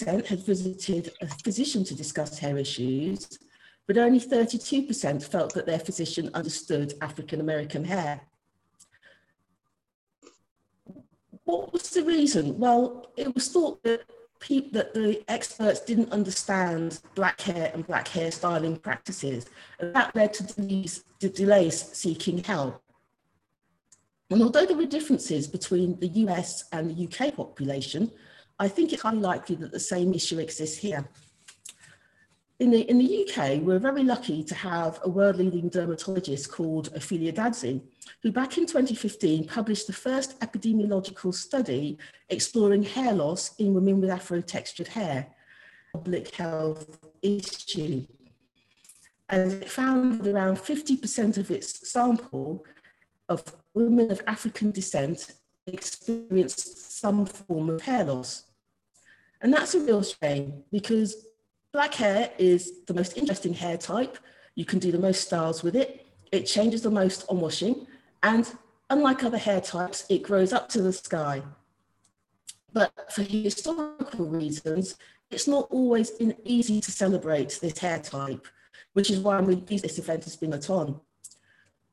had visited a physician to discuss hair issues, but only 32% felt that their physician understood African American hair. What was the reason? Well, it was thought that people, that the experts didn't understand black hair and black hairstyling practices, and that led to delays, to delays seeking help. And although there were differences between the US and the UK population, I think it's unlikely that the same issue exists here. In the, in the UK, we're very lucky to have a world leading dermatologist called Ophelia Dadzie, who back in 2015 published the first epidemiological study exploring hair loss in women with Afro textured hair, public health issue. And it found that around 50% of its sample of women of African descent experienced some form of hair loss. And that's a real shame because Black hair is the most interesting hair type. You can do the most styles with it. It changes the most on washing. And unlike other hair types, it grows up to the sky. But for historical reasons, it's not always been easy to celebrate this hair type, which is why I'm really pleased this event has been put on.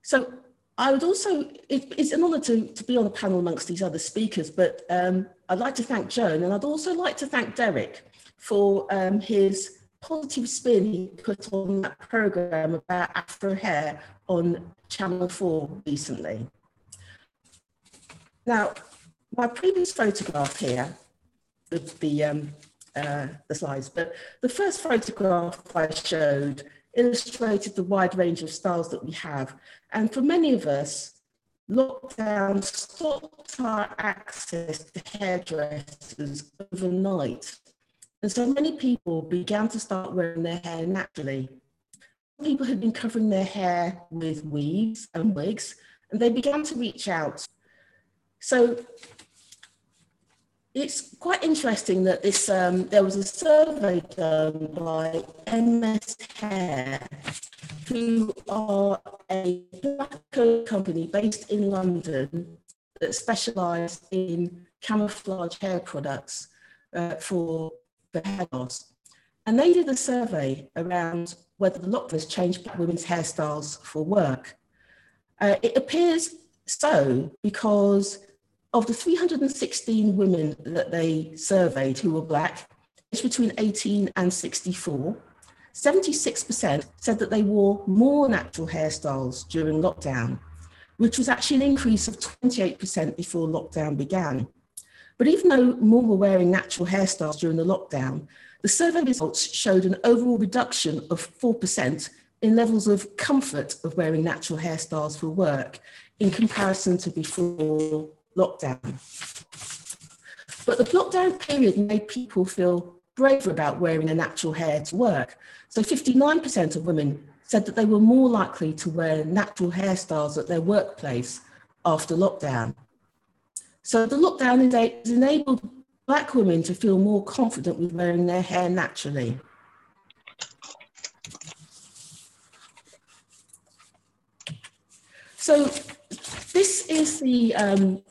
So I would also, it, it's an honour to, to be on a panel amongst these other speakers, but um, I'd like to thank Joan and I'd also like to thank Derek for um, his positive spin he put on that programme about Afro hair on Channel 4 recently. Now, my previous photograph here, the, the, um, uh, the slides, but the first photograph I showed illustrated the wide range of styles that we have. And for many of us, lockdown stopped our access to hairdressers overnight. And so many people began to start wearing their hair naturally. People had been covering their hair with weaves and wigs, and they began to reach out. So it's quite interesting that this um, there was a survey done by MS Hair, who are a black company based in London that specialise in camouflage hair products uh, for the hair loss. And they did a survey around whether the lockdown has changed women's hairstyles for work. Uh, it appears so because of the 316 women that they surveyed who were black, aged between 18 and 64, 76% said that they wore more natural hairstyles during lockdown, which was actually an increase of 28% before lockdown began. But even though more were wearing natural hairstyles during the lockdown, the survey results showed an overall reduction of 4% in levels of comfort of wearing natural hairstyles for work in comparison to before lockdown. But the lockdown period made people feel braver about wearing a natural hair to work. So 59% of women said that they were more likely to wear natural hairstyles at their workplace after lockdown. So the lockdown has enabled Black women to feel more confident with wearing their hair naturally. So this is the um,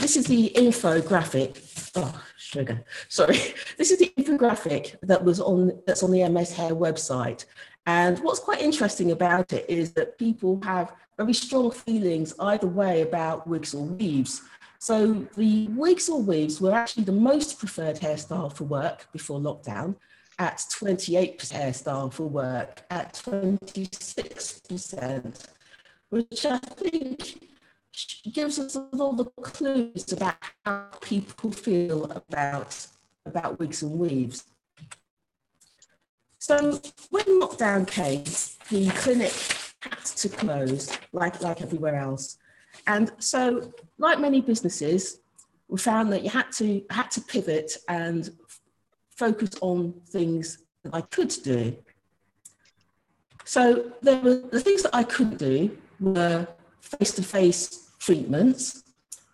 this is the infographic. Oh, sugar. Sorry. This is the infographic that was on that's on the MS Hair website. And what's quite interesting about it is that people have very strong feelings either way about wigs or weaves. So the wigs or weaves were actually the most preferred hairstyle for work before lockdown at 28% hairstyle for work at 26%, which I think gives us all the clues about how people feel about, about wigs and weaves. So when lockdown came, the clinic had to close like, like everywhere else. And so, like many businesses, we found that you had to had to pivot and focus on things that I could do. So there were the things that I couldn't do were face-to-face treatments.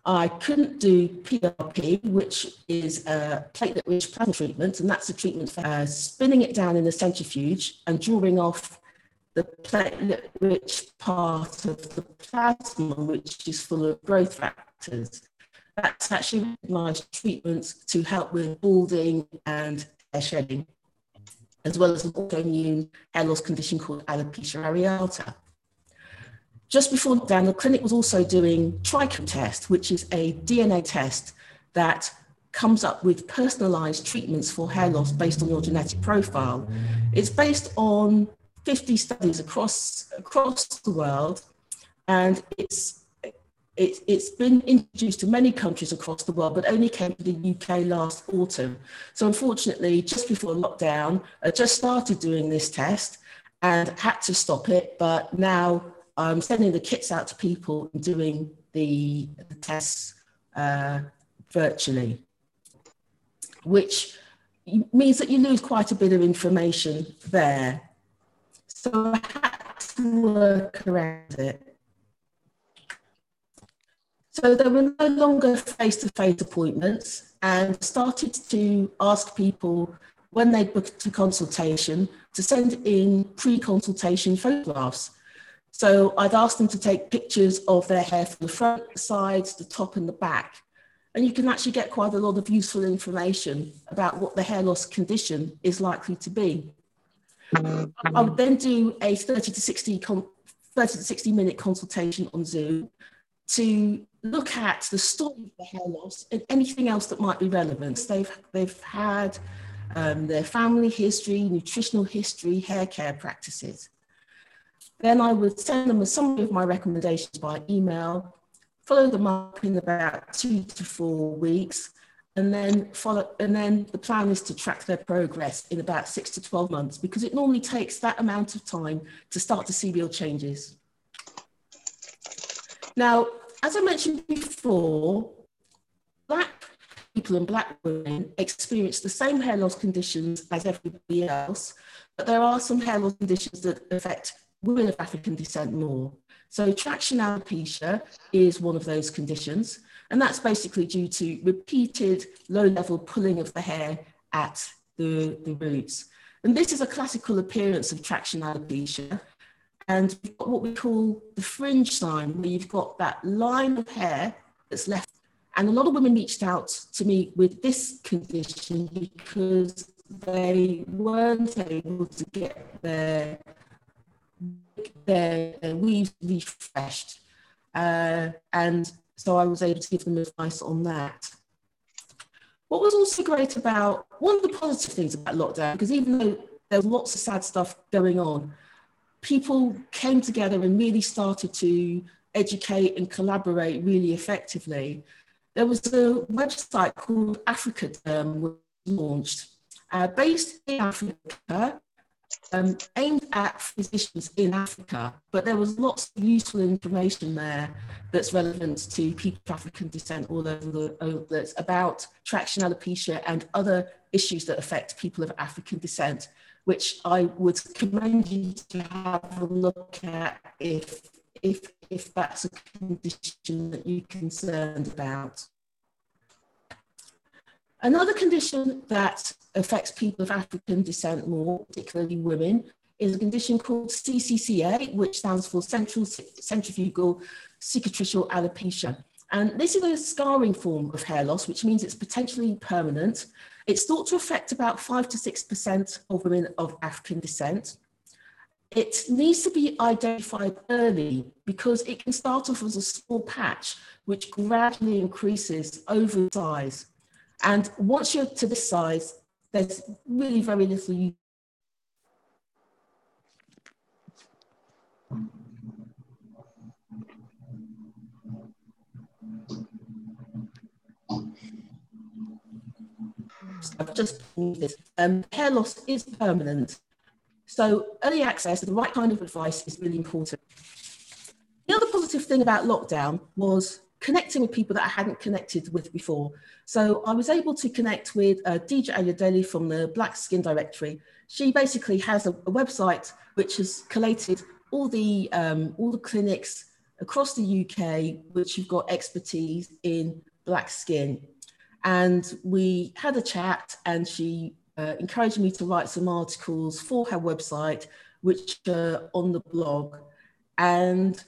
I couldn't do PRP, which is a platelet-rich plasma treatment, and that's a treatment for uh, spinning it down in a centrifuge and drawing off the platelet-rich part of the plasma, which is full of growth factors. that's actually recognised treatments to help with balding and hair shedding, as well as an autoimmune hair loss condition called alopecia areata. Just before lockdown, the clinic was also doing TrichoTest, which is a DNA test that comes up with personalized treatments for hair loss based on your genetic profile. It's based on 50 studies across, across the world, and it's, it, it's been introduced to many countries across the world, but only came to the UK last autumn. So unfortunately, just before lockdown, I just started doing this test and had to stop it, but now I'm sending the kits out to people and doing the, the tests uh, virtually, which means that you lose quite a bit of information there. So I had to work around it. So there were no longer face-to-face appointments and started to ask people when they booked a consultation to send in pre-consultation photographs so I'd ask them to take pictures of their hair from the front, the sides, the top, and the back. And you can actually get quite a lot of useful information about what the hair loss condition is likely to be. I would then do a 30 to 60, 30 to 60 minute consultation on Zoom to look at the story of the hair loss and anything else that might be relevant. They've, they've had um, their family history, nutritional history, hair care practices. Then I would send them a summary of my recommendations by email, follow them up in about two to four weeks, and then follow. And then the plan is to track their progress in about six to 12 months because it normally takes that amount of time to start to see real changes. Now, as I mentioned before, Black people and Black women experience the same hair loss conditions as everybody else, but there are some hair loss conditions that affect women of African descent more. So traction alopecia is one of those conditions, and that's basically due to repeated low-level pulling of the hair at the, the roots. And this is a classical appearance of traction alopecia. And what we call the fringe sign, where you've got that line of hair that's left. And a lot of women reached out to me with this condition because they weren't able to get their their, their weaves refreshed. Uh, and so I was able to give them advice on that. What was also great about one of the positive things about lockdown, because even though there was lots of sad stuff going on, people came together and really started to educate and collaborate really effectively. There was a website called Africa was launched, uh, based in Africa, um, aimed at physicians in Africa, but there was lots of useful information there that's relevant to people of African descent all over the that's about traction alopecia and other issues that affect people of African descent, which I would commend you to have a look at if if if that's a condition that you're concerned about. Another condition that affects people of African descent more, particularly women, is a condition called CCCA, which stands for Central Centrifugal Cicatricial Alopecia. And this is a scarring form of hair loss, which means it's potentially permanent. It's thought to affect about 5 to 6% of women of African descent. It needs to be identified early because it can start off as a small patch, which gradually increases over size. And once you're to this size, there's really very little you I've just this. Um, hair loss is permanent. So early access the right kind of advice is really important. The other positive thing about lockdown was connecting with people that I hadn't connected with before. So I was able to connect with uh, Dija Ayodele from the Black Skin Directory. She basically has a, a website which has collated all the um, all the clinics across the UK which have got expertise in black skin. And we had a chat, and she uh, encouraged me to write some articles for her website, which are on the blog. And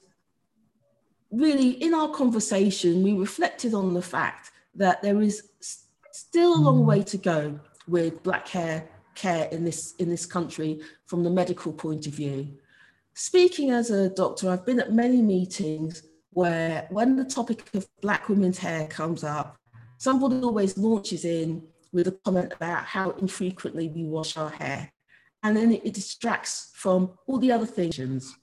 really, in our conversation, we reflected on the fact that there is still a long hmm. way to go with black hair care in this in this country from the medical point of view. Speaking as a doctor, I've been at many meetings where when the topic of black women's hair comes up, somebody always launches in with a comment about how infrequently we wash our hair. And then it, it distracts from all the other things.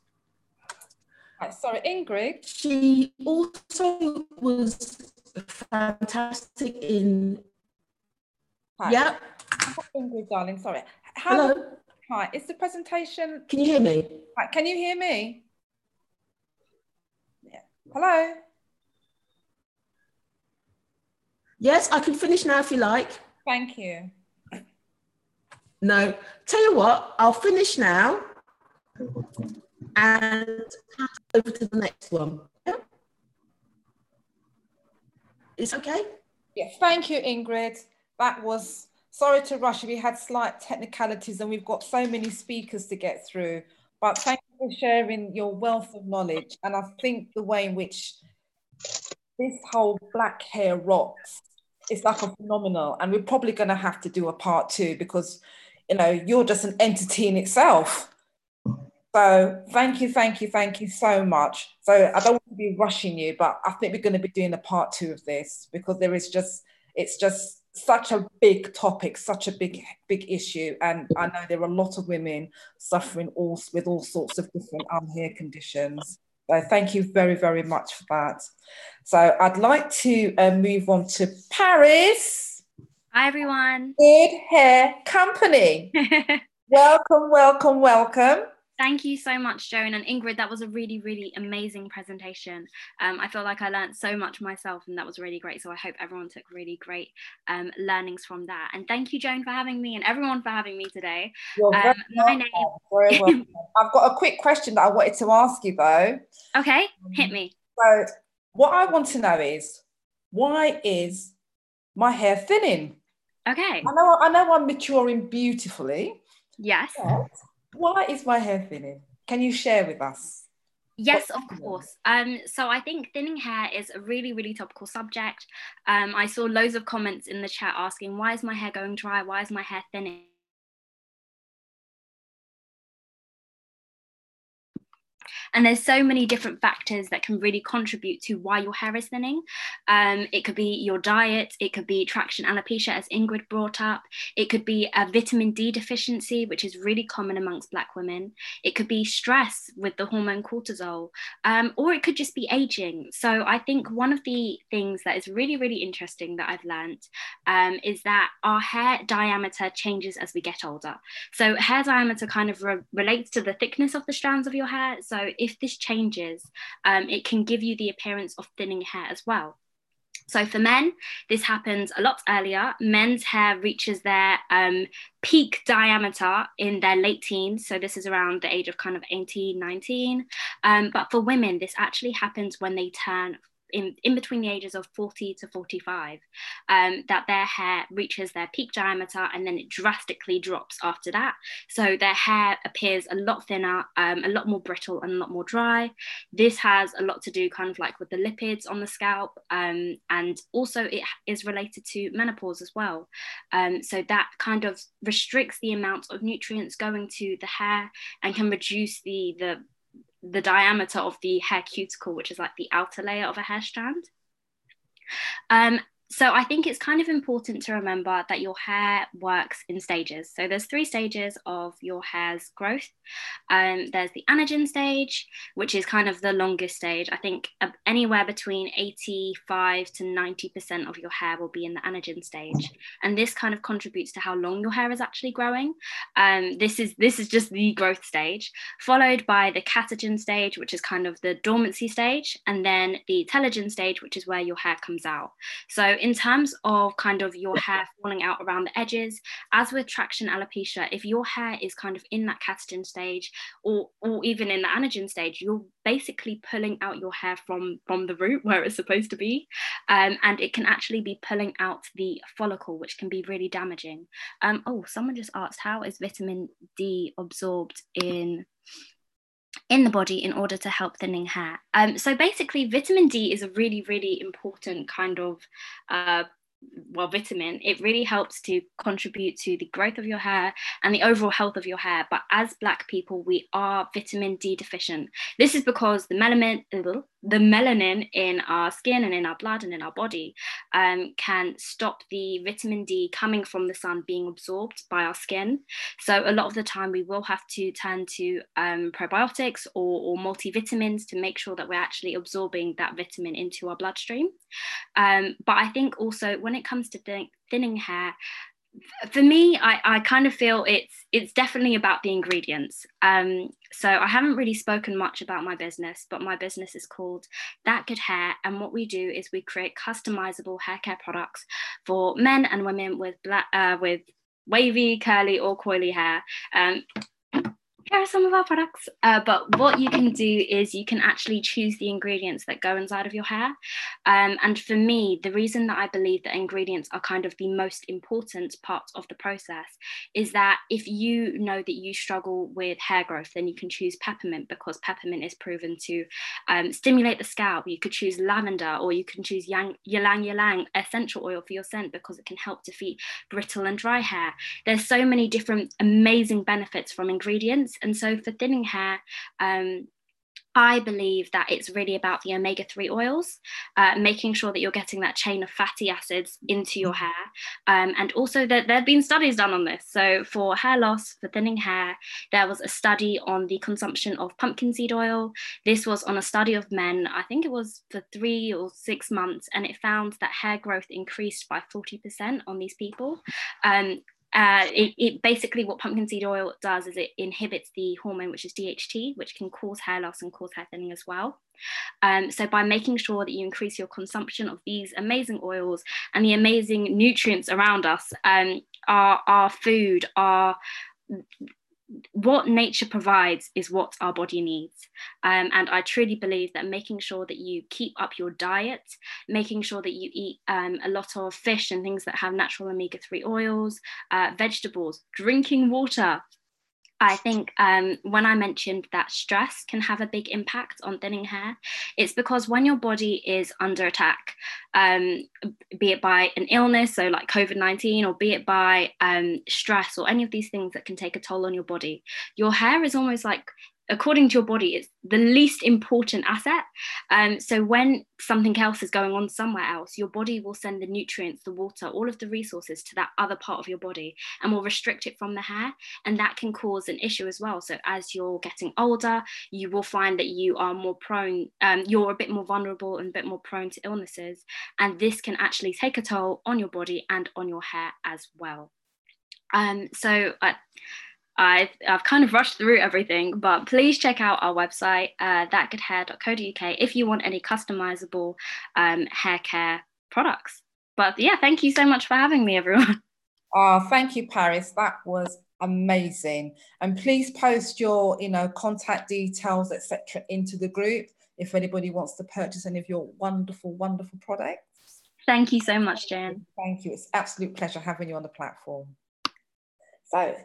Right, sorry, Ingrid. She also was fantastic in. Hi. Yep. Ingrid, darling, sorry. How, Hello. Hi, is the presentation. Can you hear me? Hi, can you hear me? Yeah. Hello. Yes, I can finish now if you like. Thank you. No, tell you what, I'll finish now and over to the next one. Yeah? It's okay? Yeah, thank you, Ingrid. That was, sorry to rush. We had slight technicalities and we've got so many speakers to get through. But thank you for sharing your wealth of knowledge. And I think the way in which this whole black hair rocks is like a phenomenal. And we're probably going to have to do a part two because, you know, you're just an entity in itself. So thank you, thank you, thank you so much. So I don't want to be rushing you, but I think we're going to be doing a part two of this because there is just, it's just such a big topic, such a big, big issue. And I know there are a lot of women suffering all, with all sorts of different um, hair conditions. So thank you very, very much for that. So I'd like to uh, move on to Paris. Hi, everyone. Good Hair Company. welcome, welcome, welcome. Thank you so much, Joan and Ingrid. That was a really, really amazing presentation. Um, I feel like I learned so much myself, and that was really great. So I hope everyone took really great um, learnings from that. And thank you, Joan, for having me, and everyone for having me today. You're um, my name. I've got a quick question that I wanted to ask you, though. Okay, hit me. So, what I want to know is, why is my hair thinning? Okay. I know. I know. I'm maturing beautifully. Yes. But why is my hair thinning? Can you share with us? Yes, of course. Um, so I think thinning hair is a really, really topical subject. Um, I saw loads of comments in the chat asking, why is my hair going dry? Why is my hair thinning? And there's so many different factors that can really contribute to why your hair is thinning. Um, it could be your diet, it could be traction alopecia, as Ingrid brought up, it could be a vitamin D deficiency, which is really common amongst Black women. It could be stress with the hormone cortisol, um, or it could just be aging. So I think one of the things that is really, really interesting that I've learned um, is that our hair diameter changes as we get older. So hair diameter kind of re- relates to the thickness of the strands of your hair. So if this changes, um, it can give you the appearance of thinning hair as well. So for men, this happens a lot earlier. Men's hair reaches their um, peak diameter in their late teens. So this is around the age of kind of 18, 19. Um, but for women, this actually happens when they turn in, in between the ages of 40 to 45 um, that their hair reaches their peak diameter and then it drastically drops after that. So their hair appears a lot thinner, um, a lot more brittle, and a lot more dry. This has a lot to do kind of like with the lipids on the scalp, um, and also it is related to menopause as well. Um, so that kind of restricts the amount of nutrients going to the hair and can reduce the the the diameter of the hair cuticle, which is like the outer layer of a hair strand. Um, so I think it's kind of important to remember that your hair works in stages. So there's three stages of your hair's growth. Um, there's the anagen stage, which is kind of the longest stage. I think uh, anywhere between 85 to 90% of your hair will be in the anagen stage, and this kind of contributes to how long your hair is actually growing. Um, this is this is just the growth stage, followed by the catagen stage, which is kind of the dormancy stage, and then the telogen stage, which is where your hair comes out. So in terms of kind of your hair falling out around the edges, as with traction alopecia, if your hair is kind of in that catagen stage or, or even in the anagen stage, you're basically pulling out your hair from, from the root where it's supposed to be. Um, and it can actually be pulling out the follicle, which can be really damaging. Um, oh, someone just asked, how is vitamin D absorbed in in the body in order to help thinning hair. Um, so basically, vitamin D is a really, really important kind of uh, well vitamin. It really helps to contribute to the growth of your hair and the overall health of your hair. But as black people we are vitamin d deficient. This is because the melanin the melanin in our skin and in our blood and in our body um, can stop the vitamin d coming from the sun being absorbed by our skin. So a lot of the time we will have to turn to um, probiotics or, or multivitamins to make sure that we're actually absorbing that vitamin into our bloodstream. Um, but i think also when it comes to thin- thinning hair, for me, I, I kind of feel it's it's definitely about the ingredients. Um, so I haven't really spoken much about my business, but my business is called That Good Hair, and what we do is we create customizable hair care products for men and women with black uh, with wavy, curly, or coily hair. Um, here are some of our products. Uh, but what you can do is you can actually choose the ingredients that go inside of your hair. Um, and for me, the reason that I believe that ingredients are kind of the most important part of the process is that if you know that you struggle with hair growth, then you can choose peppermint because peppermint is proven to um, stimulate the scalp. You could choose lavender or you can choose yang, ylang ylang essential oil for your scent because it can help defeat brittle and dry hair. There's so many different amazing benefits from ingredients and so for thinning hair, um, I believe that it's really about the omega 3 oils, uh, making sure that you're getting that chain of fatty acids into your hair. Um, and also that there have been studies done on this. So, for hair loss, for thinning hair, there was a study on the consumption of pumpkin seed oil. This was on a study of men, I think it was for three or six months, and it found that hair growth increased by 40% on these people. Um, uh, it, it, basically what pumpkin seed oil does is it inhibits the hormone which is DHT, which can cause hair loss and cause hair thinning as well. Um, so by making sure that you increase your consumption of these amazing oils and the amazing nutrients around us, um, our, our food, our what nature provides is what our body needs. Um, and I truly believe that making sure that you keep up your diet, making sure that you eat um, a lot of fish and things that have natural omega 3 oils, uh, vegetables, drinking water, I think um, when I mentioned that stress can have a big impact on thinning hair, it's because when your body is under attack, um, be it by an illness, so like COVID 19, or be it by um, stress or any of these things that can take a toll on your body, your hair is almost like according to your body, it's the least important asset. Um, so when something else is going on somewhere else, your body will send the nutrients, the water, all of the resources to that other part of your body and will restrict it from the hair. And that can cause an issue as well. So as you're getting older, you will find that you are more prone, um, you're a bit more vulnerable and a bit more prone to illnesses. And this can actually take a toll on your body and on your hair as well. Um, so uh, I've, I've kind of rushed through everything, but please check out our website, uh, thatgoodhair.co.uk, if you want any customizable um, hair care products. But yeah, thank you so much for having me, everyone. Oh, thank you, Paris. That was amazing. And please post your, you know, contact details, etc., into the group if anybody wants to purchase any of your wonderful, wonderful products. Thank you so much, Jan. Thank you. It's absolute pleasure having you on the platform. So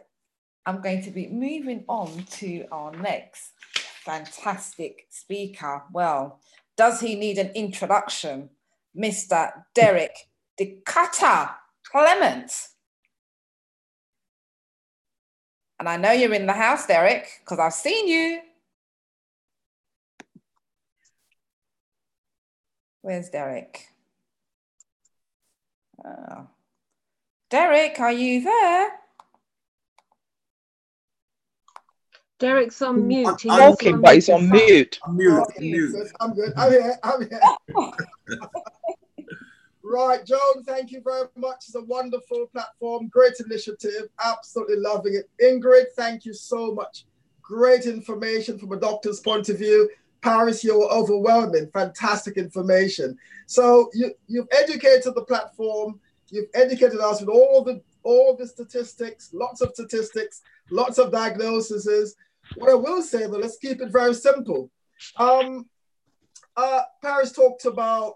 I'm going to be moving on to our next fantastic speaker. Well, does he need an introduction? Mr. Derek Decata Clement. And I know you're in the house, Derek, because I've seen you. Where's Derek? Oh. Derek, are you there? Derek's on mute. I'm talking, but he's on mute. I'm mute. I'm mute. I'm good. I'm here. I'm here. right, Joan, thank you very much. It's a wonderful platform, great initiative. Absolutely loving it. Ingrid, thank you so much. Great information from a doctor's point of view. Paris, you're overwhelming. Fantastic information. So you, you've educated the platform. You've educated us with all the all the statistics, lots of statistics, lots of diagnoses. What I will say, though, let's keep it very simple. Um, uh, Paris talked about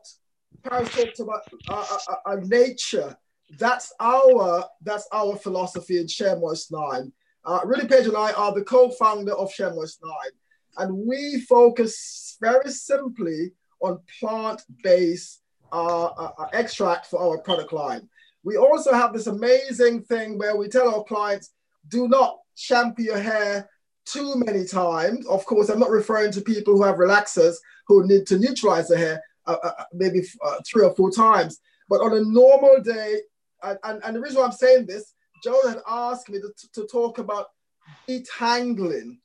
Paris talked about uh, uh, uh, uh nature. That's our that's our philosophy in Share Nine. Uh, Rudy Page and I are the co-founder of Share Nine. And we focus very simply on plant-based uh, uh, extract for our product line. We also have this amazing thing where we tell our clients, do not shampoo your hair too many times. Of course, I'm not referring to people who have relaxers who need to neutralize the hair uh, uh, uh maybe uh, three or four times. But on a normal day, and, and, and the reason why I'm saying this, Joe had asked me to, to talk about detangling.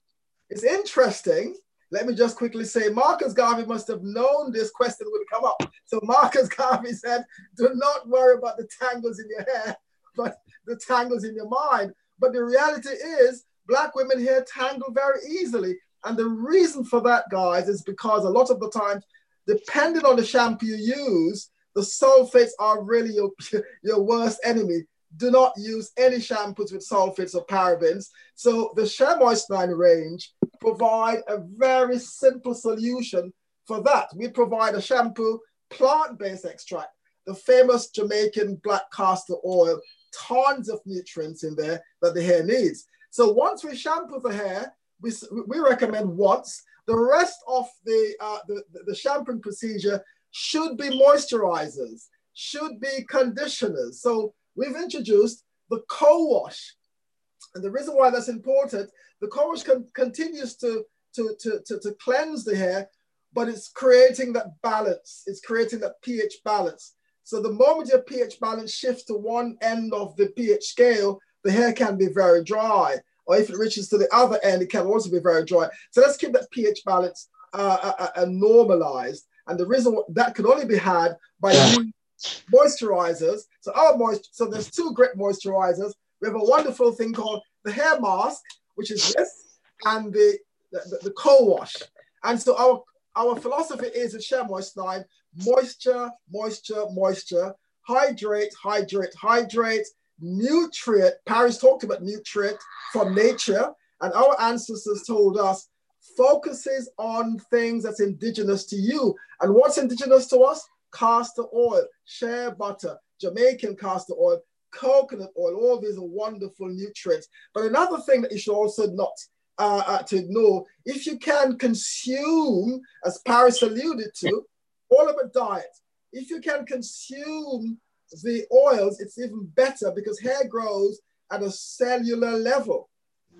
It's interesting. Let me just quickly say, Marcus Garvey must have known this question would come up. So Marcus Garvey said, do not worry about the tangles in your hair, but the tangles in your mind. But the reality is, black women hair tangle very easily. And the reason for that, guys, is because a lot of the times, depending on the shampoo you use, the sulfates are really your, your worst enemy. Do not use any shampoos with sulfates or parabens. So the Shea Moist 9 range provide a very simple solution for that. We provide a shampoo, plant-based extract, the famous Jamaican black castor oil, tons of nutrients in there that the hair needs. So once we shampoo the hair, we, we recommend once. The rest of the, uh, the, the shampooing procedure should be moisturizers, should be conditioners. So we've introduced the co-wash. And the reason why that's important, the co-wash con continues to, to, to, to, to cleanse the hair, but it's creating that balance. It's creating that pH balance. So the moment your pH balance shifts to one end of the pH scale, the hair can be very dry. Or if it reaches to the other end, it can also be very dry. So let's keep that pH balance uh, uh, uh, uh normalized. And the reason that can only be had by moisturizers. So our moist, so there's two great moisturizers. We have a wonderful thing called the hair mask, which is this, and the the, the co-wash. And so our our philosophy is at Shea Moist 9, moisture, moisture, moisture, hydrate, hydrate, hydrate, nutrient. Paris talked about nutrient from nature, and our ancestors told us focuses on things that's indigenous to you. And what's indigenous to us? Castor oil, shea butter, Jamaican castor oil, coconut oil. All these are wonderful nutrients. But another thing that you should also not uh, uh, to ignore, if you can consume, as Paris alluded to, all of a diet. If you can consume the oils, it's even better because hair grows at a cellular level.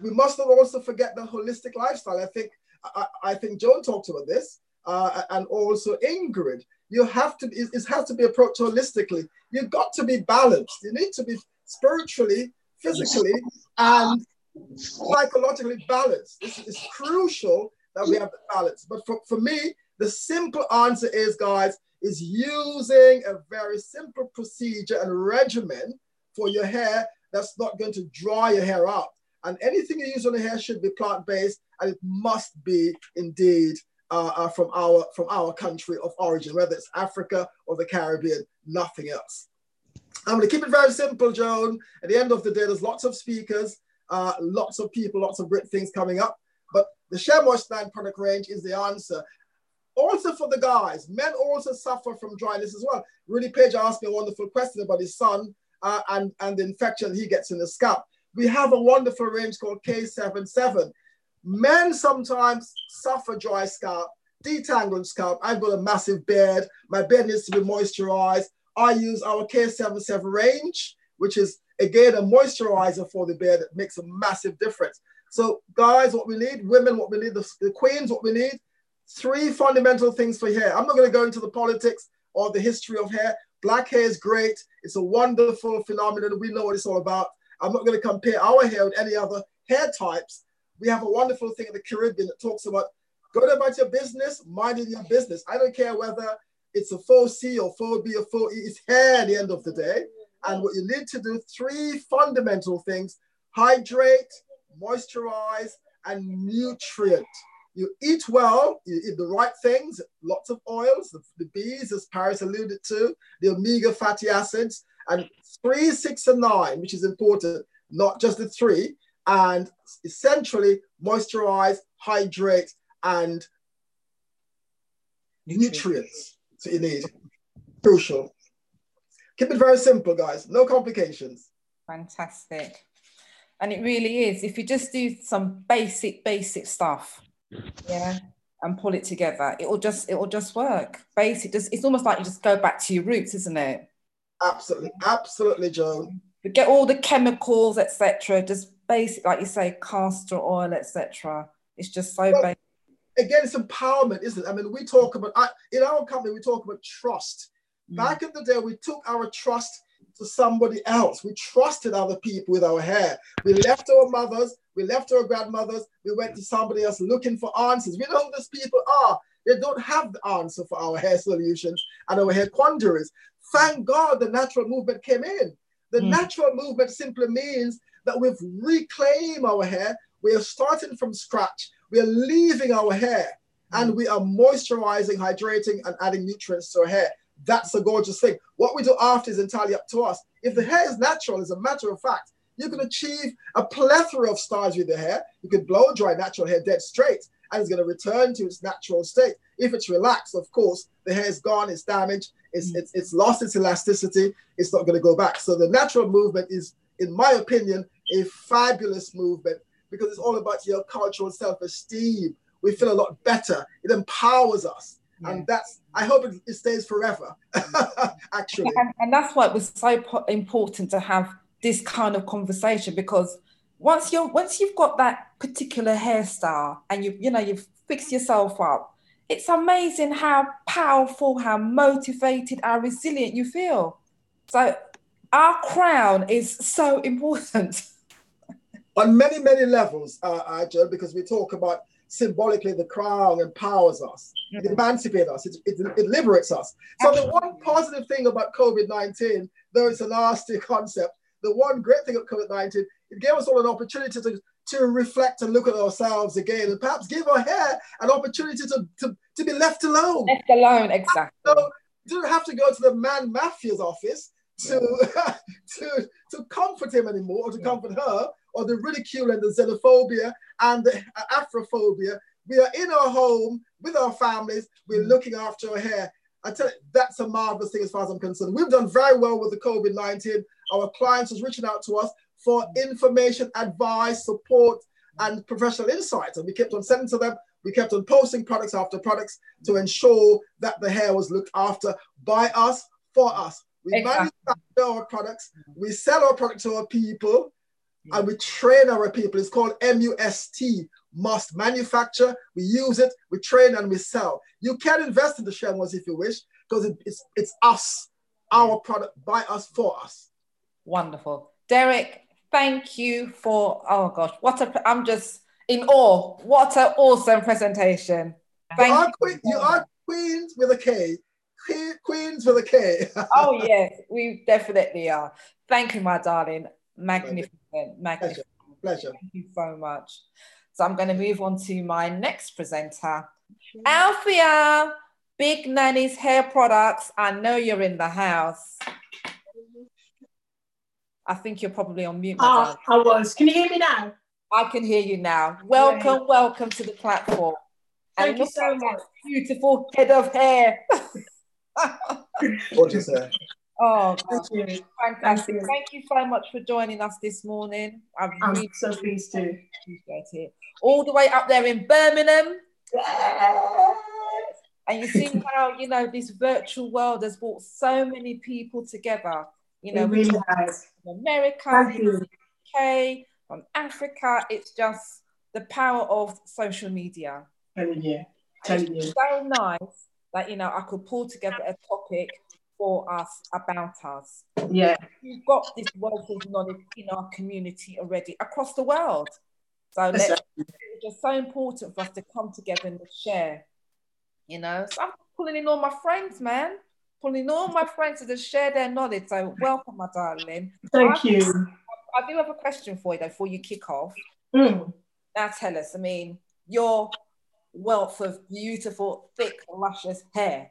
We must not also forget the holistic lifestyle. I think I, I think Joan talked about this, uh, and also Ingrid. You have to it, it has to be approached holistically. You've got to be balanced. You need to be spiritually, physically, and psychologically balanced. This is crucial that we have the balance. But for, for me, the simple answer is, guys, is using a very simple procedure and regimen for your hair that's not going to dry your hair out. And anything you use on the hair should be plant-based and it must be indeed uh, uh, from, our, from our country of origin, whether it's Africa or the Caribbean, nothing else. I'm going to keep it very simple, Joan. At the end of the day, there's lots of speakers, uh, lots of people, lots of great things coming up. But the Shea Moist 9 product range is the answer. Also for the guys, men also suffer from dryness as well. Rudy Page asked me a wonderful question about his son uh, and, and the infection he gets in the scalp. We have a wonderful range called K77. Men sometimes suffer dry scalp, detangled scalp. I've got a massive beard. My beard needs to be moisturized. I use our K77 range, which is again a moisturizer for the beard that makes a massive difference. So, guys, what we need, women, what we need, the, the queens, what we need, three fundamental things for hair. I'm not going to go into the politics or the history of hair. Black hair is great. It's a wonderful phenomenon. We know what it's all about. I'm not going to compare our hair with any other hair types. We have a wonderful thing in the Caribbean that talks about go about your business, minding your business. I don't care whether it's a 4C or 4B or faux E, it's hair at the end of the day. And what you need to do, three fundamental things, hydrate, moisturize, and nutrient. You eat well, you eat the right things, lots of oils, the, the B's, as Paris alluded to, the omega fatty acids, and three, six, and nine, which is important, not just the three, and essentially moisturize, hydrate, and nutrients, nutrients so you need. Crucial. Keep it very simple, guys. No complications. Fantastic. And it really is. If you just do some basic, basic stuff, Yeah. And pull it together. It will just it will just work. Basically, just it's almost like you just go back to your roots, isn't it? Absolutely, absolutely, Joan. Get all the chemicals, etc. Just basic, like you say, castor oil, etc. It's just so well, basic. Again, it's empowerment, isn't it? I mean, we talk about I, in our company, we talk about trust. Mm. Back in the day, we took our trust to somebody else. We trusted other people with our hair. We left our mothers, we left our grandmothers, we went to somebody else looking for answers. We know who these people are. They don't have the answer for our hair solutions and our hair quandaries. Thank God the natural movement came in. The mm. natural movement simply means that we've reclaimed our hair. We are starting from scratch. We are leaving our hair and mm. we are moisturizing, hydrating, and adding nutrients to our hair. That's a gorgeous thing. What we do after is entirely up to us. If the hair is natural, as a matter of fact, you can achieve a plethora of styles with the hair. You can blow dry natural hair dead straight, and it's going to return to its natural state. If it's relaxed, of course, the hair is gone, it's damaged, it's, mm. it's, it's lost its elasticity, it's not going to go back. So the natural movement is, in my opinion, a fabulous movement because it's all about your cultural self-esteem. We feel a lot better. It empowers us. Yeah. And that's, I hope it, it stays forever, actually. And, and that's why it was so important to have this kind of conversation because once you're once you've got that particular hairstyle and you you know you've fixed yourself up it's amazing how powerful how motivated how resilient you feel so our crown is so important on many many levels uh, Joe, because we talk about symbolically the crown empowers us. Mm-hmm. it emancipates us. It, it, it liberates us. So Absolutely. the one positive thing about covid-19 though it's a nasty concept the one great thing of covid-19 it gave us all an opportunity to, to reflect and look at ourselves again and perhaps give our hair an opportunity to, to, to be left alone. Left alone exactly. So you don't have to go to the man mafia's office to, to, to comfort him anymore or to comfort her or the ridicule and the xenophobia and the Afrophobia. We are in our home with our families. We're mm. looking after our hair. I tell you, that's a marvelous thing as far as I'm concerned. We've done very well with the COVID 19. Our clients was reaching out to us for information, advice, support, and professional insights. And we kept on sending to them. We kept on posting products after products to ensure that the hair was looked after by us, for us. We exactly. manufacture our products, we sell our product to our people, yeah. and we train our people. It's called MUST, must manufacture. We use it, we train, and we sell. You can invest in the share Shenwas if you wish, because it, it's it's us, our product by us for us. Wonderful, Derek. Thank you for oh gosh, what a I'm just in awe. What an awesome presentation. Thank you are, you. Queen, you are queens with a K. Queens for the a K. oh yes, we definitely are. Thank you, my darling. Magnificent. Magnificent. Pleasure. Pleasure. Thank you so much. So I'm going to move on to my next presenter, Althea, Big Nanny's Hair Products. I know you're in the house. I think you're probably on mute. Oh, I was. Can you hear me now? I can hear you now. Welcome, yeah. welcome to the platform. Thank and you so much. Beautiful head of hair. Gorgeous hair. Oh, Thank you. fantastic. Thank you. Thank you. so much for joining us this morning. I'm, I'm really so pleased to. Appreciate it. All the way up there in Birmingham. Yes. And you see how, you know, this virtual world has brought so many people together. You know, it really has. From America, from UK, from Africa. It's just the power of social media. Telling you. Telling you. so nice that, you know, I could pull together a topic for us about us. Yeah. We've got this wealth of knowledge in our community already across the world. So it's just so important for us to come together and share. You know, so I'm pulling in all my friends, man. Pulling in all my friends to just share their knowledge. So welcome, my darling. Thank I, you. I do have a question for you though before you kick off. Mm. Now tell us, I mean, your wealth of beautiful, thick, luscious hair.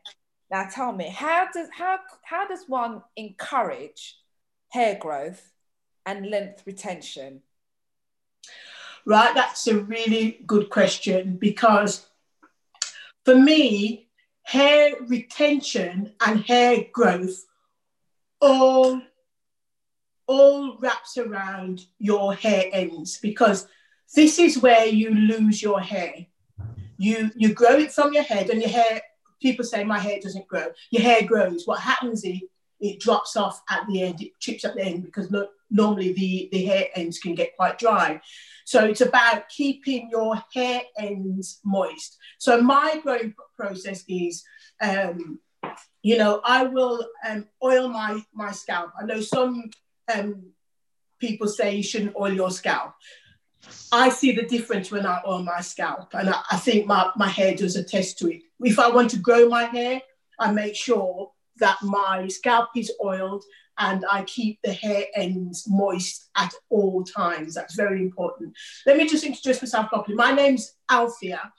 Now tell me, how does how how does one encourage hair growth and length retention? Right, that's a really good question because for me, hair retention and hair growth all all wraps around your hair ends because this is where you lose your hair. You you grow it from your head, and your hair. People say my hair doesn't grow. Your hair grows. What happens is it drops off at the end. It chips at the end because no, normally the the hair ends can get quite dry. So it's about keeping your hair ends moist. So my growing process is. Um, you know, I will um, oil my my scalp. I know some um, people say you shouldn't oil your scalp. I see the difference when I oil my scalp, and I, I think my, my hair does attest to it. If I want to grow my hair, I make sure that my scalp is oiled and I keep the hair ends moist at all times. That's very important. Let me just introduce myself properly. My name's Althea,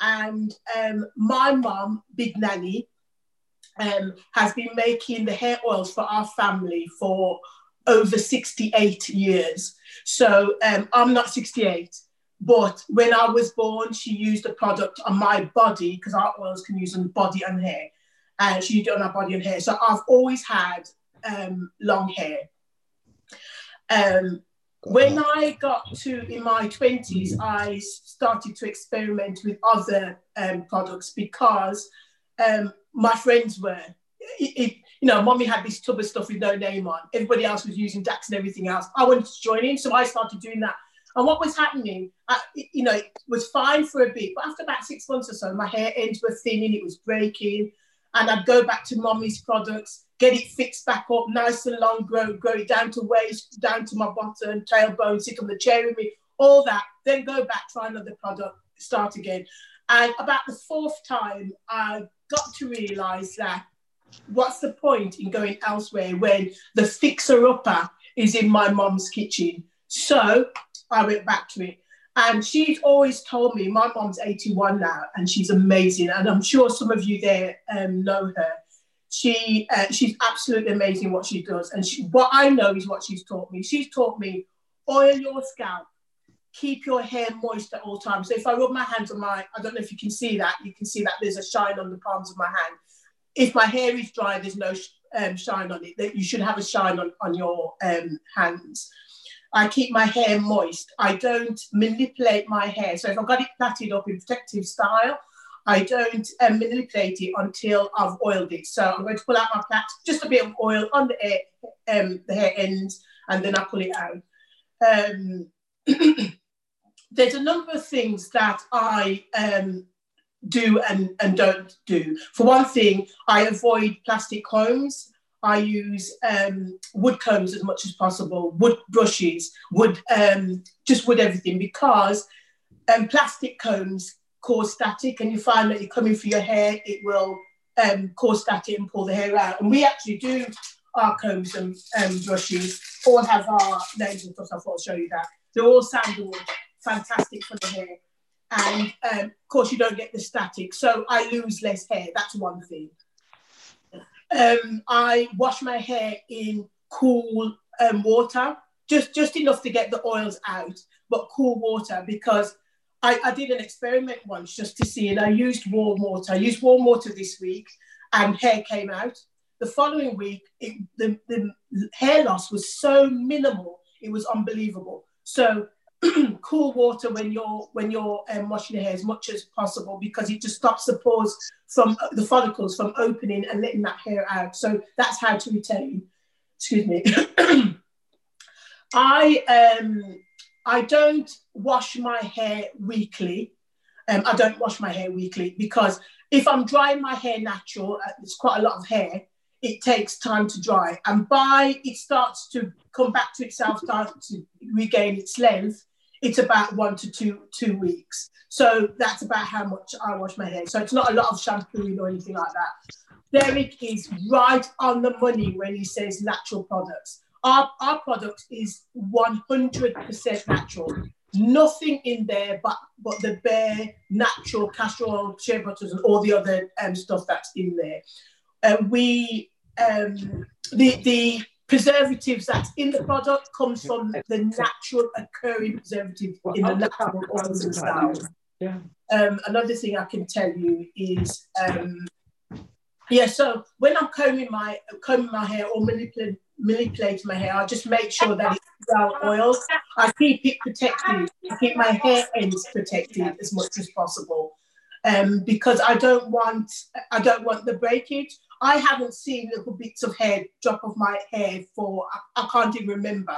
and um, my mum, Big Nanny, um, has been making the hair oils for our family for over 68 years. So um, I'm not 68, but when I was born, she used the product on my body because our oils can use on body and hair. And she used it on our body and hair. So I've always had um, long hair. Um, when I got to in my 20s, I started to experiment with other um, products because um, my friends were. It, it, you know, mommy had this tub of stuff with no name on. Everybody else was using Dax and everything else. I wanted to join in, so I started doing that. And what was happening, I, you know, it was fine for a bit, but after about six months or so, my hair ends were thinning, it was breaking, and I'd go back to mommy's products, get it fixed back up, nice and long, grow, grow it down to waist, down to my bottom, tailbone, sit on the chair with me, all that. Then go back, try another product, start again. And about the fourth time, I got to realize that what's the point in going elsewhere when the fixer upper is in my mom's kitchen? So I went back to it. And she's always told me, my mom's 81 now, and she's amazing. And I'm sure some of you there um, know her. She uh, she's absolutely amazing what she does. And she, what I know is what she's taught me. She's taught me oil your scalp, keep your hair moist at all times. So if I rub my hands on my, I don't know if you can see that, you can see that there's a shine on the palms of my hand if my hair is dry, there's no um, shine on it. That you should have a shine on, on your um, hands. I keep my hair moist. I don't manipulate my hair. So if I've got it plaited up in protective style, I don't um, manipulate it until I've oiled it. So I'm going to pull out my plait, just a bit of oil on the hair, um, the hair ends, and then I pull it out. Um, there's a number of things that I um, do and, and don't do. For one thing, I avoid plastic combs. I use um, wood combs as much as possible, wood brushes, wood, um, just wood everything, because um, plastic combs cause static, and you find that you're coming for your hair, it will um, cause static and pull the hair out. And we actually do our combs and um, brushes all have our names and stuff. I thought I'll show you that. They're all sandalwood, fantastic for the hair and um, of course you don't get the static so i lose less hair. That's one thing. Um, i wash my hair in cool um, water just just enough to get the oils out but cool water because I, I did an experiment once just to see and i used warm water. I used warm water this week and hair came out. The following week it, the, the hair loss was so minimal it was unbelievable. So cool water when you're when you're um, washing your hair as much as possible because it just stops the pores from uh, the follicles from opening and letting that hair out. So that's how to retain. Excuse me. I um I don't wash my hair weekly. Um, I don't wash my hair weekly because if I'm drying my hair natural, uh, it's quite a lot of hair. It takes time to dry, and by it starts to come back to itself, start to regain its length it's about one to two two weeks. So that's about how much I wash my hair. So it's not a lot of shampooing or anything like that. Derek is right on the money when he says natural products. Our, our product is 100% natural. Nothing in there but, but the bare natural castor oil, shea butters, and all the other um, stuff that's in there. Uh, we um, the the preservatives that's in the product comes from the natural occurring preservative in the natural oils and styles. Yeah. Um, another thing I can tell you is, um, yeah. So when I'm combing my combing my hair or manipulating manipulating my hair, I just make sure that it's well oiled. I keep it protected. I keep my hair ends protected as much as possible. um, because I don't want I don't want the breakage. I haven't seen little bits of hair drop off my hair for I, I can't even remember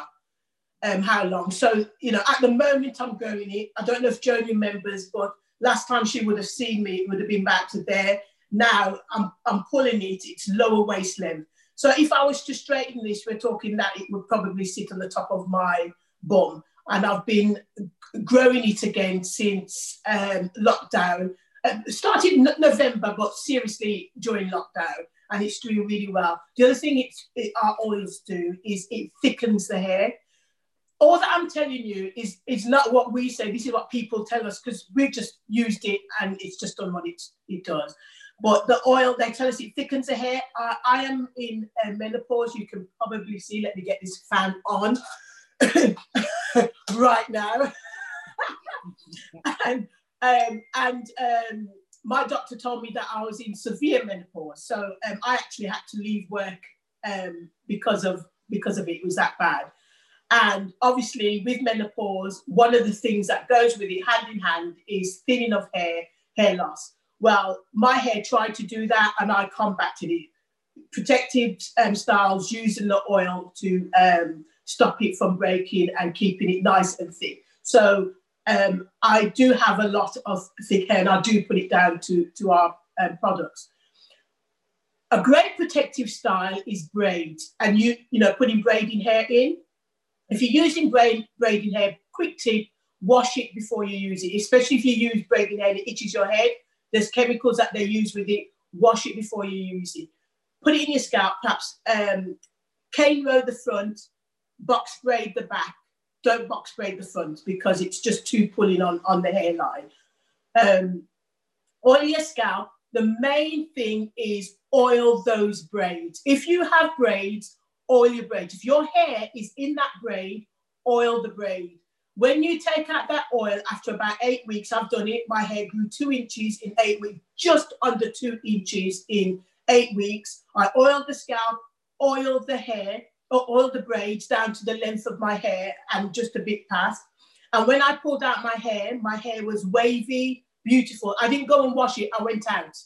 um, how long. So you know, at the moment I'm growing it. I don't know if Joan remembers, but last time she would have seen me, it would have been back to there. Now I'm I'm pulling it. It's lower waist length. So if I was to straighten this, we're talking that it would probably sit on the top of my bum. And I've been growing it again since um, lockdown. Uh, started in November, but seriously during lockdown, and it's doing really well. The other thing it's, it, our oils do is it thickens the hair. All that I'm telling you is is not what we say. This is what people tell us because we've just used it and it's just done what it, it does. But the oil, they tell us it thickens the hair. I am in uh, menopause. You can probably see. Let me get this fan on right now. and um, and um, my doctor told me that I was in severe menopause, so um, I actually had to leave work um, because of because of it. It was that bad. And obviously, with menopause, one of the things that goes with it, hand in hand, is thinning of hair, hair loss. Well, my hair tried to do that, and I combated it. Protective um, styles using the oil to um, stop it from breaking and keeping it nice and thick. So um, I do have a lot of thick hair and I do put it down to, to our um, products. A great protective style is braids and you, you know, putting braiding hair in. If you're using braid, braiding hair, quick tip, wash it before you use it, especially if you use braiding hair that itches your head. There's chemicals that they use with it. Wash it before you use it. Put it in your scalp, perhaps um, cane row the front, box braid the back, don't box braid the front because it's just too pulling on, on the hairline. Um, oil your scalp. The main thing is oil those braids. If you have braids, oil your braids. If your hair is in that braid, oil the braid. When you take out that oil after about eight weeks, I've done it, my hair grew two inches in eight weeks, just under two inches in eight weeks. I oiled the scalp, oiled the hair, all the braids down to the length of my hair and just a bit past. And when I pulled out my hair, my hair was wavy, beautiful. I didn't go and wash it, I went out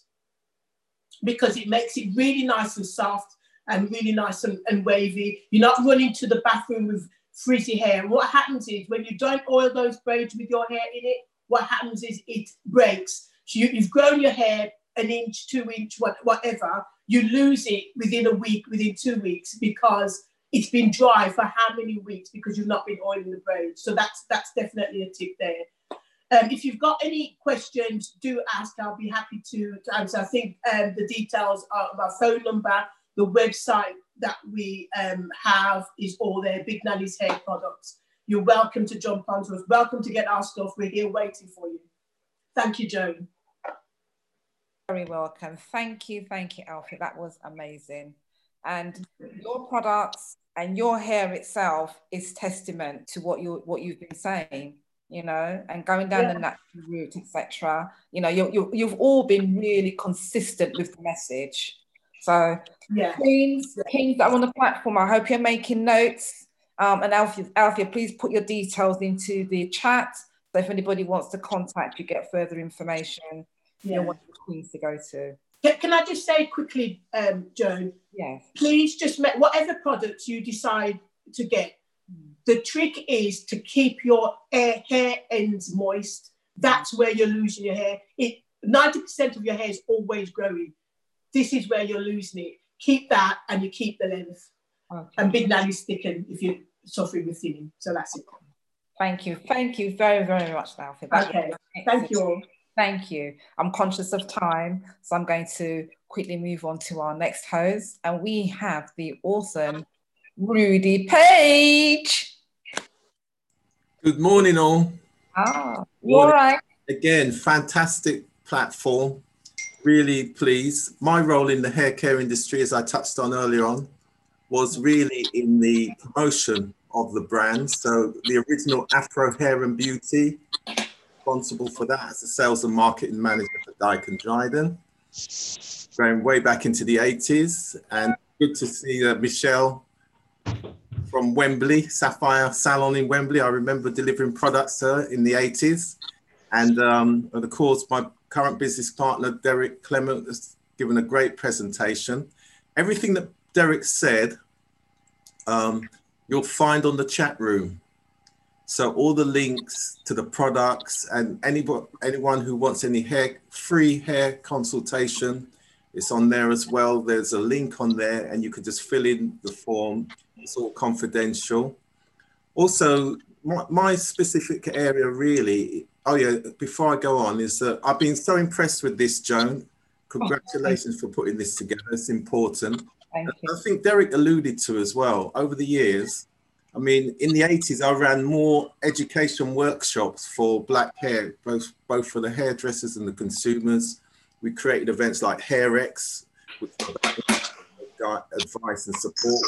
because it makes it really nice and soft and really nice and, and wavy. You're not running to the bathroom with frizzy hair. What happens is when you don't oil those braids with your hair in it, what happens is it breaks. So you, have grown your hair an inch, two inch, what, whatever. You lose it within a week, within two weeks, because it's been dry for how many weeks because you've not been oiling the braids. So that's that's definitely a tip there. Um, if you've got any questions, do ask. I'll be happy to, to answer. I think um, the details of our phone number, the website that we um, have is all there. Big Nanny's Hair Products. You're welcome to jump onto us. Welcome to get our stuff. We're here waiting for you. Thank you, Joan. Very welcome. Thank you, thank you, Alfie. That was amazing. And your products and your hair itself is testament to what you what you've been saying you know and going down yeah. the natural route etc you know you, you, you've all been really consistent with the message. So yeah. Kings kings that are on the platform i hope you're making notes. Um, and alfia, alfia please put your details into the chat. So if anybody wants to contact you get further information yeah. you know what queens to go to can I just say quickly, um, Joan? Yes. Please just make whatever products you decide to get. The trick is to keep your hair, hair ends moist. That's where you're losing your hair. It 90% of your hair is always growing. This is where you're losing it. Keep that and you keep the length. Okay. And big nannies thicken if you're suffering with thinning. So that's it. Thank you. Thank you very, very much, Alfie. Okay. Thank you all. Thank you. I'm conscious of time, so I'm going to quickly move on to our next host. And we have the awesome Rudy Page. Good morning, all. Ah, all right. Again, fantastic platform. Really pleased. My role in the hair care industry, as I touched on earlier on, was really in the promotion of the brand. So the original Afro Hair and Beauty responsible for that as a sales and marketing manager for Dyke and Dryden, going way back into the 80s. And good to see uh, Michelle from Wembley, Sapphire Salon in Wembley. I remember delivering products to her in the 80s. And um, of course, my current business partner, Derek Clement, has given a great presentation. Everything that Derek said, um, you'll find on the chat room. So all the links to the products and anybody, anyone who wants any hair, free hair consultation, it's on there as well. There's a link on there and you can just fill in the form. It's all confidential. Also, my, my specific area really, oh yeah, before I go on, is that I've been so impressed with this, Joan. Congratulations for putting this together. It's important. I think Derek alluded to as well over the years. I mean, in the 80s, I ran more education workshops for black hair, both, both for the hairdressers and the consumers. We created events like HairX, which advice and support.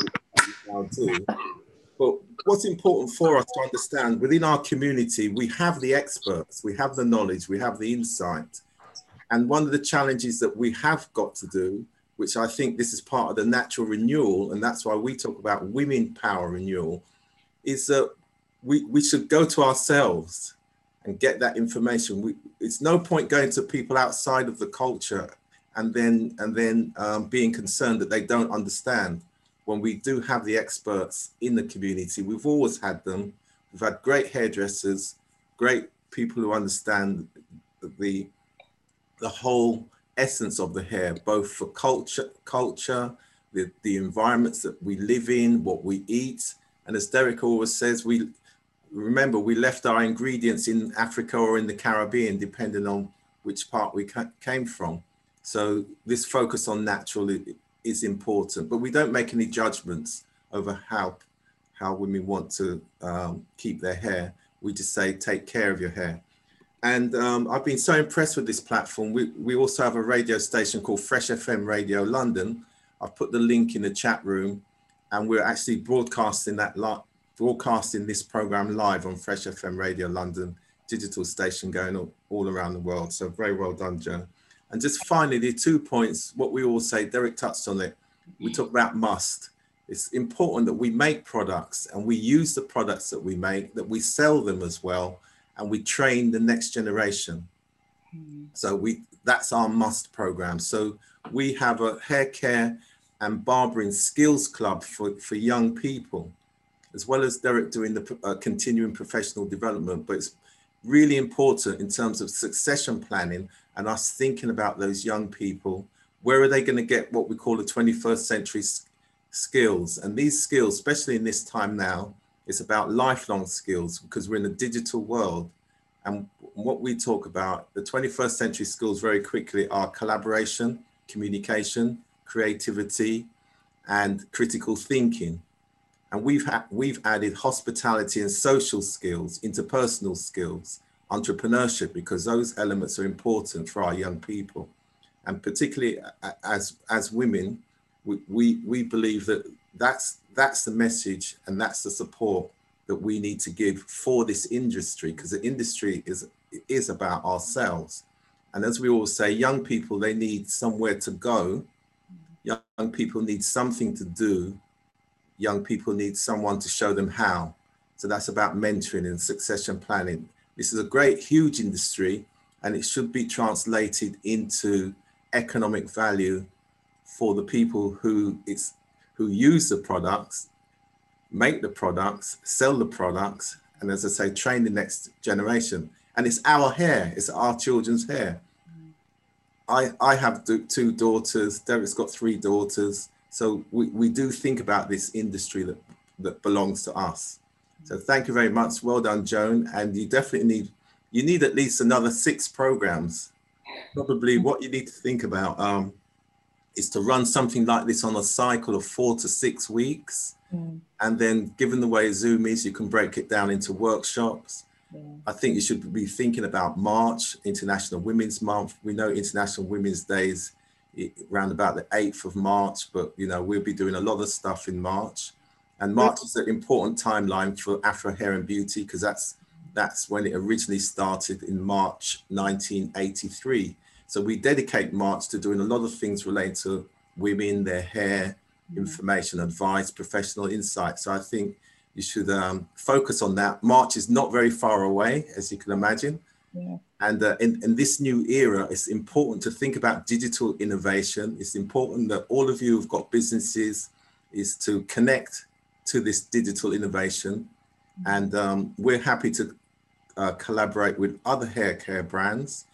But what's important for us to understand within our community, we have the experts, we have the knowledge, we have the insight. And one of the challenges that we have got to do which I think this is part of the natural renewal, and that's why we talk about women power renewal, is that we, we should go to ourselves and get that information. We, it's no point going to people outside of the culture and then and then um, being concerned that they don't understand. When we do have the experts in the community, we've always had them. We've had great hairdressers, great people who understand the the whole essence of the hair, both for culture, culture, the, the environments that we live in, what we eat. And as Derek always says, we remember we left our ingredients in Africa or in the Caribbean, depending on which part we came from. So this focus on natural is important, but we don't make any judgments over how how women want to um, keep their hair. We just say, take care of your hair. And um, I've been so impressed with this platform. We, we also have a radio station called Fresh FM Radio London. I've put the link in the chat room and we're actually broadcasting that broadcasting this program live on Fresh FM Radio London digital station going all, all around the world. So very well done, Joe. And just finally, the two points, what we all say, Derek touched on it. We talk about must. It's important that we make products and we use the products that we make, that we sell them as well, and we train the next generation. Mm. So we that's our must program. So we have a hair care and barbering skills club for, for young people, as well as Derek doing the uh, continuing professional development. But it's really important in terms of succession planning and us thinking about those young people. Where are they going to get what we call the 21st century skills? And these skills, especially in this time now, it's about lifelong skills because we're in a digital world. And what we talk about, the 21st century skills very quickly are collaboration, communication, creativity, and critical thinking. And we've, ha- we've added hospitality and social skills, interpersonal skills, entrepreneurship, because those elements are important for our young people. And particularly as, as women, we, we, we believe that that's that's the message and that's the support that we need to give for this industry because the industry is is about ourselves and as we all say young people they need somewhere to go young people need something to do young people need someone to show them how so that's about mentoring and succession planning this is a great huge industry and it should be translated into economic value for the people who it's who use the products, make the products, sell the products, and as I say, train the next generation. And it's our hair, it's our children's hair. I, I have two daughters, Derek's got three daughters. So we, we do think about this industry that, that belongs to us. So thank you very much. Well done, Joan. And you definitely need, you need at least another six programs. Probably what you need to think about um, is to run something like this on a cycle of four to six weeks. Mm. And then, given the way Zoom is, you can break it down into workshops. Yeah. I think you should be thinking about March, International Women's Month. We know International Women's Day is around about the 8th of March, but you know, we'll be doing a lot of stuff in March. And March is an important timeline for Afro Hair and Beauty because that's that's when it originally started in March 1983. So we dedicate March to doing a lot of things related to women, their hair, mm. information, advice, professional insight. So I think you should um, focus on that. March is not very far away, as you can imagine. Yeah. And uh, in, in this new era, it's important to think about digital innovation. It's important that all of you who've got businesses is to connect to this digital innovation. And um, we're happy to uh, collaborate with other hair care brands.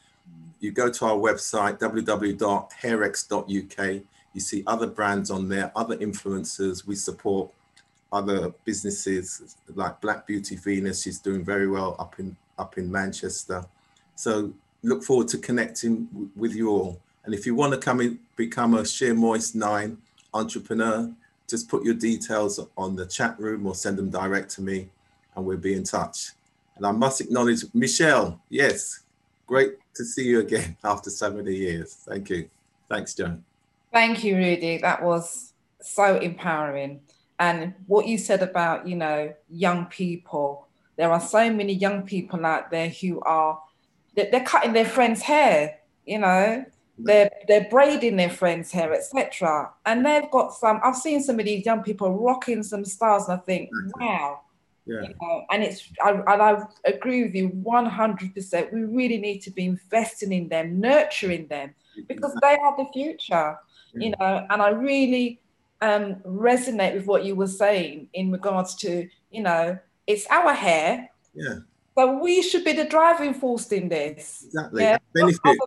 You go to our website, www.hairx.uk. You see other brands on there, other influencers. We support other businesses like Black Beauty Venus. She's doing very well up in up in Manchester. So look forward to connecting with you all. And if you want to come in, become a Shea Moist 9 entrepreneur, just put your details on the chat room or send them direct to me and we'll be in touch. And I must acknowledge Michelle. Yes, great to see you again after so many years. Thank you. Thanks, Joan. Thank you, Rudy. That was so empowering. And what you said about, you know, young people, there are so many young people out there who are they're, they're cutting their friends' hair, you know, they're they're braiding their friends' hair, etc. And they've got some. I've seen some of these young people rocking some styles, and I think, wow, Yeah. you know, and it's I, and I agree with you 100%. We really need to be investing in them, nurturing them, because they are the future, you know. And I really um, resonate with what you were saying in regards to, you know, it's our hair, Yeah, but we should be the driving force in this. exactly. Yeah, Benefit.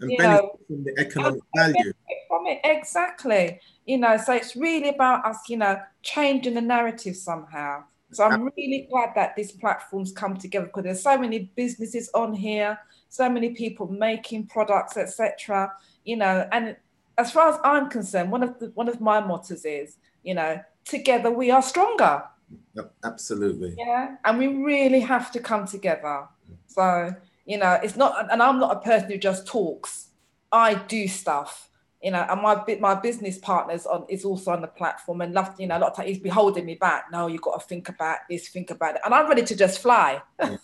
And benefit know, from the economic value. from it. Exactly. You know so it's really about us you know changing the narrative somehow. So i'm really glad that this platform's come together because there's so many businesses on here so many people making products etc you know and as far as i'm concerned one of the one of my mottos is you know together we are stronger Yep, Absolutely. yeah and we really have to come together so you know it's not and i'm not a person who just talks i do stuff you know and my my business partners on is also on the platform and love you know a lot of times he's be holding me back no you've got to think about this think about it and i'm ready to just fly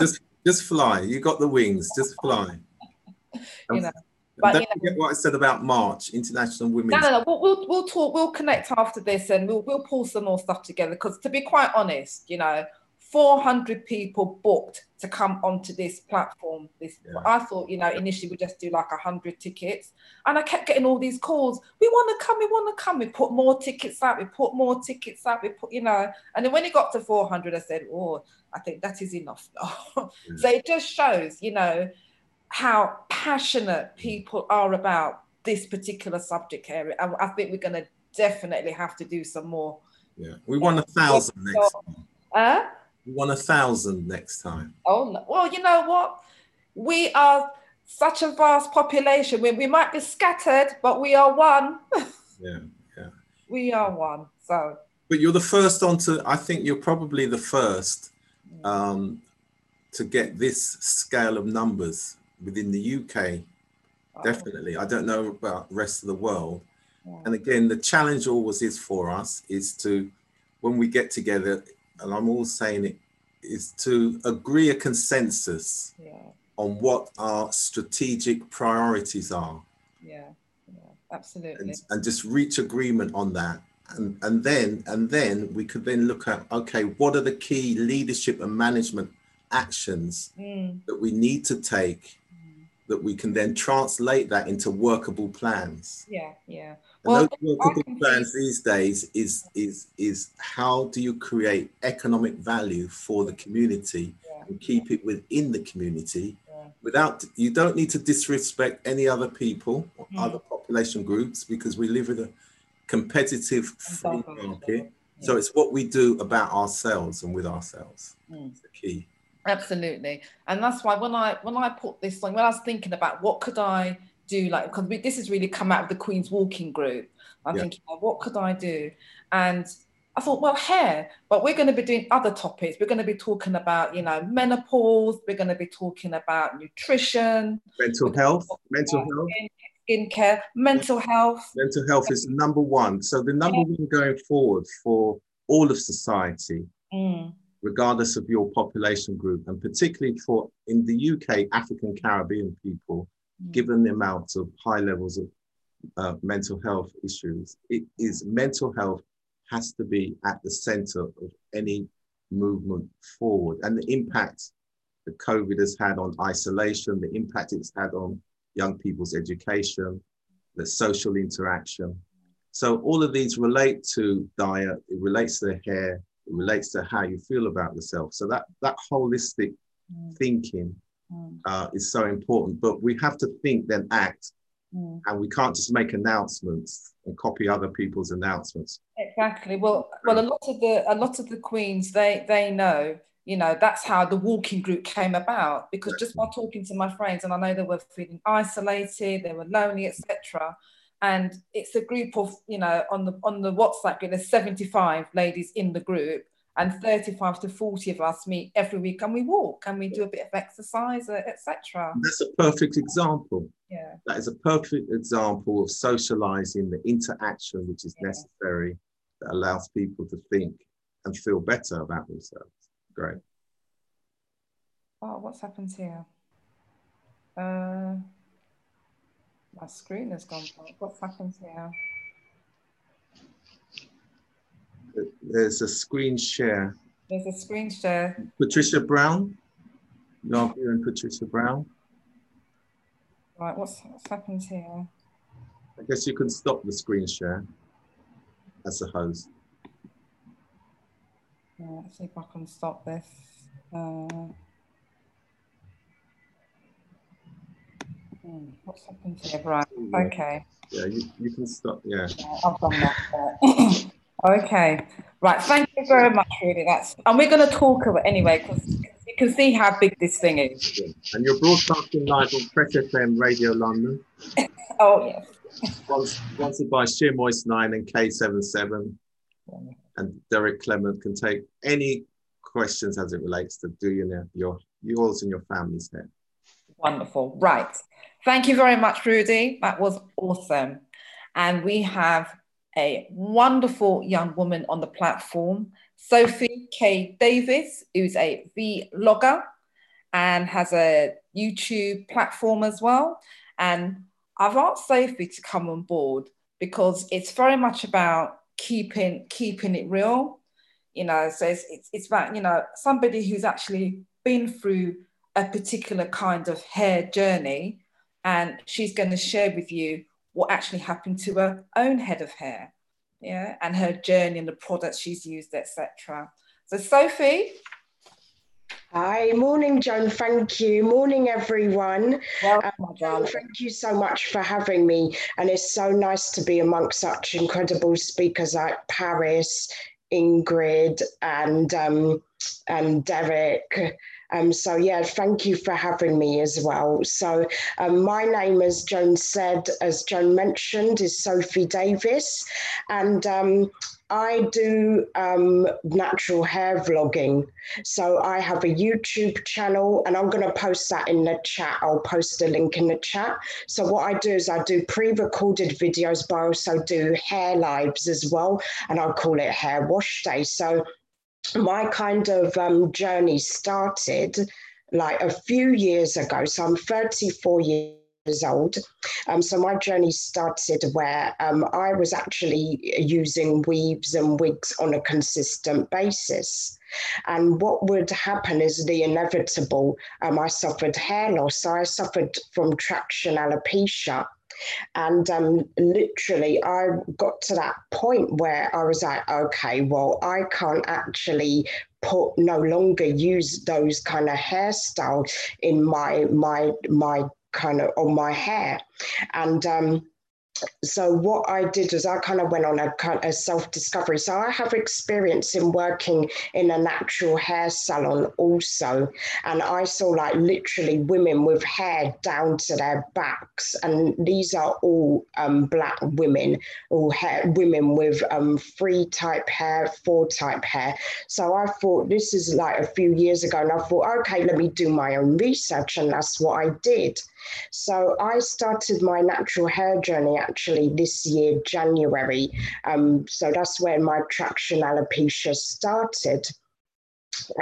Just just fly. You got the wings. Just fly. you know but don't you know what I said about March, International no, Women's no, no. We'll, we'll, we'll talk. We'll connect after this, and we'll we'll pull some more stuff together. Because to be quite honest, you know, 400 people booked to come onto this platform. This Yeah. I thought, you know, initially we just do like 100 tickets, and I kept getting all these calls. We want to come. We want to come. We put more tickets out. We put more tickets out. We put, you know, and then when it got to 400, I said, oh, I think that is enough. now." so it just shows, you know, how passionate people are about this particular subject area. And I think we're going to definitely have to do some more. Yeah. We want a thousand next time. Uh, We want a thousand next time. oh, no. well, you know what? We are such a vast population. We, we might be scattered, but we are one. Yeah, yeah. we are one. So, But you're the first on to, I think you're probably the first um, to get this scale of numbers within the UK. Definitely. I don't know about the rest of the world. Yeah. And again, the challenge always is for us is to, when we get together, and I'm always saying it, is to agree a consensus yeah, on what our strategic priorities are yeah, yeah, absolutely. and, and just reach agreement on that. And, and then and then we could then look at okay, what are the key leadership and management actions Mm, that we need to take that we can then translate that into workable plans. yeah, yeah. And Well, those workable plans these days is is is how do you create economic value for the community Yeah. and keep it within the community Yeah. without you don't need to disrespect any other people or Mm. other population groups because we live in a competitive free market. So it's what we do about ourselves and with ourselves. Mm. It's the key. Absolutely, and that's why when I when I put this on, when I was thinking about what could I do, like because this has really come out of the Queen's Walking Group. I'm Yeah. thinking, well, what could I do? And I thought, well, hair, but we're going to be doing other topics. We're going to be talking about, you know, menopause. We're going to be talking about nutrition, Mental health, mental health. skincare, mental health. Mental health is number one. So the number one going forward for all of society, Mm, regardless of your population group, and particularly for in the UK, African Caribbean people, mm, given the amount of high levels of uh, mental health issues, it is mental health has to be at the center of any movement forward, and the impact that COVID has had on isolation, the impact it's had on young people's education, the social interaction. So all of these relate to diet, it relates to the hair, it relates to how you feel about yourself. So that that holistic Mm. thinking Mm. uh, is so important. But we have to think, then act, Mm. and we can't just make announcements and copy other people's announcements. Exactly. Well, well, a lot of the a lot of the queens they they know, you know, that's how the walking group came about. Because just by talking to my friends, and I know they were feeling isolated, they were lonely, etc. And it's a group of, you know, on the on the WhatsApp group, there's 75 ladies in the group, and 35 to 40 of us meet every week, and we walk and we do a bit of exercise, etc. That's a perfect example. Yeah. That is a perfect example of socializing the interaction which is Yeah. necessary that allows people to think and feel better about themselves. Great. Oh, what's happened here? Uh, my screen has gone blank. What's happened here? There's a screen share. There's a screen share. Patricia Brown. You're hearing Patricia Brown. Right, what's, what's happened here? I guess you can stop the screen share as a host. Yeah, let's see if I can stop this. Uh, hmm, what's happened here? Right, okay. Yeah, you, you can stop. Yeah. Yeah, I've done that. okay, right. Thank you very much, really. That's and we're going to talk about anyway because you can see how big this thing is. And you're broadcasting live on Fresh FM Radio London, Oh yes. spons- sponsored by Shea Moist 9 and K77. And Derek Clement can take any questions as it relates to do you know your yours and your family's hair. Wonderful. Right. Thank you very much, Rudy. That was awesome. And we have a wonderful young woman on the platform, Sophie K. Davis, who's a vlogger and has a YouTube platform as well. And I've asked Sophie to come on board because it's very much about keeping keeping it real. You know, so it's, it's, it's about, you know, somebody who's actually been through a particular kind of hair journey and she's going to share with you what actually happened to her own head of hair yeah and her journey and the products she's used etc so sophie Hi, morning, Joan. Thank you. Morning, everyone. welcome Um. Thank you so much for having me. And it's so nice to be amongst such incredible speakers like Paris, Ingrid, and um, and Derek. Um, so yeah, thank you for having me as well. So um, my name, as Joan said, as Joan mentioned, is Sophie Davis, and um, I do um, natural hair vlogging. So I have a YouTube channel, and I'm going to post that in the chat. I'll post a link in the chat. So what I do is I do pre-recorded videos, but I also do hair lives as well, and I'll call it Hair Wash Day. So my kind of um, journey started like a few years ago. So I'm 34 years old. Um, so my journey started where um, I was actually using weaves and wigs on a consistent basis. And what would happen is the inevitable. Um, I suffered hair loss. So I suffered from traction alopecia. And um, literally, I got to that point where I was like, okay, well, I can't actually put no longer use those kind of hairstyles in my my my kind of on my hair, and um, so what I did was I kind of went on a, kind of self discovery. So I have experience in working in a natural hair salon also, and I saw like literally women with hair down to their backs, and these are all um, black women, all hair women with um, three type hair, four type hair. So I thought this is like a few years ago, and I thought, okay, let me do my own research, and that's what I did. So I started my natural hair journey actually this year, January. Um, so that's when my traction alopecia started.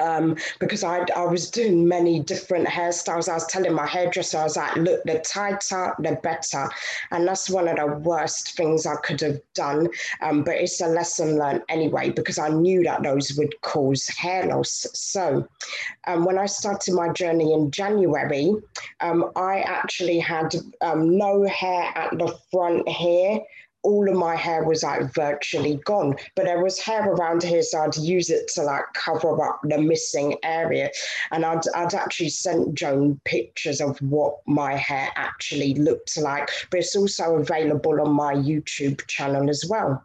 Um, because I, I was doing many different hairstyles. I was telling my hairdresser, I was like, look, the tighter, the better. And that's one of the worst things I could have done. Um, but it's a lesson learned anyway, because I knew that those would cause hair loss. So um, when I started my journey in January, um, I actually had um, no hair at the front here all of my hair was like virtually gone, but there was hair around here, so I'd use it to like cover up the missing area. And I'd, I'd actually sent Joan pictures of what my hair actually looked like, but it's also available on my YouTube channel as well.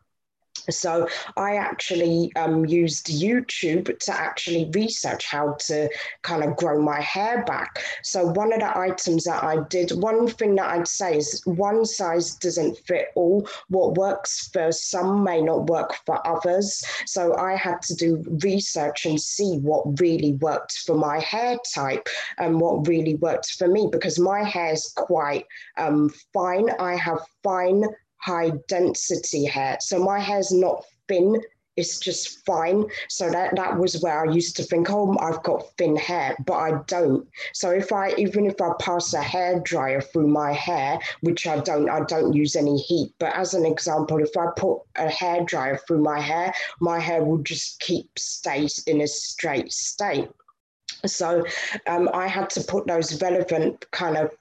So I actually um, used YouTube to actually research how to kind of grow my hair back. So one of the items that I did, one thing that I'd say is one size doesn't fit all. What works for some may not work for others. So I had to do research and see what really worked for my hair type and what really worked for me because my hair is quite um, fine. I have fine high density hair. So my hair's not thin, it's just fine. So that, that was where I used to think, oh, I've got thin hair, but I don't. So if I, even if I pass a hair dryer through my hair, which I don't, I don't use any heat. But as an example, if I put a hair dryer through my hair, my hair will just keep stay in a straight state. So um, I had to put those relevant kind of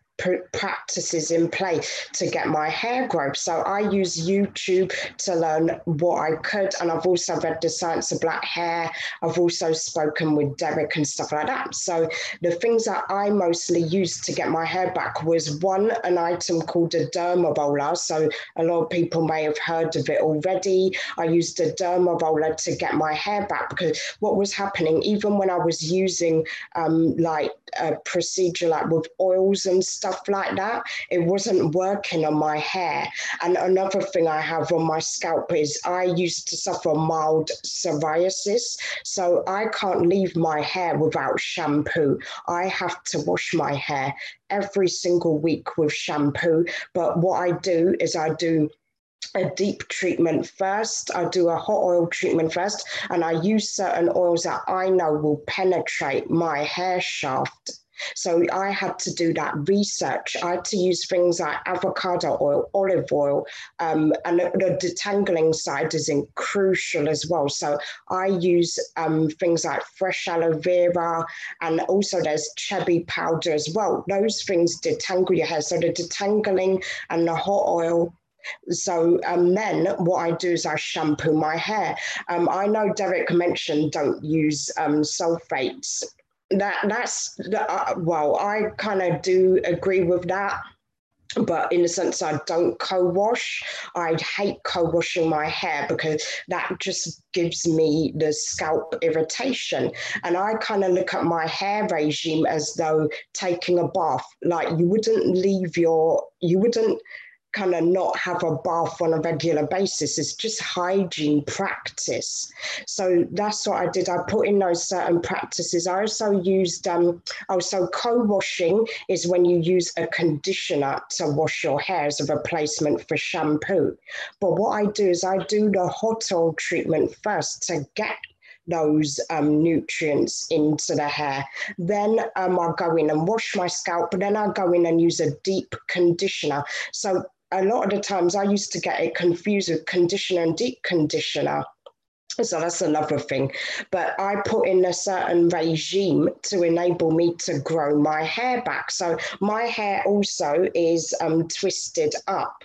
practices in place to get my hair growth. So I use YouTube to learn what I could. And I've also read The Science of Black Hair. I've also spoken with Derek and stuff like that. So the things that I mostly used to get my hair back was one, an item called a derma roller. So a lot of people may have heard of it already. I used a derma roller to get my hair back because what was happening, even when I was using um, like a procedure like with oils and stuff, stuff like that. It wasn't working on my hair. And another thing I have on my scalp is I used to suffer mild psoriasis. So I can't leave my hair without shampoo. I have to wash my hair every single week with shampoo. But what I do is I do a deep treatment first. I do a hot oil treatment first, and I use certain oils that I know will penetrate my hair shaft so I had to do that research. I had to use things like avocado oil, olive oil, um, and the detangling side is crucial as well. So I use um, things like fresh aloe vera, and also there's chebe powder as well. Those things detangle your hair. So the detangling and the hot oil so um, then what I do is I shampoo my hair. Um, I know Derek mentioned don't use um, sulfates that that's uh, well i kind of do agree with that. But in a sense i don't co-wash i hate co-washing my hair because that just gives me the scalp irritation. And i kind of look at my hair regime as though taking a bath. Like you wouldn't leave your you wouldn't kind of not have a bath on a regular basis. It's just hygiene practice. So that's what I did. I put in those certain practices. I also used, um, also co-washing is when you use a conditioner to wash your hair as a replacement for shampoo. But what I do is I do the hot oil treatment first to get those um, nutrients into the hair. Then um, I'll go in and wash my scalp, but then I'll go in and use a deep conditioner. So a lot of the times I used to get it confused with conditioner and deep conditioner. So that's another thing. But I put in a certain regime to enable me to grow my hair back. So my hair also is um, twisted up.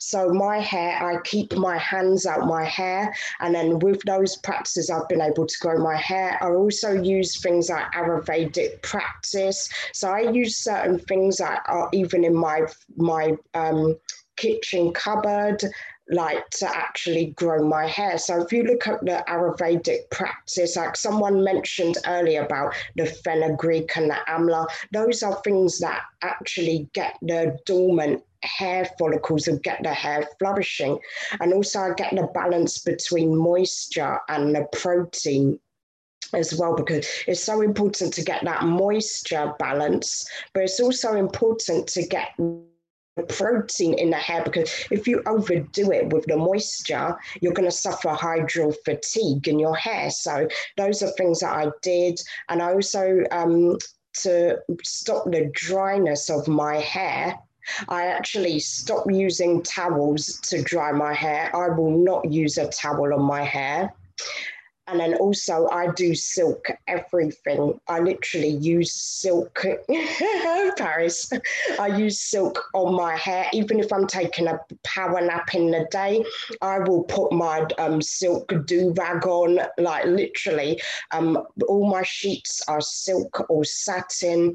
So my hair, I keep my hands out my hair, and then with those practices, I've been able to grow my hair. I also use things like Ayurvedic practice. So I use certain things that are even in my my um, kitchen cupboard like to actually grow my hair. So if you look at the Ayurvedic practice, like someone mentioned earlier about the fenugreek and the amla, those are things that actually get the dormant hair follicles and get the hair flourishing. And also I get the balance between moisture and the protein as well because it's so important to get that moisture balance, but it's also important to get protein in the hair because if you overdo it with the moisture, you're going to suffer hygral fatigue in your hair. So those are things that I did. And I also, um, to stop the dryness of my hair, I actually stopped using towels to dry my hair. I will not use a towel on my hair. And then also, I do silk everything. I literally use silk, Paris. I use silk on my hair. Even if I'm taking a power nap in the day, I will put my um, silk do rag on. Like literally, um, all my sheets are silk or satin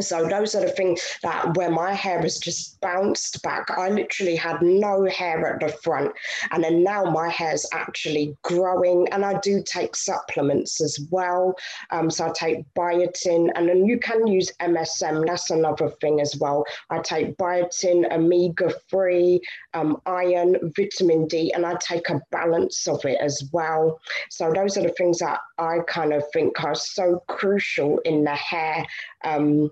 so those are the things that where my hair has just bounced back. I literally had no hair at the front, and then now my hair is actually growing. And I do take supplements as well. Um, so I take biotin, and then you can use MSM. That's another thing as well. I take biotin, omega three, um, iron, vitamin D, and I take a balance of it as well. So those are the things that I kind of think are so crucial in the hair. Um,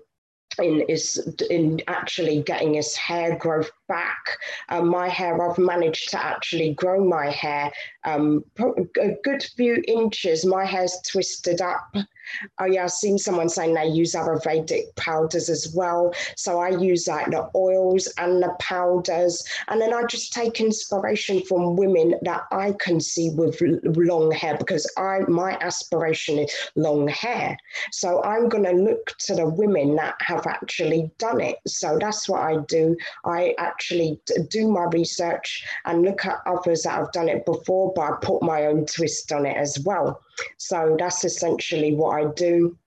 in is in actually getting his hair growth back. Um, my hair, I've managed to actually grow my hair um, a good few inches. My hair's twisted up. Oh yeah, I've seen someone saying they use Ayurvedic powders as well. So I use like the oils and the powders, and then I just take inspiration from women that I can see with long hair because I my aspiration is long hair. So I'm going to look to the women that have actually done it. So that's what I do. I actually do my research and look at others that have done it before, but I put my own twist on it as well. So that's essentially what I do.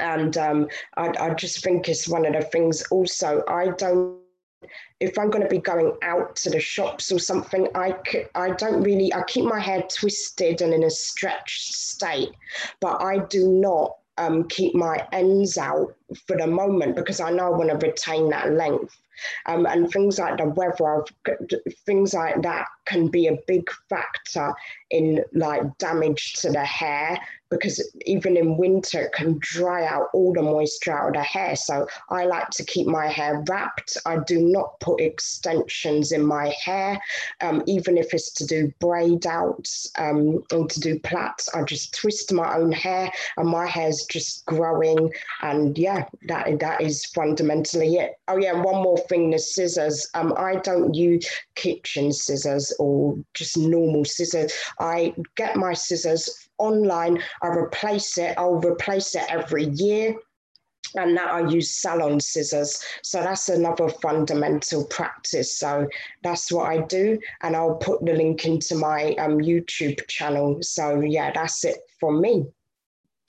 And um, I, I just think it's one of the things also, I don't if I'm going to be going out to the shops or something, I, I don't really, I keep my hair twisted and in a stretched state, but I do not um, keep my ends out for the moment because I know I want to retain that length. Um, and things like the weather, things like that can be a big factor in like damage to the hair because even in winter it can dry out all the moisture out of the hair. So I like to keep my hair wrapped. I do not put extensions in my hair, um, even if it's to do braid outs um, and to do plaits. I just twist my own hair and my hair's just growing. And yeah, that that is fundamentally it. Oh yeah, one more thing: the scissors. Um, I don't use kitchen scissors or just normal scissors. I get my scissors online. I replace it. I'll replace it every year. And now I use salon scissors. So that's another fundamental practice. So that's what I do. And I'll put the link into my um, YouTube channel. So yeah, that's it from me.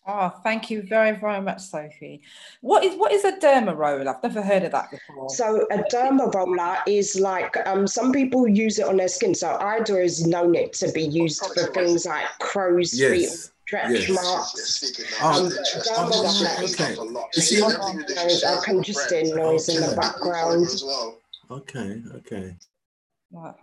Oh, thank you very, very much, Sophie. What is what is a derma roller? I've never heard of that before. So a derma roller is like um, some people use it on their skin. So Ida has known it to be used for things like crow's yes. feet, stretch yes. marks. Oh, um, oh, okay. okay. I can just hear noise in the background. Okay, okay.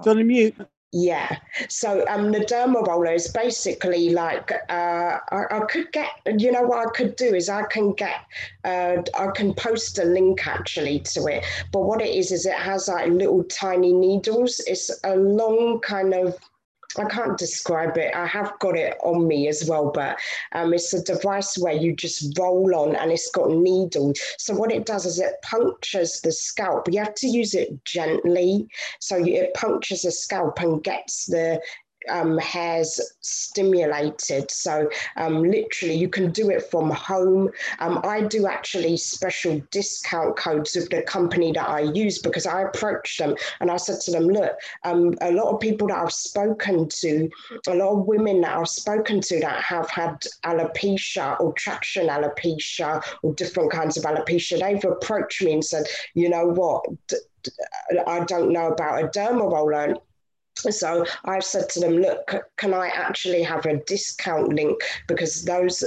Johnny mute. Yeah. So um, the derma roller is basically like uh, I, I, could get. You know what I could do is I can get. Uh, I can post a link actually to it. But what it is is it has like little tiny needles. It's a long kind of I can't describe it. I have got it on me as well, but um, it's a device where you just roll on and it's got needles. So what it does is it punctures the scalp. You have to use it gently. So it punctures the scalp and gets the um, hairs stimulated. So um, literally, you can do it from home. Um, I do actually special discount codes with the company that I use because I approached them and I said to them, look, um, a lot of people that I've spoken to, a lot of women that I've spoken to that have had alopecia or traction alopecia or different kinds of alopecia, they've approached me and said, you know what? I don't know about a derma roller so I've said to them, look, can I actually have a discount link? Because those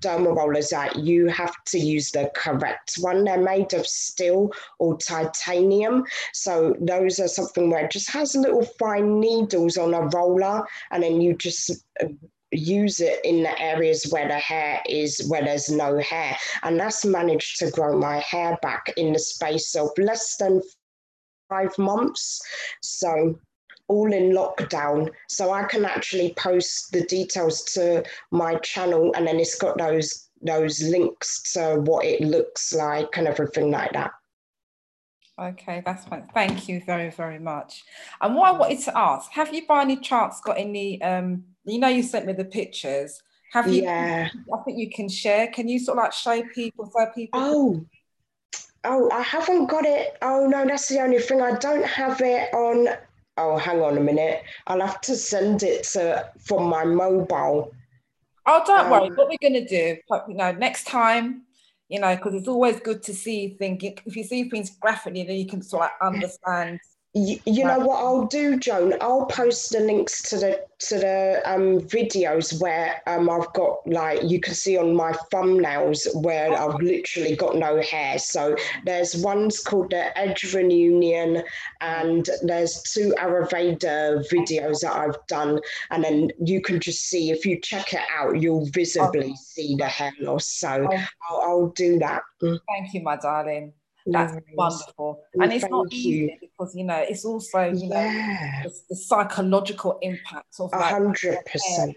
derma rollers that you have to use the correct one. They're made of steel or titanium. So those are something where it just has little fine needles on a roller, and then you just uh, use it in the areas where the hair is where there's no hair and that's managed to grow my hair back in the space of less than five months. So all in lockdown. So I can actually post the details to my channel and then it's got those those links to what it looks like and everything like that. Okay, that's fine. Thank you very, very much. And what I wanted to ask, have you by any chance got any um you know you sent me the pictures. Have you yeah. I think you can share. Can you sort of like show people so people Oh, oh, I haven't got it. Oh no, that's the only thing. I don't have it on oh hang on a minute. I'll have to send it to from my mobile. Oh, don't um, worry. What we're gonna do, you know, next time, you know, because it's always good to see things. If you see things graphically, then you can sort of understand you, you know what I'll do, Joan? I'll post the links to the to the um, videos where um, I've got like you can see on my thumbnails where I've literally got no hair. So there's one's called the Edge Reunion, and there's two Ayurveda videos that I've done, and then you can just see if you check it out, you'll visibly see the hair loss. So. I'll, I'll do that. Thank you, my darling. That's nice. wonderful. And it's not easy you. because, you know, it's also, you yeah. know, the, the, psychological impact of like 100%.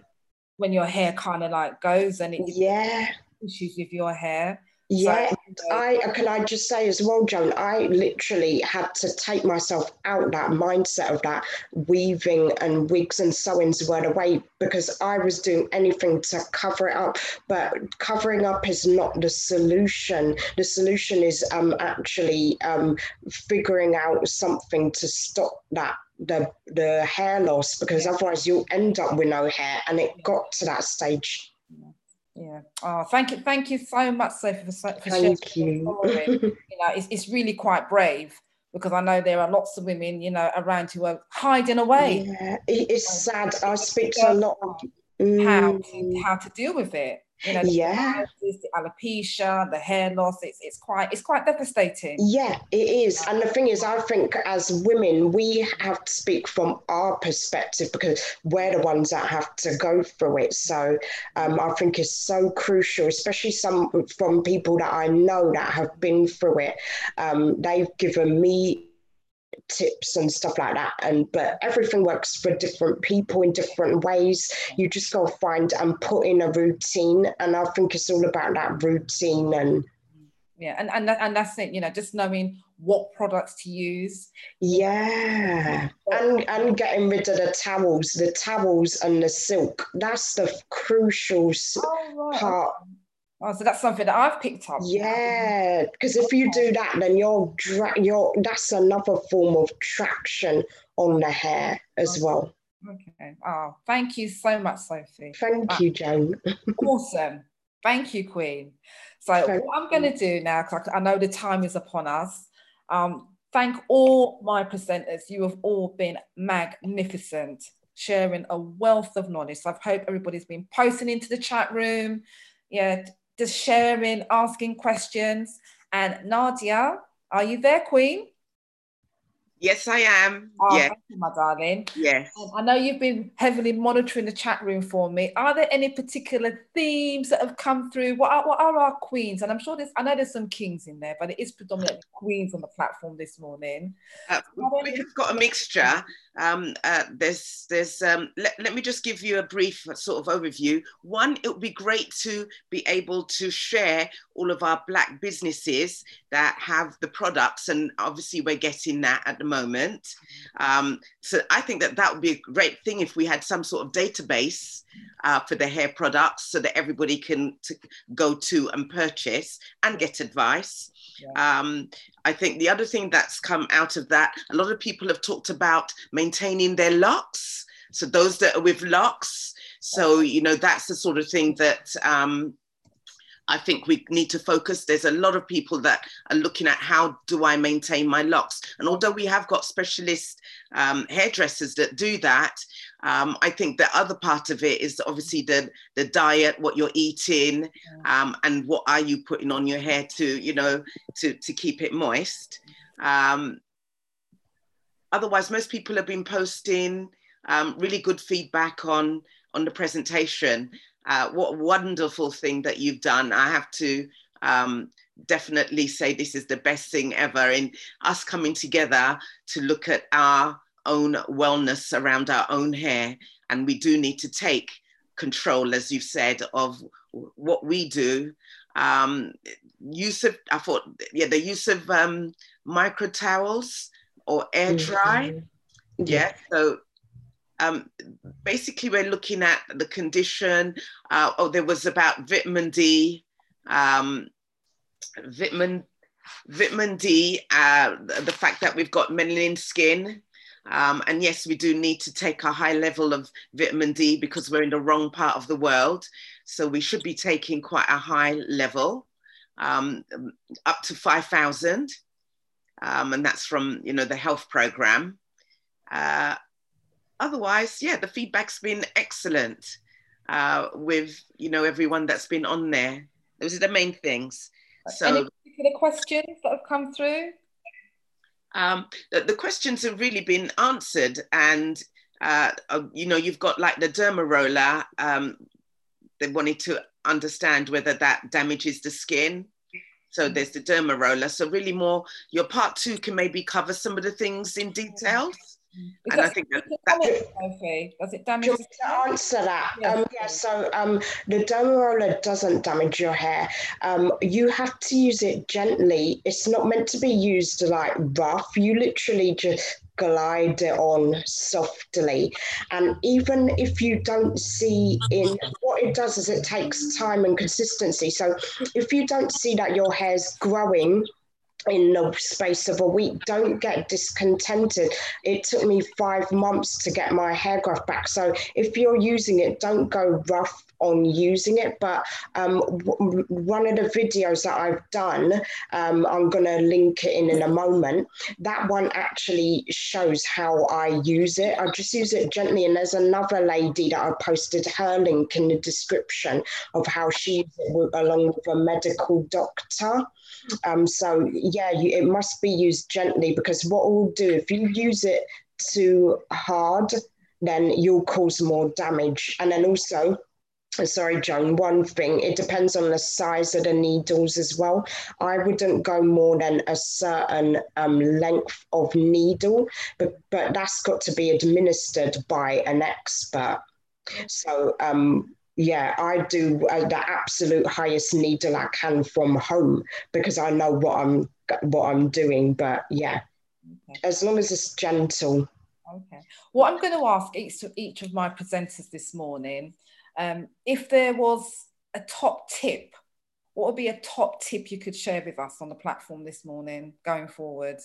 when your hair kind of like goes and it yeah issues with your hair. Yeah, so, I can I just say as well, Joan, I literally had to take myself out that mindset of that weaving and wigs and sewings were away because I was doing anything to cover it up. But covering up is not the solution. The solution is um actually um figuring out something to stop that the the hair loss because otherwise you'll end up with no hair and it got to that stage yeah. Oh, thank you. Thank you so much, Sophie, for, for sharing you. you know, it's, it's really quite brave because I know there are lots of women, you know, around who are hiding away. Yeah, it's sad. I speak to a lot. Of, mm. How to, how to deal with it you know, yeah, the alopecia, the hair loss. It's it's quite it's quite devastating. Yeah, it is. And the thing is, I think as women, we have to speak from our perspective because we're the ones that have to go through it. So um, I think it's so crucial, especially some from people that I know that have been through it. Um, they've given me tips and stuff like that. And but everything works for different people in different ways. You just to find and put in a routine. And i think it's all about that routine and yeah and and, and that's it you know just knowing what products to use. Yeah. And and getting rid of the towels the towels and the silk. That's the crucial oh, right. part Oh, so that's something that I've picked up. Yeah, because if you do that, then you're dra- you're that's another form of traction on the hair as well. Okay. Oh, thank you so much, Sophie. Thank you, Jane. awesome. Thank you, Queen. So thank what I'm going to do now, because I know the time is upon us. Um, thank all my presenters. You have all been magnificent, sharing a wealth of knowledge. So I hope everybody's been posting into the chat room. Yeah, just sharing, asking questions. And Nadia, are you there, Queen? Yes, I am. Oh, yes. You, my darling. Yes. I know you've been heavily monitoring the chat room for me. Are there any particular themes that have come through? What are, what are our queens? And I'm sure there's, I know there's some kings in there, but it is predominantly queens on the platform this morning. Uh, we have got a mixture. Um, uh, there's, there's. Um, let, let me just give you a brief sort of overview. One, it would be great to be able to share all of our black businesses that have the products, and obviously we're getting that at the moment. Um, so I think that that would be a great thing if we had some sort of database uh, for the hair products, so that everybody can go to and purchase and get advice. Yeah. Um, I think the other thing that's come out of that, a lot of people have talked about maintaining their locks. So those that are with locks, so you know that's the sort of thing that um, I think we need to focus. There's a lot of people that are looking at how do I maintain my locks. And although we have got specialist um, hairdressers that do that, um, I think the other part of it is obviously the the diet, what you're eating, um, and what are you putting on your hair to you know to to keep it moist. Um, otherwise, most people have been posting um, really good feedback on on the presentation. Uh, what wonderful thing that you've done. I have to um, definitely say this is the best thing ever in us coming together to look at our own wellness around our own hair. And we do need to take control, as you've said, of what we do. Um, use of, I thought, yeah, the use of um, micro towels or air mm-hmm. dry. Mm-hmm. Yeah. So um, basically, we're looking at the condition. Uh, oh, there was about vitamin D, um, vitamin vitamin D, uh, the fact that we've got melanin skin. Um, and yes, we do need to take a high level of vitamin D because we're in the wrong part of the world. So we should be taking quite a high level, um, up to 5,000. Um, and that's from, you know, the health program. Uh, otherwise, yeah, the feedback's been excellent uh, with, you know, everyone that's been on there. Those are the main things. So, Any particular questions that have come through? Um, the, the, questions have really been answered, and uh, uh, you know, you've got like the derma roller. Um, they wanted to understand whether that damages the skin. So there's the derma roller. So really, more your part two can maybe cover some of the things in details. And I think that, that does it damage? Just to answer that, yeah. Um, yeah. So um, the derma roller doesn't damage your hair. Um, you have to use it gently. It's not meant to be used like rough. You literally just glide it on softly. And even if you don't see in what it does is it takes time and consistency. So if you don't see that your hair's growing in the space of a week. Don't get discontented. It took me five months to get my hair growth back. So if you're using it, don't go rough on using it. But um, w- one of the videos that I've done, um, I'm going to link it in in a moment. That one actually shows how I use it. I just use it gently. And there's another lady that I posted her link in the description of how she used it along with a medical doctor. Um, so yeah, you, it must be used gently because what will do if you use it too hard, then you'll cause more damage. And then also, sorry, Joan, one thing, it depends on the size of the needles as well. I wouldn't go more than a certain um, length of needle, but, but that's got to be administered by an expert. So um, yeah, I do uh, the absolute highest needle I can from home because I know what I'm what I'm doing. But yeah, okay. as long as it's gentle. Okay. What I'm going to ask each each of my presenters this morning, um, if there was a top tip, what would be a top tip you could share with us on the platform this morning going forward?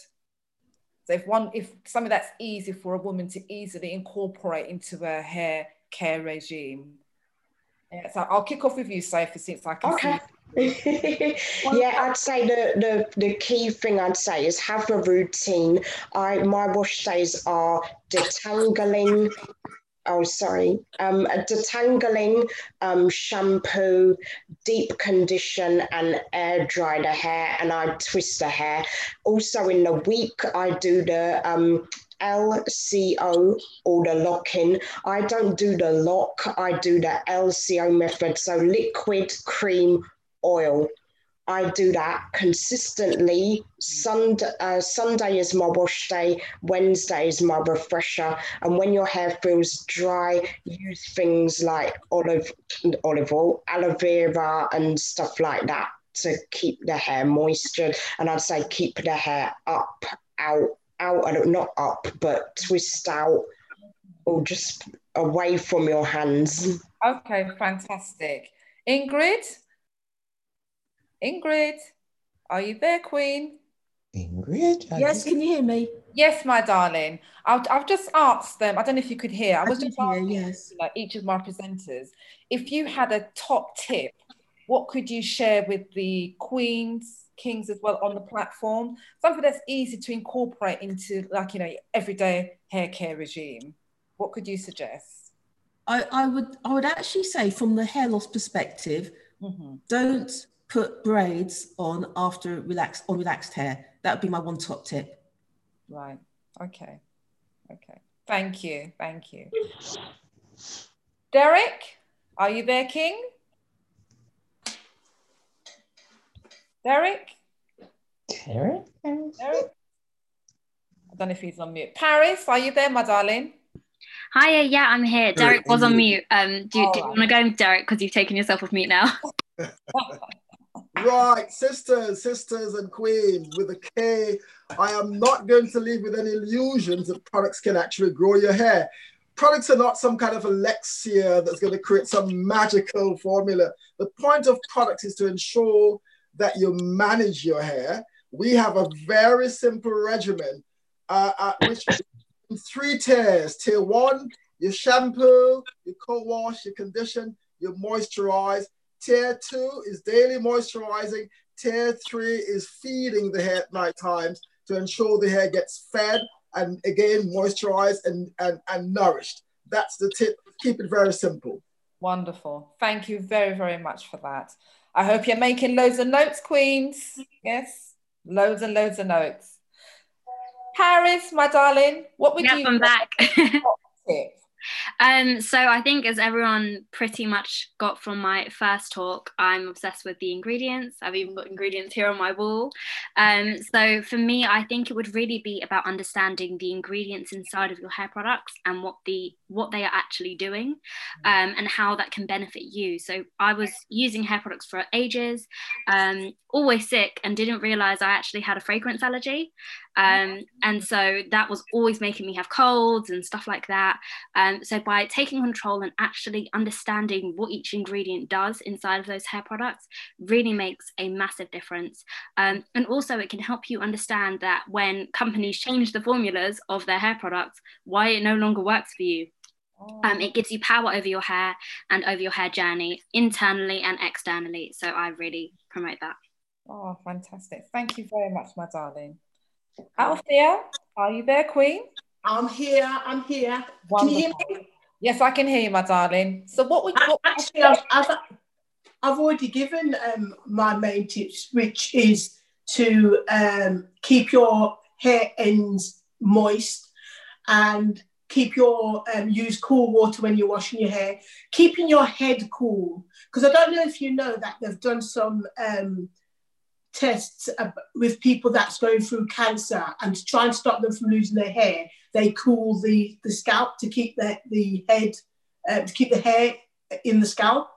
So if one, if something that's easy for a woman to easily incorporate into her hair care regime, yeah, so I'll kick off with you, Sophie, since I can okay. yeah, I'd say the, the the key thing I'd say is have a routine. I my wash days are detangling. Oh, sorry. Um, detangling, um, shampoo, deep condition, and air dry the hair, and I twist the hair. Also, in the week, I do the um, LCO or the lock-in. I don't do the lock, I do the LCO method. So liquid, cream, oil. I do that consistently. Sunday, uh, Sunday is my wash day, Wednesday is my refresher. And when your hair feels dry, use things like olive, olive oil, aloe vera, and stuff like that to keep the hair moisture. And I'd say keep the hair up, out, out and not up, but twist out or just away from your hands. Okay, fantastic. Ingrid? Ingrid, are you there, Queen? Ingrid? Yes, can you hear me? Yes, my darling. I've, I've just asked them, I don't know if you could hear, I was I just asking yes. like, each of my presenters, if you had a top tip, what could you share with the queens, kings as well on the platform. Something that's easy to incorporate into like, you know, everyday hair care regime. What could you suggest? I, I would I would actually say from the hair loss perspective, mm-hmm. don't put braids on after relaxed on relaxed hair. That would be my one top tip. Right. Okay. Okay. Thank you. Thank you. Derek, are you there, King? Derek? Derek? Derek? I don't know if he's on mute. Paris, are you there, my darling? Hiya, yeah, I'm here. Derek was on mute. Um, do, do you want to go, Derek, because you've taken yourself off mute now? right, sisters, sisters, and queens with a K. I am not going to leave with any illusions that products can actually grow your hair. Products are not some kind of elixir that's going to create some magical formula. The point of products is to ensure that you manage your hair. We have a very simple regimen, uh, uh, which three tiers. Tier one, you shampoo, you co-wash, you condition, you moisturize. Tier two is daily moisturizing. Tier three is feeding the hair at night times to ensure the hair gets fed and again moisturized and, and, and nourished. That's the tip. Keep it very simple. Wonderful. Thank you very, very much for that. I hope you're making loads of notes, Queens. Yes, loads and loads of notes. Paris, my darling, what would yep, you? I'm back. Um, so I think as everyone pretty much got from my first talk, I'm obsessed with the ingredients. I've even got ingredients here on my wall. Um, so for me, I think it would really be about understanding the ingredients inside of your hair products and what the what they are actually doing um, and how that can benefit you. So I was using hair products for ages, um, always sick, and didn't realize I actually had a fragrance allergy. Um, and so that was always making me have colds and stuff like that. Um, so by taking control and actually understanding what each ingredient does inside of those hair products really makes a massive difference. Um, and also it can help you understand that when companies change the formulas of their hair products, why it no longer works for you. Um, it gives you power over your hair and over your hair journey internally and externally. So I really promote that. Oh, fantastic. Thank you very much, my darling. Althea, are you there, Queen? I'm here. I'm here. Wonderful. Can you hear me? Yes, I can hear you, my darling. So, what would you actually? I've, I've, I've, already given um, my main tips, which is to um, keep your hair ends moist and keep your um, use cool water when you're washing your hair. Keeping your head cool, because I don't know if you know that they've done some um, tests with people that's going through cancer and to try and stop them from losing their hair, they cool the, the scalp to keep the, the head, uh, to keep the hair in the scalp.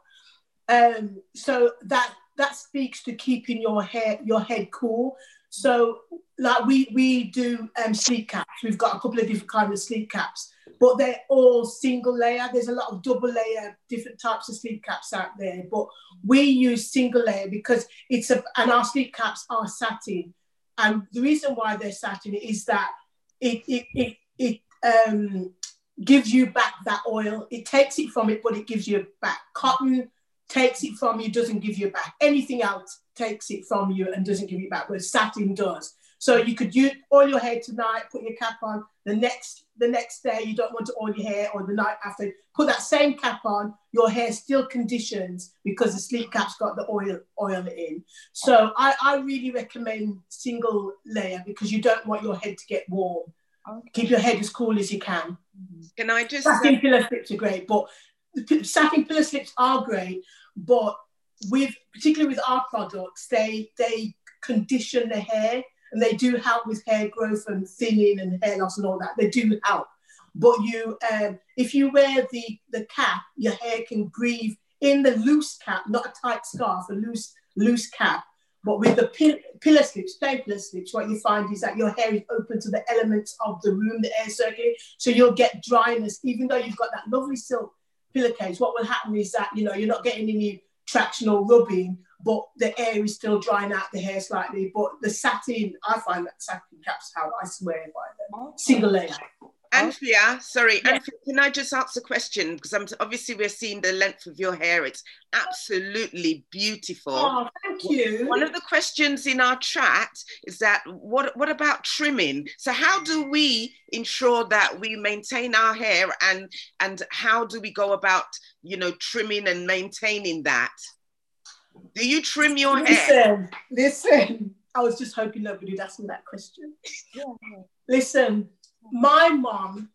Um, so that that speaks to keeping your hair your head cool. So like we we do um, sleep caps. We've got a couple of different kinds of sleep caps, but they're all single layer. There's a lot of double layer, different types of sleep caps out there, but we use single layer because it's a and our sleep caps are satin. And the reason why they're satin is that it it it, it um, gives you back that oil. It takes it from it, but it gives you back. Cotton takes it from you, doesn't give you back. Anything else takes it from you and doesn't give you back, but satin does. So you could use, oil your hair tonight, put your cap on. The next the next day you don't want to oil your hair, or the night after, put that same cap on. Your hair still conditions because the sleep cap's got the oil oil in. So I, I really recommend single layer because you don't want your head to get warm. Okay. Keep your head as cool as you can. Mm-hmm. Can I just uh, satin pillow slips are great, but satin pillow slips are great, but with particularly with our products, they they condition the hair and they do help with hair growth and thinning and hair loss and all that. They do help. But you, um, if you wear the, the cap, your hair can breathe in the loose cap, not a tight scarf, a loose loose cap. But with the pill, pillow slips, plain pillow slips, what you find is that your hair is open to the elements of the room, the air circuit. So you'll get dryness, even though you've got that lovely silk pillowcase. What will happen is that you know you're not getting any traction or rubbing, but the air is still drying out the hair slightly. But the satin, I find that satin caps how I swear by them. Oh. Single layer. Anthea, sorry, yeah. Anthea, can I just ask a question? Because I'm obviously we're seeing the length of your hair. It's absolutely beautiful. Oh, thank you. One of the questions in our chat is that what what about trimming? So how do we ensure that we maintain our hair and and how do we go about you know trimming and maintaining that? Do you trim your listen, hair? Listen, listen. I was just hoping nobody would ask me that question. Yeah. Listen, my mom,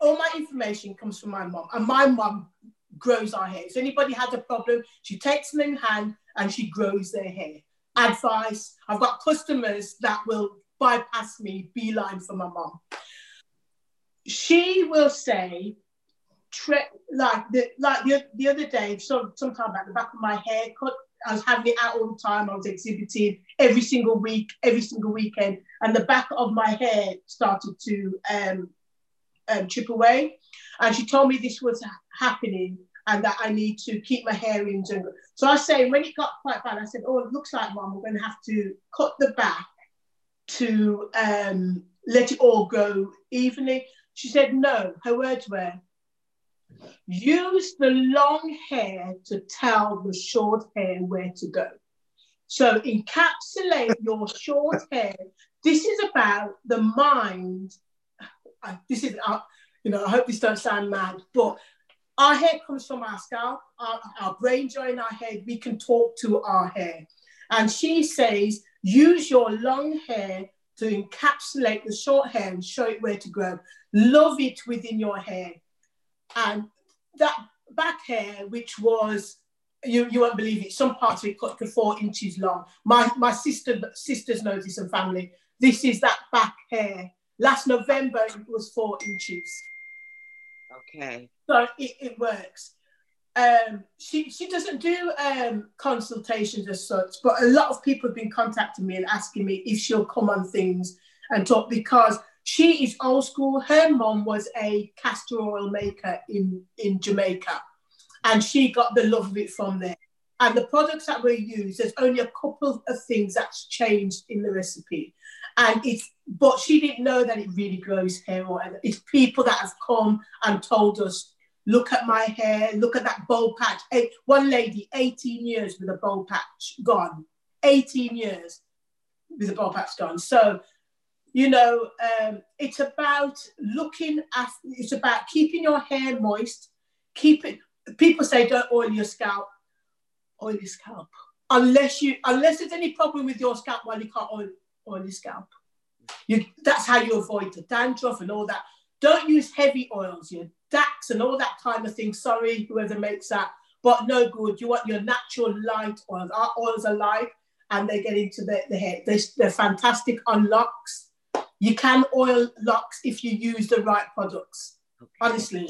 all my information comes from my mom, and my mom grows our hair. So anybody has a problem, she takes them in hand and she grows their hair. advice. I've got customers that will bypass me, beeline for my mom. She will say, like the like the, the other day, so sometime back, the back of my hair cut. I was having it out all the time. I was exhibiting every single week, every single weekend, and the back of my hair started to um, um, chip away. And she told me this was happening and that I need to keep my hair in jungle. So I say when it got quite bad, I said, "Oh, it looks like mom, we're going to have to cut the back to um, let it all go evenly." She said, "No." Her words were, "Use the long hair to tell the short hair where to go." So encapsulate your short hair. This is about the mind. This is, uh, you know, I hope this don't sound mad, but our hair comes from our scalp, our, our brain join our head. We can talk to our hair. And she says, use your long hair to encapsulate the short hair and show it where to grow. Love it within your hair. And that back hair, which was, you, you won't believe it, some parts of it cut to four inches long. My, my sister, sisters know this and family. This is that back hair. Last November, it was four inches. Okay. So it, it works. Um, she she doesn't do um, consultations as such, but a lot of people have been contacting me and asking me if she'll come on things and talk because she is old school. Her mom was a castor oil maker in in Jamaica, and she got the love of it from there. And the products that we use, there's only a couple of things that's changed in the recipe. And it's but she didn't know that it really grows hair or it's people that have come and told us look at my hair. Look at that bowl patch. Eh, one lady 18 years with a bowl patch gone. 18 years with a bowl patch gone. So you know um, it's about looking at it's about keeping your hair moist keep it people say don't oil your scalp oil your scalp unless you unless there's any problem with your scalp while you can't oil your scalp. You, that's how you avoid the dandruff and all that. Don't use heavy oils, your Dax and all that kind of thing. Sorry, whoever makes that, but no good. You want your natural light oils. Our oils are light and they get into the, the hair. They're, they're fantastic on locks. You can oil locks if you use the right products, okay. honestly.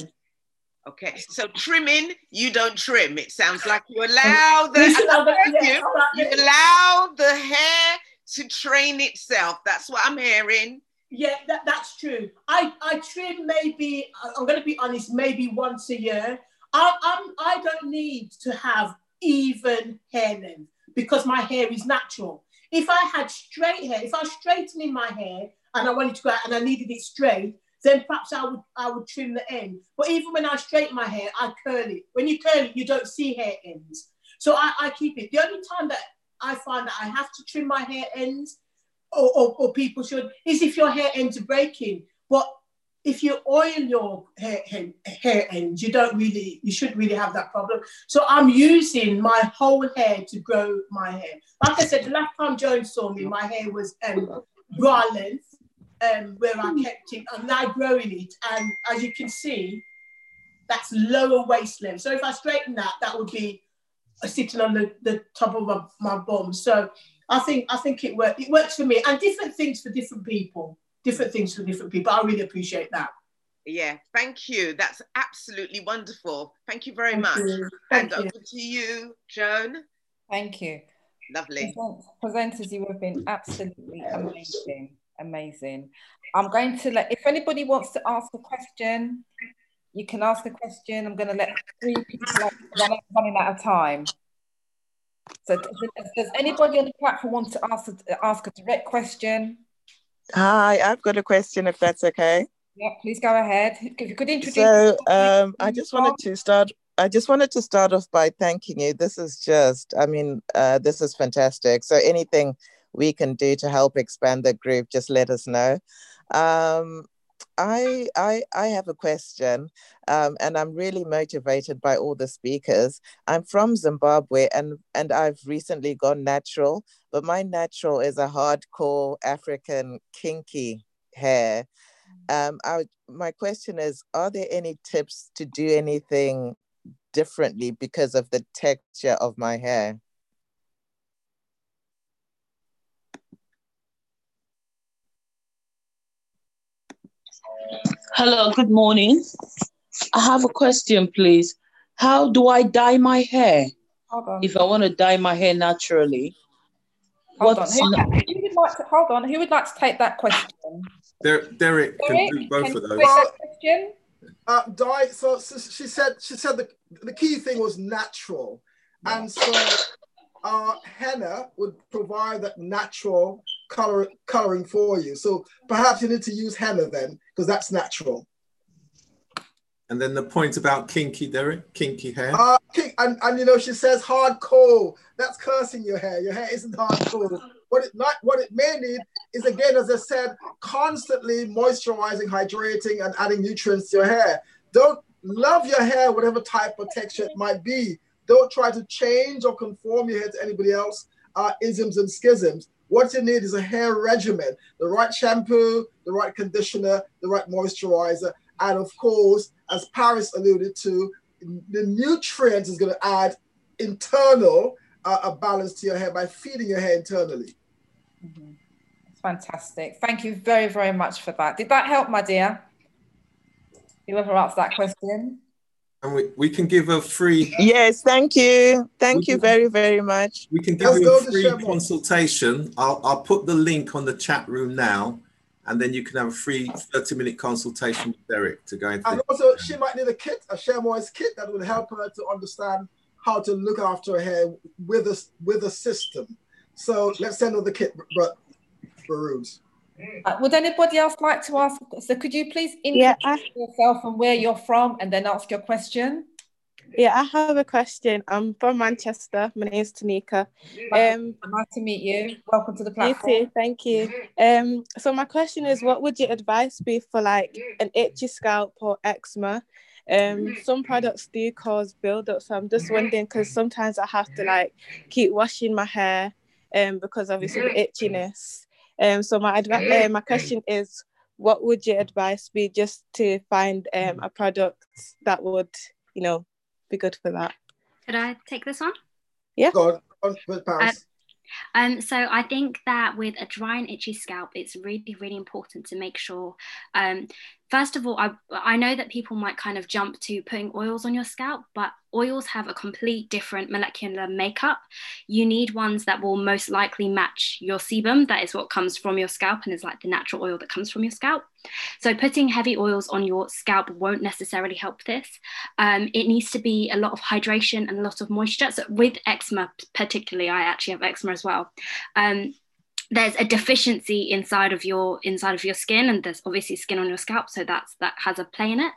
Okay, so trimming, you don't trim. It sounds like you um, allow the, you, you allow the hair to train itself. That's what I'm hearing. Yeah, that, that's true. I, I trim maybe, I'm going to be honest, maybe once a year. I, I'm, I don't need to have even hair length because my hair is natural. If I had straight hair, if I was straightening my hair and I wanted to go out and I needed it straight, then perhaps I would I would trim the end. But even when I straighten my hair, I curl it. When you curl it, you don't see hair ends. So I, I keep it. The only time that I find that I have to trim my hair ends, or, or, or people should, is if your hair ends are breaking. But if you oil your hair, hair, hair ends, you don't really, you shouldn't really have that problem. So I'm using my whole hair to grow my hair. Like I said, the last time Joan saw me, my hair was um, bra length, um, where I kept it. I'm now growing it, and as you can see, that's lower waist length. So if I straighten that, that would be sitting on the, the top of my, my bum. So I think I think it works. It works for me, and different things for different people. Different things for different people. I really appreciate that. Yeah, thank you. That's absolutely wonderful. Thank you very thank much. You. and you. over to you, Joan. Thank you. Lovely. Presenters, you have been absolutely amazing. Amazing. I'm going to let, if anybody wants to ask a question, you can ask a question. I'm going to let three people run, running out of time. So does, does, anybody on the platform want to ask a, ask a direct question? Hi, I've got a question if that's okay. Yeah, please go ahead. If you could introduce. So um, I just wanted to start. I just wanted to start off by thanking you. This is just, I mean, uh, this is fantastic. So anything we can do to help expand the group, just let us know. Um, I I I have a question, um, and I'm really motivated by all the speakers. I'm from Zimbabwe, and and I've recently gone natural, but my natural is a hardcore African kinky hair. Um, I, my question is: Are there any tips to do anything differently because of the texture of my hair? Hello, good morning. I have a question, please. How do I dye my hair? Hold on. If I want to dye my hair naturally. Hold on. Who, not- who would like to, hold on. Who would like to take that question? Der- Derek can Derek, do both can of those. take that question? Uh, di- so, so she said she said the, the key thing was natural, and so uh, henna would provide that natural color coloring for you. So perhaps you need to use henna then, because that's natural. And then the point about kinky, Derek, kinky hair. Uh, kick- and, and you know she says hardcore. That's cursing your hair. Your hair isn't hardcore. What it not what it may need is again, as I said, constantly moisturizing, hydrating, and adding nutrients to your hair. Don't love your hair, whatever type of texture it might be. Don't try to change or conform your hair to anybody else. Uh, isms and schisms. What you need is a hair regimen: the right shampoo, the right conditioner, the right moisturizer, and of course, as Paris alluded to, the nutrients is going to add internal uh, a balance to your hair by feeding your hair internally. Fantastic. Thank you very, very much for that. Did that help, my dear? Whoever asked that question. And we, we can give a free Yes, thank you. Thank you very, very much. we can give Let's you a free consultation. I'll, I'll put the link on the chat room now, and then you can have a free 30 minute consultation with Derek to go into And also, she might need a kit, a Shea Moist kit that will help her to understand how to look after her hair with a with a system. So let's send her the kit, but Baruz. Uh, would anybody else like to ask? So could you please Yeah, introduce yourself and where you're from and then ask your question? Yeah, I have a question. I'm from Manchester. My name is Tanika. Um, nice to meet you. Welcome to the you platform. too, thank you. Um, so my question is, what would your advice be for like an itchy scalp or eczema? Um, some products do cause buildup, so I'm just wondering because sometimes I have to like keep washing my hair, um, because obviously the itchiness. Um, so my advice, uh, my question is, what would your advice be just to find um a product that would, you know, be good for that? Could I take this on? Yeah. Go on, with Paris. Um, so I think that with a dry and itchy scalp, it's really, really important to make sure. Um, first of all, I I know that people might kind of jump to putting oils on your scalp, but oils have a complete different molecular makeup. You need ones that will most likely match your sebum. That is what comes from your scalp and is like the natural oil that comes from your scalp. So putting heavy oils on your scalp won't necessarily help this. Um, it needs to be a lot of hydration and a lot of moisture. So with eczema, particularly, I actually have eczema as well. Um, there's a deficiency inside of your inside of your skin and there's obviously skin on your scalp so that's that has a play in it.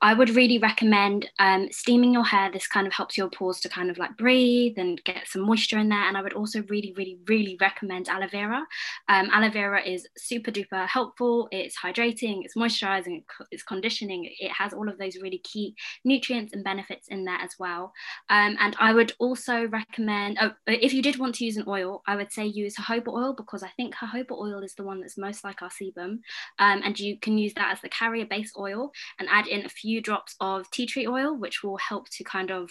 I would really recommend um, steaming your hair. This kind of helps your pores to kind of like breathe and get some moisture in there and i would also really really really recommend aloe vera. Um, aloe vera is super duper helpful. It's hydrating it's moisturizing it's conditioning. It has all of those really key nutrients and benefits in there as well. Um, and i would also recommend oh, if you did want to use an oil i would say use jojoba oil because I think jojoba oil is the one that's most like our sebum. Um, and you can use that as the carrier base oil and add in a few drops of tea tree oil, which will help to kind of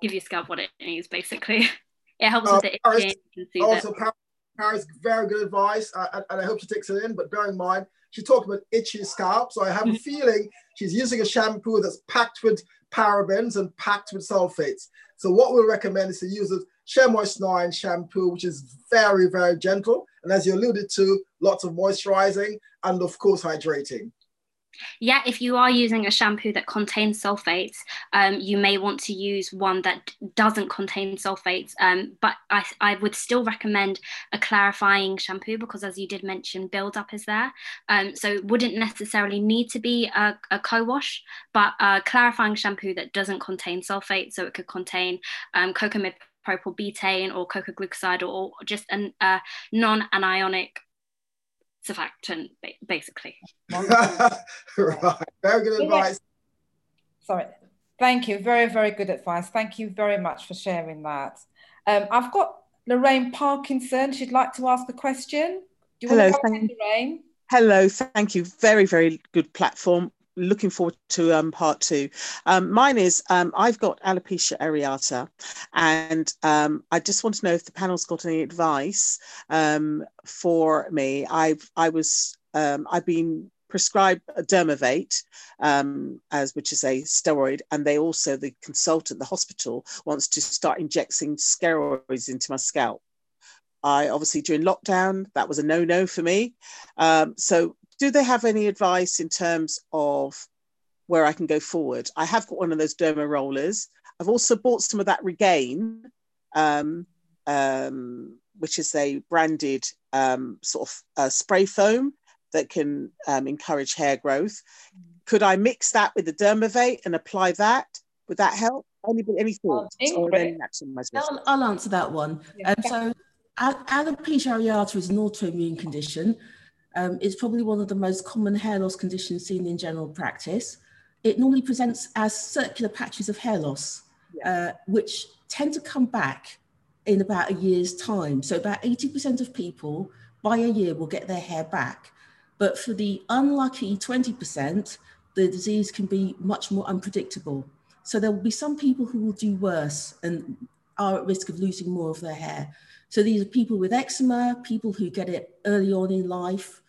give your scalp what it needs, basically. it helps Uh, with the Paris, itching and also. Paris, Paris, very good advice, uh, and, I hope she takes it in. But bear in mind, she talked about itchy scalp, so I have a feeling she's using a shampoo that's packed with parabens and packed with sulfates. So what we'll recommend is to use a Shea Moist 9 shampoo, which is very, very gentle, and as you alluded to, lots of moisturizing and of course hydrating. Yeah, if you are using a shampoo that contains sulfates, um, you may want to use one that doesn't contain sulfates. Um, but I, I would still recommend a clarifying shampoo because, as you did mention, buildup is there. Um, so it wouldn't necessarily need to be a, a co-wash, but a clarifying shampoo that doesn't contain sulfate. So it could contain um, cocamide propyl betaine or coco glucoside or just a uh, non-anionic surfactant, basically. right, very good advice. Sorry. Thank you. Very, very good advice. Thank you very much for sharing that. Um, I've got Lorraine Parkinson. She'd like to ask a question. Do you Hello, want to thank- ahead, Lorraine? Hello, thank you. Very, very good platform. Looking forward to um, part two. Um, mine is um, I've got alopecia areata, and um, I just want to know if the panel's got any advice um, for me. I've I was um, I've been prescribed Dermovate, as which is a steroid, and they also the consultant, the hospital wants to start injecting steroids into my scalp. I obviously during lockdown that was a no-no for me. So, do they have any advice in terms of where I can go forward? I have got one of those derma rollers. I've also bought some of that Regaine, um, um, which is a branded um, sort of uh, spray foam that can um, encourage hair growth. Could I mix that with the Dermovate and apply that? Would that help? Any, any thoughts? Or any I'll, I'll, answer that one. Yeah. Um, so alopecia areata is an autoimmune condition. Um, it's probably one of the most common hair loss conditions seen in general practice. It normally presents as circular patches of hair loss, yeah. uh, which tend to come back in about a year's time. So about 80% of people by a year will get their hair back. But for the unlucky 20%, the disease can be much more unpredictable. So there will be some people who will do worse and are at risk of losing more of their hair. So these are people with eczema, people who get it early on in life,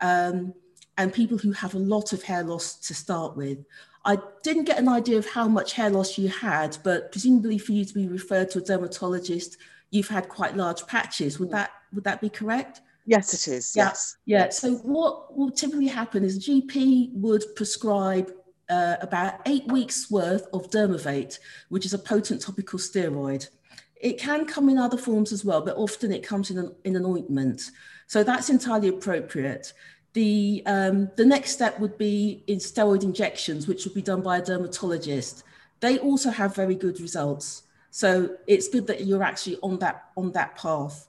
um, and people who have a lot of hair loss to start with. I didn't get an idea of how much hair loss you had, but presumably for you to be referred to a dermatologist, you've had quite large patches. Would that would that be correct? Yes, it is. Yeah. Yes. Yeah. So what will typically happen is a GP would prescribe uh, about eight weeks worth of Dermovate, which is a potent topical steroid. It can come in other forms as well, but often it comes in an, in an ointment. So that's entirely appropriate. The, um, the next step would be in steroid injections, which would be done by a dermatologist. They also have very good results. So it's good that you're actually on that, on that path.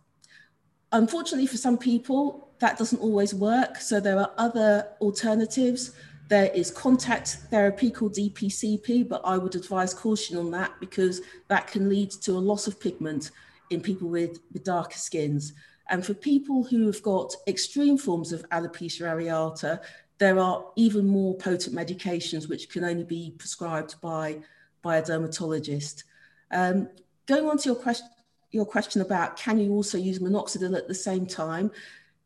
Unfortunately, for some people, that doesn't always work. So there are other alternatives. There is contact therapy called DPCP, but I would advise caution on that because that can lead to a loss of pigment in people with, with darker skins. And for people who have got extreme forms of alopecia areata, there are even more potent medications which can only be prescribed by, by a dermatologist. Um, going on to your question, your question about can you also use minoxidil at the same time?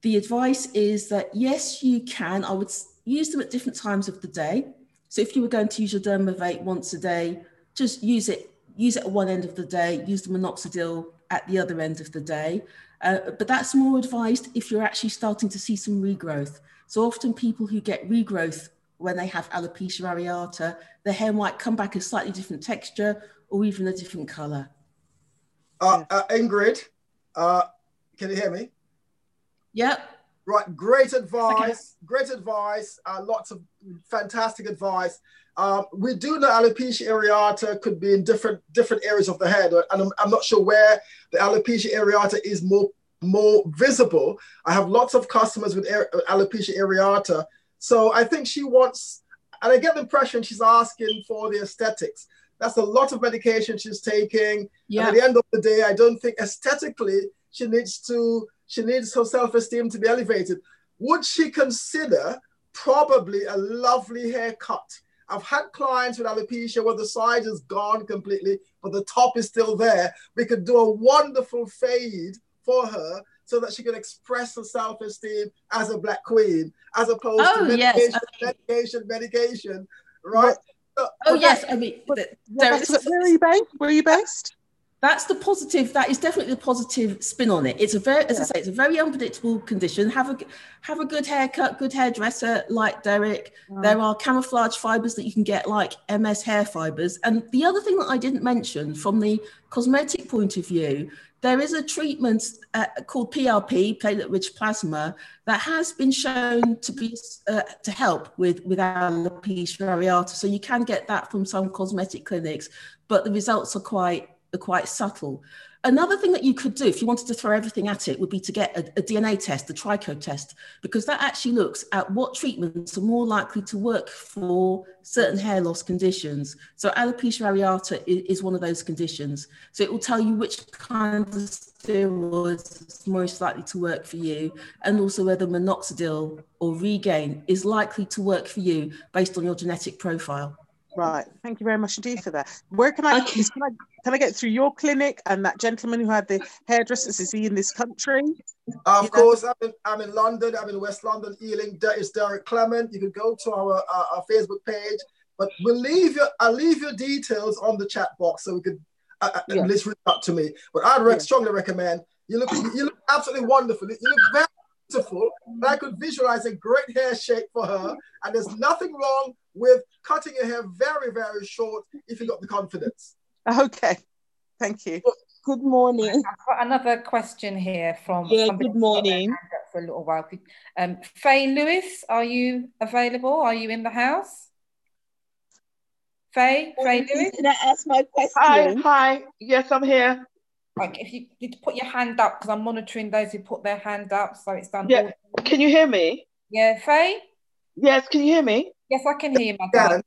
The advice is that yes, you can. I would use them at different times of the day. So if you were going to use your Dermovate once a day, just use it, use it at one end of the day, use the minoxidil at the other end of the day. Uh, but that's more advised if you're actually starting to see some regrowth. So often people who get regrowth when they have alopecia areata, the hair might come back a slightly different texture or even a different color. Uh, uh, Ingrid, uh, can you hear me? Yep. Right, great advice, okay. great advice, uh, lots of fantastic advice. Um, we do know alopecia areata could be in different different areas of the head, and I'm, I'm not sure where the alopecia areata is more more visible. I have lots of customers with alopecia areata, so I think she wants, and I get the impression she's asking for the aesthetics. That's a lot of medication she's taking. Yeah. at the end of the day, I don't think aesthetically she needs to, she needs her self-esteem to be elevated. Would she consider probably a lovely haircut? I've had clients with alopecia where the side is gone completely, but the top is still there. We could do a wonderful fade for her so that she can express her self-esteem as a black queen, as opposed oh, to medication, yes. medication, medication, right? oh yes, I mean, where are you based? Where are you based? That's the positive. That is definitely the positive spin on it. It's a very, as yeah. I say, it's a very unpredictable condition. Have a have a good haircut, good hairdresser like Derek. There are camouflage fibers that you can get like MS hair fibers. And the other thing that I didn't mention from the cosmetic point of view, there is a treatment uh, called PRP, platelet-rich plasma, that has been shown to be uh, to help with with alopecia areata. So you can get that from some cosmetic clinics, but the results are quite are quite subtle. Another thing that you could do if you wanted to throw everything at it would be to get a, a, DNA test, the TrichoTest, because that actually looks at what treatments are more likely to work for certain hair loss conditions. So alopecia areata is, is one of those conditions. So it will tell you which kind of steroids is most likely to work for you, and also whether minoxidil or Regaine is likely to work for you based on your genetic profile. Right. Thank you very much indeed for that. Where can I, okay. can I can I get through your clinic and that gentleman who had the hairdressers? Is he in this country? Of course, I'm in, I'm in London. I'm in West London, Ealing. There is Derek Clement. You can go to our, uh, our Facebook page. But we'll leave your, I'll leave your details on the chat box so we could uh, uh yeah. at least reach out to me. But I'd yeah. strongly recommend you look you look absolutely wonderful. You look very beautiful. And I could visualize a great hair shape for her. And there's nothing wrong with cutting your hair very, very short if you got the confidence. Okay. Thank you. Good morning. I've got another question here from yeah. Good morning. For a little while. Um, Faye Lewis, are you available? Are you in the house? Faye, Faye Lewis. Can I ask my question? Hi, hi. Yes, I'm here. Like if you need to put your hand up because I'm monitoring those who put their hand up, so it's done. Yeah. Can you hear me? Yeah, Faye. Yes. Can you hear me? Yes, I can hear you, my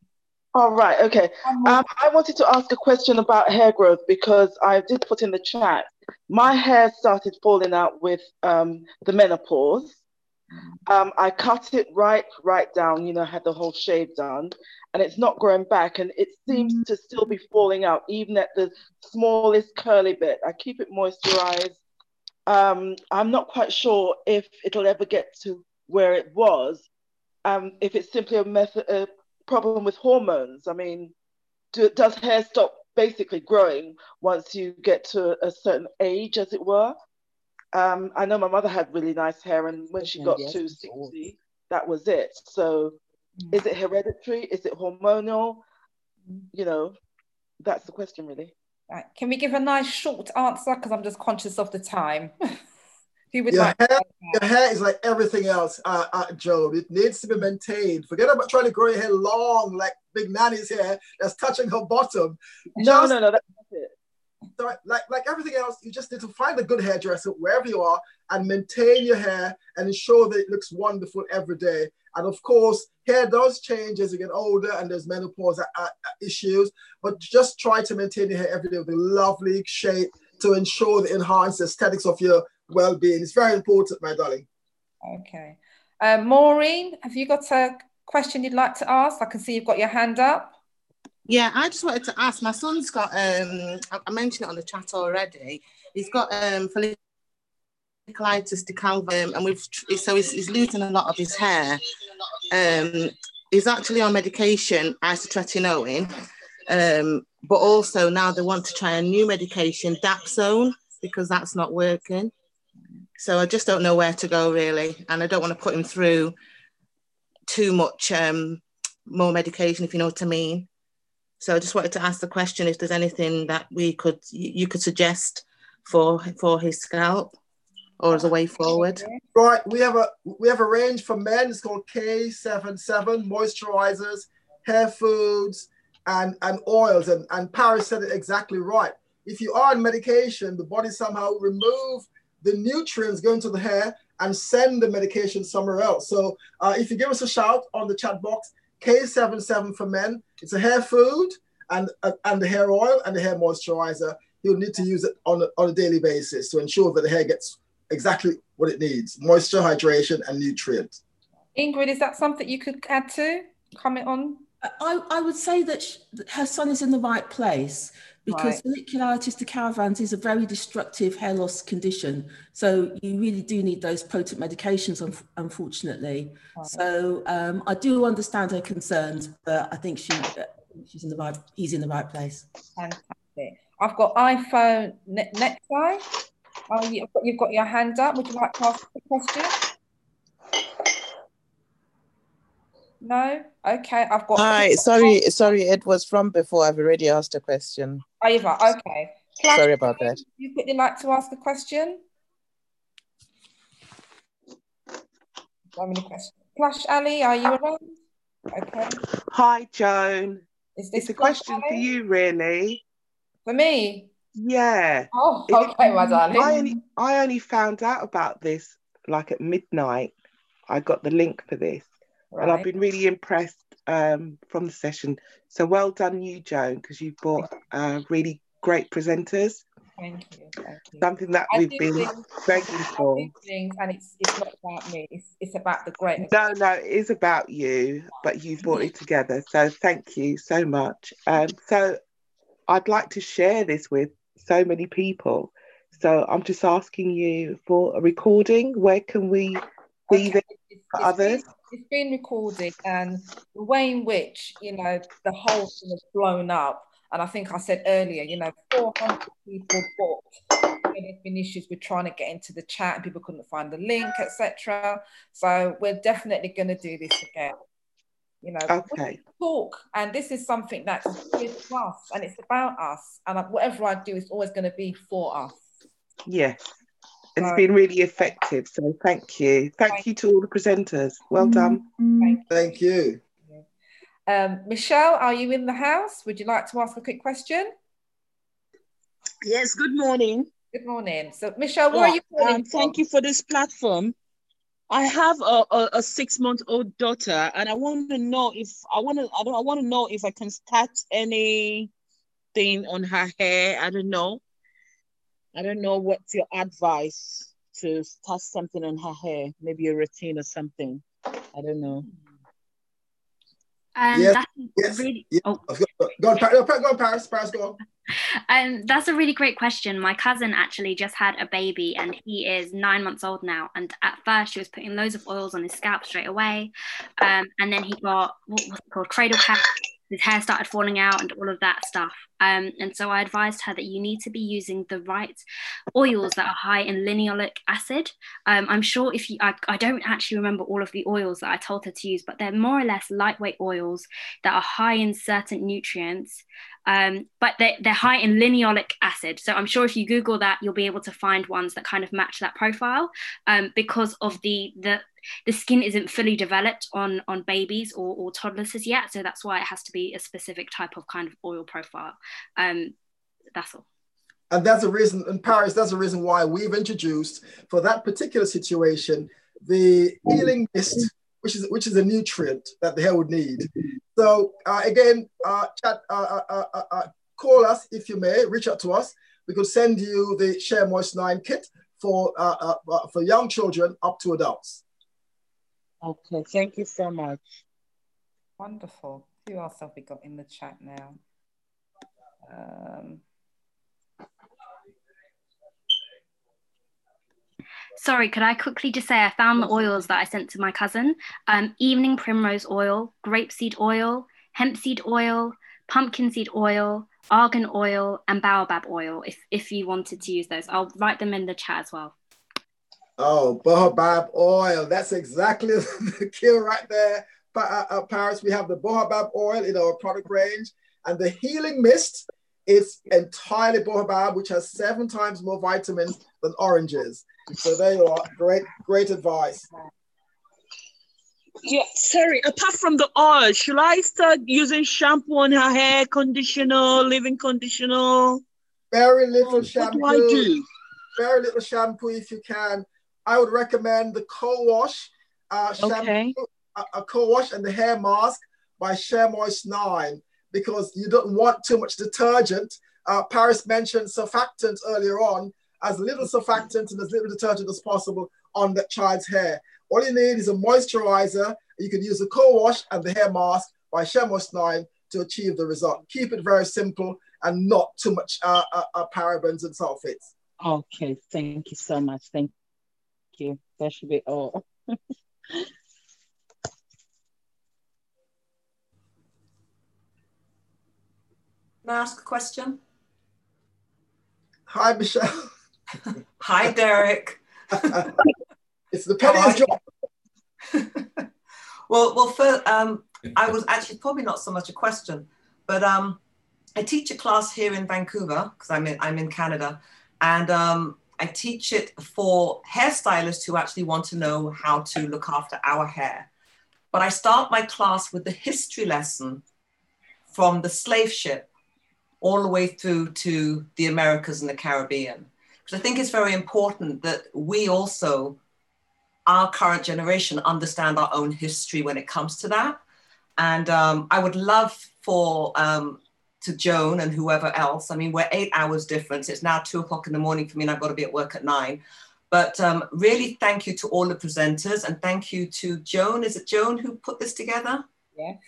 All right. Okay. Um, I wanted to ask a question about hair growth because I did put in the chat. My hair started falling out with um, the menopause. Um, I cut it right, right down. You know, had the whole shave done, and it's not growing back and it seems mm. to still be falling out even at the smallest curly bit. I keep it moisturized. Um, i'm not quite sure if it'll ever get to where it was um, if it's simply a method a problem with hormones. I mean do, does hair stop basically growing once you get to a certain age as it were? Um, i know my mother had really nice hair and when she got to 60 that was it. So is it hereditary? Is it hormonal? You know, that's the question, really. Right. Can we give a nice short answer? Because I'm just conscious of the time. Who would your like hair, your hair is like everything else, uh, uh, Joe. It needs to be maintained. Forget about trying to grow your hair long like Big Nanny's hair that's touching her bottom. No, just, no, no, that's it. So, like, like everything else, you just need to find a good hairdresser wherever you are and maintain your hair and ensure that it looks wonderful every day. And of course, hair does change as you get older and there's menopause issues, but just try to maintain your hair every day with a lovely shape to ensure the enhanced aesthetics of your well-being. It's very important, my darling. Okay. Uh, Maureen, have you got a question you'd like to ask? I can see you've got your hand up. Yeah, I just wanted to ask. My son's got. Um, I mentioned it on the chat already. He's got um, folliculitis decalvans, and we've so he's, he's losing a lot of his hair. Um, he's actually on medication, isotretinoin, um, but also now they want to try a new medication, Dapsone, because that's not working. So I just don't know where to go really, and I don't want to put him through too much um, more medication, if you know what I mean. So I just wanted to ask the question if there's anything that we could you could suggest for for his scalp or as a way forward? Right, we have a we have a range for men. It's called K77 moisturizers, hair foods, and and oils. And and Paris said it exactly right. If you are on medication, the body somehow remove the nutrients going to the hair and send the medication somewhere else. So uh, if you give us a shout on the chat box, K77 for men, it's a hair food and uh, and the hair oil and the hair moisturizer. You'll need to use it on a, on a daily basis to ensure that the hair gets exactly what it needs moisture, hydration, and nutrients. Ingrid, is that something you could add to? Comment on? I, I would say that she, her son is in the right place because right. folliculitis decalvans is a very destructive hair loss condition. So you really do need those potent medications, un- unfortunately. Right. So um, I do understand her concerns, but I think she she's in the right he's in the right place. Fantastic. I've got iPhone ne- next guy. Oh, you've got, you've got your hand up. Would you like to ask a question? No? Okay, I've got. Hi, sorry, sorry, it was from before. I've already asked a question. Oh, Ava, okay. Clash, sorry about that. You quickly like to ask a question? How many questions? Clash Ali, are you around? Okay. Hi, Joan. Is this it's a question Ali? for you, really? For me? Yeah. Oh, okay, my darling. I only, I only found out about this like at midnight. I got the link for this. Right. And I've been really impressed um, from the session. So well done, you, Joan, because you've brought uh, really great presenters. Thank you. Thank you. Something that I we've been things, begging for. And it's, it's not about me, it's, it's about the great. No, no, it is about you, but you've brought it together. So thank you so much. Um, so I'd like to share this with so many people. So I'm just asking you for a recording. Where can we see Okay. this for others? It's been recorded, and the way in which you know the whole thing has blown up, and I think I said earlier, you know, 400 people and There's been issues with trying to get into the chat, and people couldn't find the link, etc. So we're definitely going to do this again. You know, Okay. talk, and this is something that's dear to us, and it's about us, and whatever I do is always going to be for us. Yes. It's Right. been really effective. So thank you. Thank you to all the presenters. Well done. Thank you. Um, Michelle, are you in the house? Would you like to ask a quick question? Yes, good morning. Good morning. So, Michelle, where are you Yeah, um, Thank you for this platform. I have a, a, a six month old daughter, and I want to know if I want to. I don't. I want to know if I can start anything on her hair. I don't know. I don't know what's your advice to start something on her hair, maybe a routine or something. I don't know. Um, Yes, that's yes, really. yes. Oh, Go on, Pa- go on, Paris. Paris, go on. Um, that's a really great question. My cousin actually just had a baby and he is nine months old now. And at first, she was putting loads of oils on his scalp straight away. Um, and then he got what was it called? Cradle cap. His hair started falling out and all of that stuff. Um, and so I advised her that you need to be using the right oils that are high in linoleic acid. Um, I'm sure if you, I, I don't actually remember all of the oils that I told her to use, but they're more or less lightweight oils that are high in certain nutrients um, but they're, they're high in linoleic acid. So I'm sure if you Google that, you'll be able to find ones that kind of match that profile um, because of the, the the skin isn't fully developed on on babies or, or toddlers as yet. So that's why it has to be a specific type of kind of oil profile. Um, that's all. And that's the reason, in Paris, that's the reason why we've introduced for that particular situation the healing mist, which is which is a nutrient that the hair would need. So uh, again, uh, chat, uh, uh, uh, uh, call us if you may, reach out to us. We could send you the Shea Moist 9 kit for, uh, uh, uh, for young children up to adults. Okay, thank you so much. Wonderful. Who else have we got in the chat now? Um, Sorry, could I quickly just say I found the oils that I sent to my cousin? Um, evening primrose oil, grapeseed oil, hemp seed oil, pumpkin seed oil, argan oil, and baobab oil. If if you wanted to use those, I'll write them in the chat as well. Oh, baobab oil. That's exactly the kill right there. Pa- uh, uh, Paris, we have the baobab oil in our product range. And the healing mist is entirely baobab, which has seven times more vitamins than oranges. So there you are. Great, great advice. Yeah, sorry. Apart from the oil, should I start using shampoo on her hair, conditioner, leave-in conditioner? Very little What shampoo. do I do? Very little shampoo if you can. I would recommend the co-wash uh, shampoo, Okay. a, a co-wash and the hair mask by Shea Moist 9 because you don't want too much detergent. Uh, Paris mentioned surfactant earlier on, as little surfactant and as little detergent as possible on that child's hair. All you need is a moisturizer. You can use the co-wash and the hair mask by Shea Moist 9 to achieve the result. Keep it very simple and not too much uh, uh, uh, parabens and sulfates. Okay, thank you so much. Thank you. That should be all. Can I ask a question? Hi, Michelle. Hi, Derek. it's the penniest job. well, well, for, um, I was actually probably not so much a question, but um, I teach a class here in Vancouver because I'm in, I'm in Canada, and um, I teach it for hairstylists who actually want to know how to look after our hair. But I start my class with the history lesson from the slave ship all the way through to the Americas and the Caribbean. Because I think it's very important that we also, our current generation, understand our own history when it comes to that. And um, I would love for um, to Joan and whoever else. I mean, we're eight hours difference. It's now two o'clock in the morning for me, and I've got to be at work at nine. But um, really, thank you to all the presenters, and thank you to Joan. Is it Joan who put this together? Yes.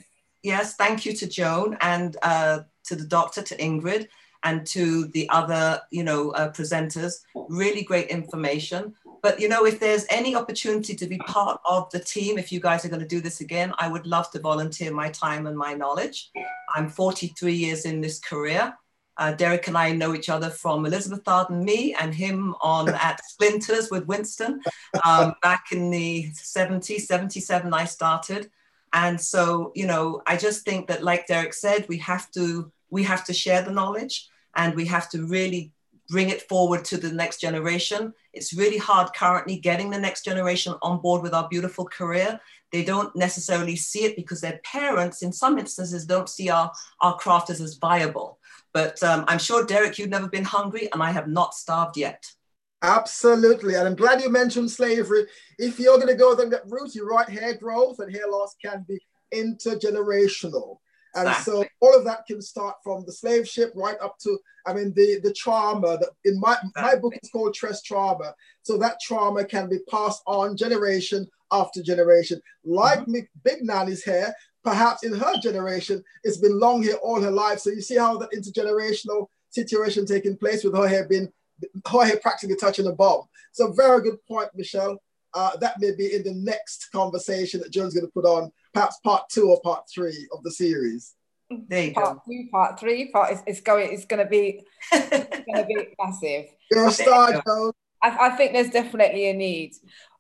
Yes, thank you to Joan and uh, to the doctor, to Ingrid. And to the other, you know, uh, presenters. Really great information. But you know, if there's any opportunity to be part of the team, if you guys are going to do this again, I would love to volunteer my time and my knowledge. I'm 43 years in this career. Uh, Derek and I know each other from Elizabeth Arden, me, and him on at Splinters with Winston um, back in the 70s, 77. I started, and so you know, I just think that, like Derek said, we have to we have to share the knowledge, and we have to really bring it forward to the next generation. It's really hard currently getting the next generation on board with our beautiful career. They don't necessarily see it because their parents, in some instances, don't see our, our craft as, as viable. But um, I'm sure, Derek, you've never been hungry, and I have not starved yet. Absolutely. And I'm glad you mentioned slavery. If you're going to go down that route, you're right, hair growth and hair loss can be intergenerational. And exactly. so all of that can start from the slave ship right up to, I mean, the, the trauma that in my, exactly. my book is called Tress Trauma. So that trauma can be passed on generation after generation. Like mm-hmm. Big Nanny's hair, perhaps in her generation, it's been long hair all her life. So you see how that intergenerational situation taking place with her hair being, her hair practically touching a bomb. So very good point, Michelle. Uh, that may be in the next conversation that Joan's going to put on, perhaps part two or part three of the series. There you part go. two, part three, part it's, it's going. It's going to be. It's going to be massive. You're a star, Joan. I, I think there's definitely a need.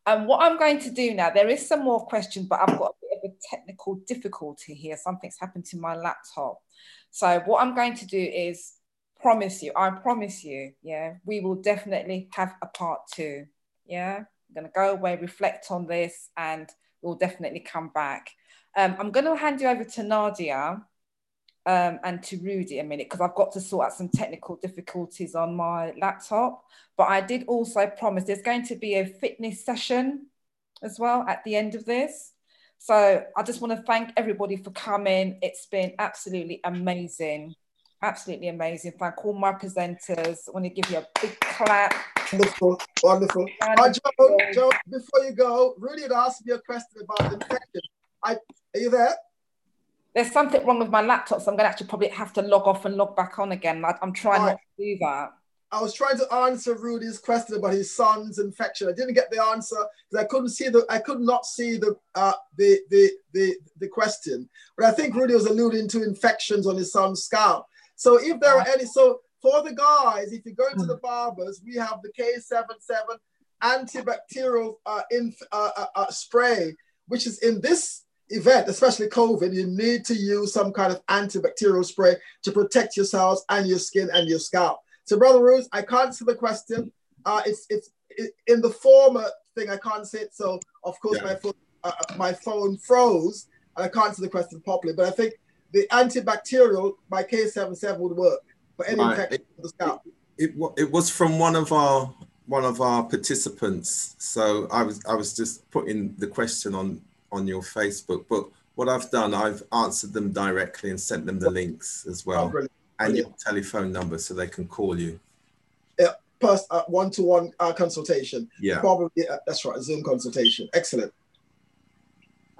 And um, what I'm going to do now, there is some more questions, but I've got a bit of a technical difficulty here. Something's happened to my laptop. So what I'm going to do is promise you, I promise you, yeah, we will definitely have a part two. Yeah. I'm going to go away, reflect on this, and we'll definitely come back. Um, I'm going to hand you over to Nadia um, and to Rudy a minute because I've got to sort out some technical difficulties on my laptop. But I did also promise there's going to be a fitness session as well at the end of this. So I just want to thank everybody for coming. It's been absolutely amazing. Absolutely amazing. Thank all my presenters. I want to give you a big clap. Wonderful, wonderful. Joe, Joe, before you go, Rudy had asked me a question about infection. I, are you there? There's something wrong with my laptop, so I'm going to actually probably have to log off and log back on again. I, am trying not to do that. I was trying to answer Rudy's question about his son's infection. I didn't get the answer because I couldn't see the I could not see the uh, the, the the the question. But I think Rudy was alluding to infections on his son's scalp. So if there are any, so for the guys, if you go to the hmm. barbers, we have the K77 antibacterial uh, inf, uh, uh, uh, spray, which is in this event, especially COVID, you need to use some kind of antibacterial spray to protect yourselves and your skin and your scalp. So, Brother Ruth, I can't see the question. Uh, it's it's it, in the former thing, I can't see it. So, of course, yeah. my, phone, uh, my phone froze and I can't see the question properly. But I think the antibacterial by K77 would work for any right. infection of the scalp. It, it, it was from one of our one of our participants. So I was I was just putting the question on on your Facebook, but what I've done, I've answered them directly and sent them the links as well, oh, brilliant. and your telephone number so they can call you. Yeah, plus uh, one-to-one uh, consultation. Yeah, probably uh, that's right, Zoom consultation. Excellent.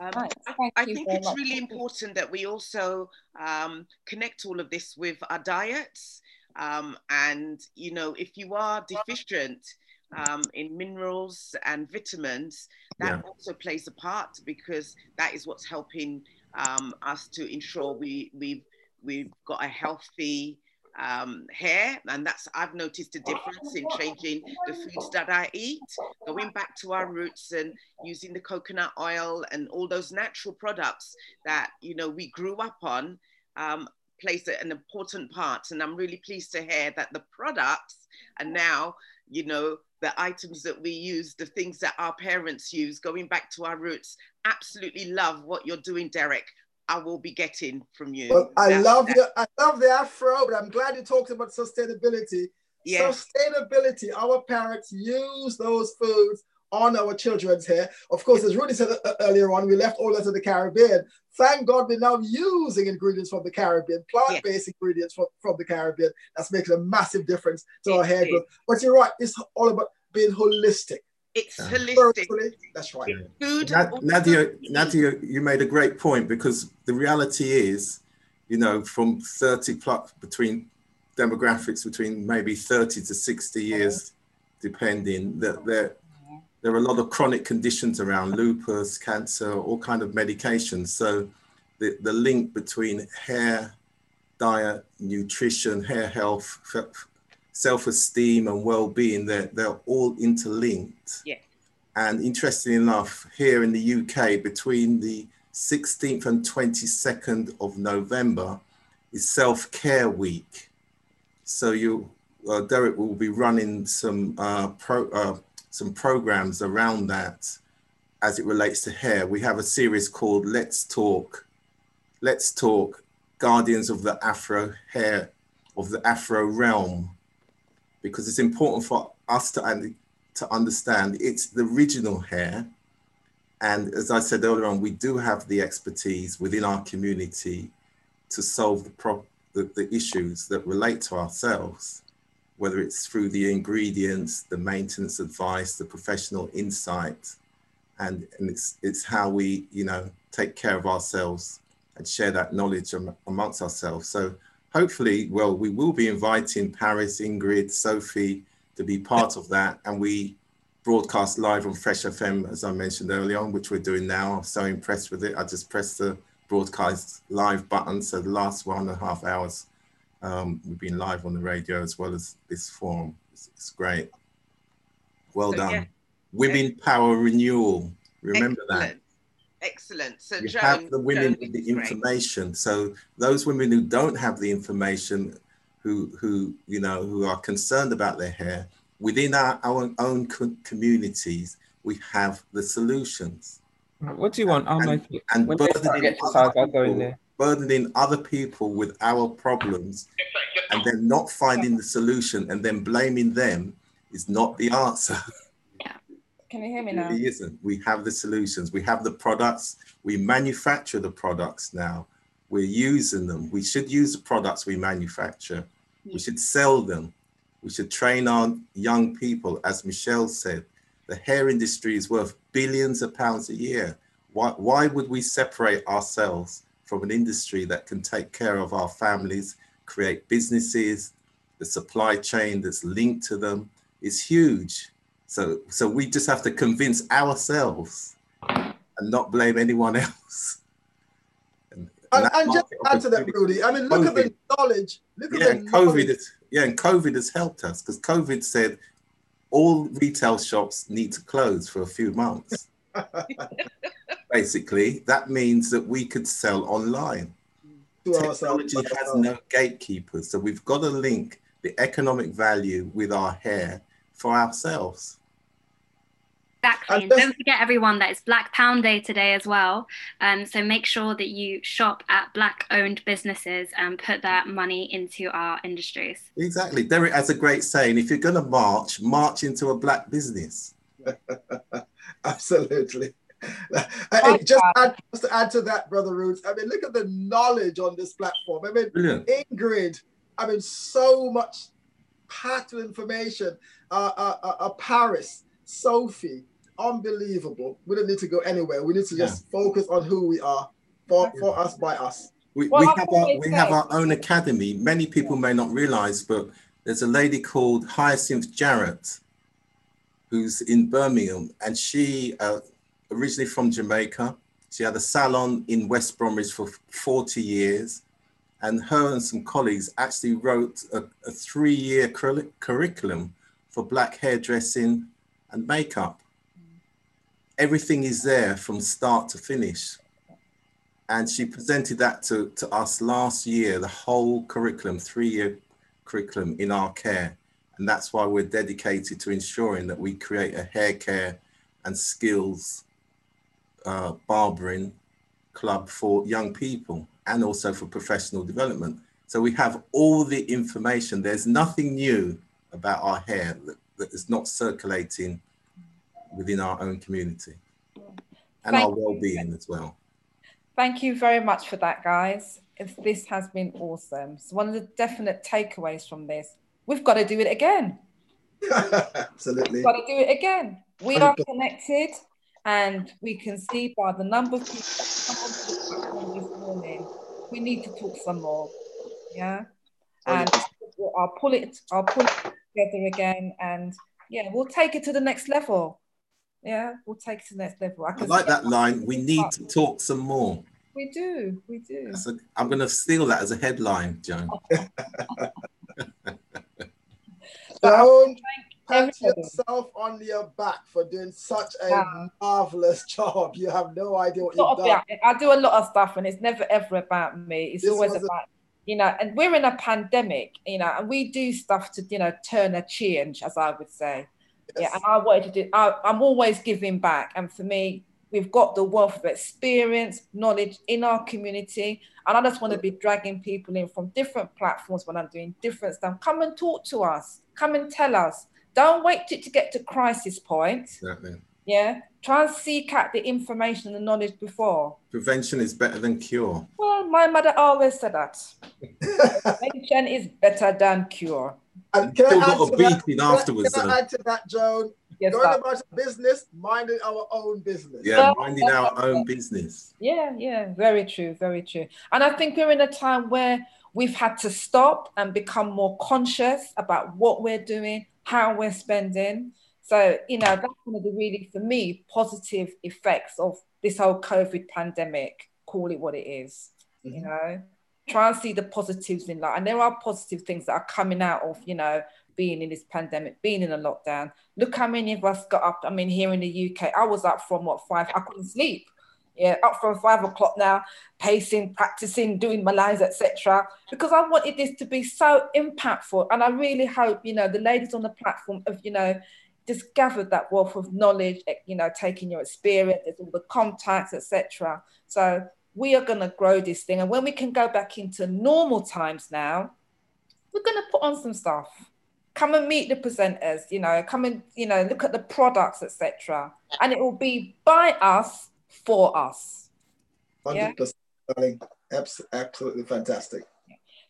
Um, I, I think it's really important that we also um, connect all of this with our diets. Um, and, you know, if you are deficient um, in minerals and vitamins, that yeah. also plays a part because that is what's helping um, us to ensure we, we've, we've got a healthy um, hair, and that's I've noticed a difference in changing the foods that I eat, going back to our roots and using the coconut oil and all those natural products that you know we grew up on. Um, plays an important part and i'm really pleased to hear that the products are now you know the items that we use the things that our parents use going back to our roots absolutely love what you're doing derek I will be getting from you. Well, I that, love that. I love the afro, but I'm glad you talked about sustainability. Yes. Sustainability. Our parents use those foods on our children's hair. Of course, as Rudy said uh, earlier on, we left all that in the Caribbean. Thank God we're now using ingredients from the Caribbean, plant-based yes. ingredients from, from the Caribbean. That's making a massive difference to it our hair growth. But you're right, it's all about being holistic. It's yeah. holistic. That's right. Food. Nadia, Nadia, you made a great point because the reality is, you know, from 30 plus between demographics between maybe 30 to 60 years, depending. That there, there are a lot of chronic conditions around lupus, cancer, all kind of medications. So the, the link between hair, diet, nutrition, hair health, self-esteem and well-being, they're, they're all interlinked. Yeah. And interestingly enough, here in the UK, between the 16th and 22nd of November is self-care week. So you, uh, Derek will be running some uh, pro, uh, some programs around that as it relates to hair. We have a series called Let's Talk, Let's Talk, Guardians of the Afro Hair, of the Afro Realm, because it's important for us to, to understand it's the original hair. And as I said earlier on, we do have the expertise within our community to solve the, pro- the, the issues that relate to ourselves whether it's through the ingredients, the maintenance advice, the professional insight, and, and it's, it's how we, you know, take care of ourselves and share that knowledge am, amongst ourselves. So hopefully, well, we will be inviting Paris, Ingrid, Sophie to be part of that. And we broadcast live on Fresh FM, as I mentioned earlier on, which we're doing now. I'm so impressed with it. I just pressed the broadcast live button. So the last one and a half hours um, we've been live on the radio as well as this forum. It's, it's great. Well So, done. yeah. Women Power Renewal. Remember that. Excellent. So You Joan, have the women Joan with the is great. information. So those women who don't have the information, who who you know who are concerned about their hair, within our, our own co- communities, we have the solutions. What do you want? I'll and, make it. and When they start burdening exercise, other I'll go in there. Burdening other people with our problems and then not finding the solution and then blaming them is not the answer. Yeah. Can you hear me now? really isn't. We have the solutions. We have the products. We manufacture the products now. We're using them. We should use the products we manufacture. We should sell them. We should train our young people. As Michelle said, the hair industry is worth billions of pounds a year. Why, why would we separate ourselves from an industry that can take care of our families, create businesses, the supply chain that's linked to them is huge. So, so we just have to convince ourselves and not blame anyone else. And, And, and just add to that, Rudy. I mean, look at the knowledge. Look at yeah, the and COVID yeah, and COVID has helped us because COVID said all retail shops need to close for a few months. Basically, that means that we could sell online. To Technology by has no gatekeepers, so we've got to link the economic value with our hair for ourselves. Exactly. And don't forget, everyone, that it's Black Pound Day today as well. Um, so make sure that you shop at Black owned businesses and put that money into our industries. Exactly. Derek has a great saying if you're going to march, march into a black business. Absolutely. And just, add, just to add to that, Brother Roots, I mean, look at the knowledge on this platform. I mean, Brilliant. Ingrid, I mean, so much packed with information. Uh, uh, uh, uh, Paris, Sophie, unbelievable. We don't need to go anywhere. We need to just focus on who we are for, for us by us. We, Well, we I've our, always we have our own academy. Many people may not realize, but there's a lady called Hyacinth Jarrett who's in Birmingham, and she uh, originally from Jamaica. She had a salon in West Bromwich for 40 years, and her and some colleagues actually wrote a, a three-year curri- curriculum for black hairdressing and makeup. Everything is there from start to finish and she presented that to, to us last year, the whole curriculum, three-year curriculum in our care. And that's why we're dedicated to ensuring that we create a hair care and skills uh, barbering club for young people and also for professional development. So we have all the information. There's nothing new about our hair that, that is not circulating within our own community and our Thank you. well-being as well. Thank you very much for that, guys. This has been awesome. So one of the definite takeaways from this, we've got to do it again. Absolutely. We've got to do it again. We are connected, and we can see by the number of people that come onto the this morning, we need to talk some more. Yeah. And I'll pull it. I'll pull it together again, and yeah, we'll take it to the next level. Yeah, we'll take it to the next level. I I like that line. We need to talk some more. We do. We do. A, I'm going to steal that as a headline, Joan. Don't pat yourself on your back for doing such a Wow. marvelous job. You have no idea what you've done. it- I do a lot of stuff, and it's never ever about me. It's This always about you know. And we're in a pandemic, you know, and we do stuff to you know turn a change, as I would say. Yeah, and I wanted to do. I, I'm always giving back, and for me, we've got the wealth of experience, knowledge in our community, and I just want to be dragging people in from different platforms when I'm doing different stuff. Come and talk to us. Come and tell us. Don't wait till to get to crisis point. Exactly. Yeah, try and seek out the information and the knowledge before. Prevention is better than cure. Well, my mother always said that. Prevention is better than cure. And can Still I add got a to that? beating Can I- afterwards, Can though. I add to that, Joan? Yes, Going sir. about business, minding our own business. Yeah, minding our own business. Yeah, yeah, very true, very true. And I think we're in a time where we've had to stop and become more conscious about what we're doing, how we're spending. So, you know, that's one of the really, for me, positive effects of this whole COVID pandemic. Call it what it is, you mm-hmm. know. Try and see the positives in life. And there are positive things that are coming out of, you know, being in this pandemic, being in a lockdown. Look how many of us got up. I mean, here in the UK, I was up from what five? I couldn't sleep. Yeah, up from five o'clock now, pacing, practicing, doing my lines, etc. Because I wanted this to be so impactful, and I really hope you know the ladies on the platform have you know just gathered that wealth of knowledge. eh, You know, taking your experience, all the contacts, etc. So we are going to grow this thing, and when we can go back into normal times now, we're going to put on some stuff. Come and meet the presenters, you know, come and, you know, look at the products, etc. And it will be by us for us. 100%, darling. Abs- Absolutely fantastic.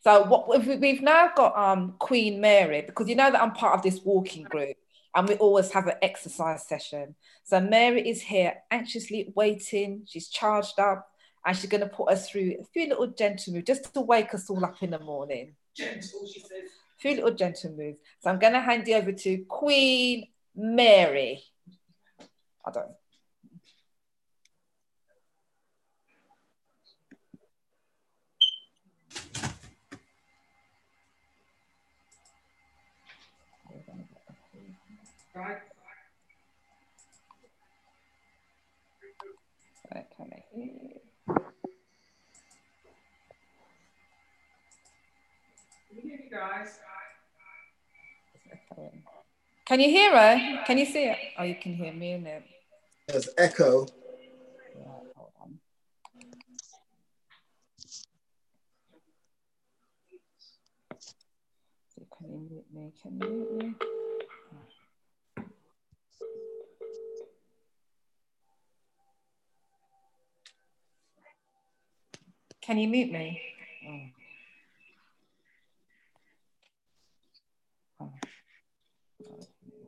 So what we- we've now got um Queen Mary because you know that I'm part of this walking group and we always have an exercise session. So Mary is here anxiously waiting. She's charged up and she's going to put us through a few little gentle moves just to wake us all up in the morning. Gentle, she says. A few little gentle moves. So I'm going to hand you over to Queen Mary. I don't. Right. Right, can I hear? guys. Can you hear her? Can you see it? Oh, you can hear me in it. There's echo. Can you mute me? Can you mute me? Can you mute me?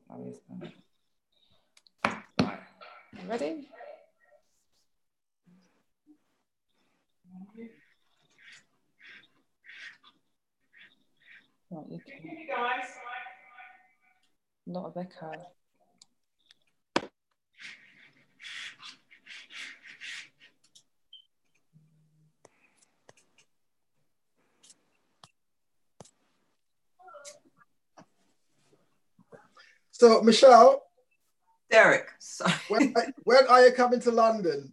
Right. Ready? Right. Lot of echo. So, Michelle. Derek, sorry. When, when are you coming to London?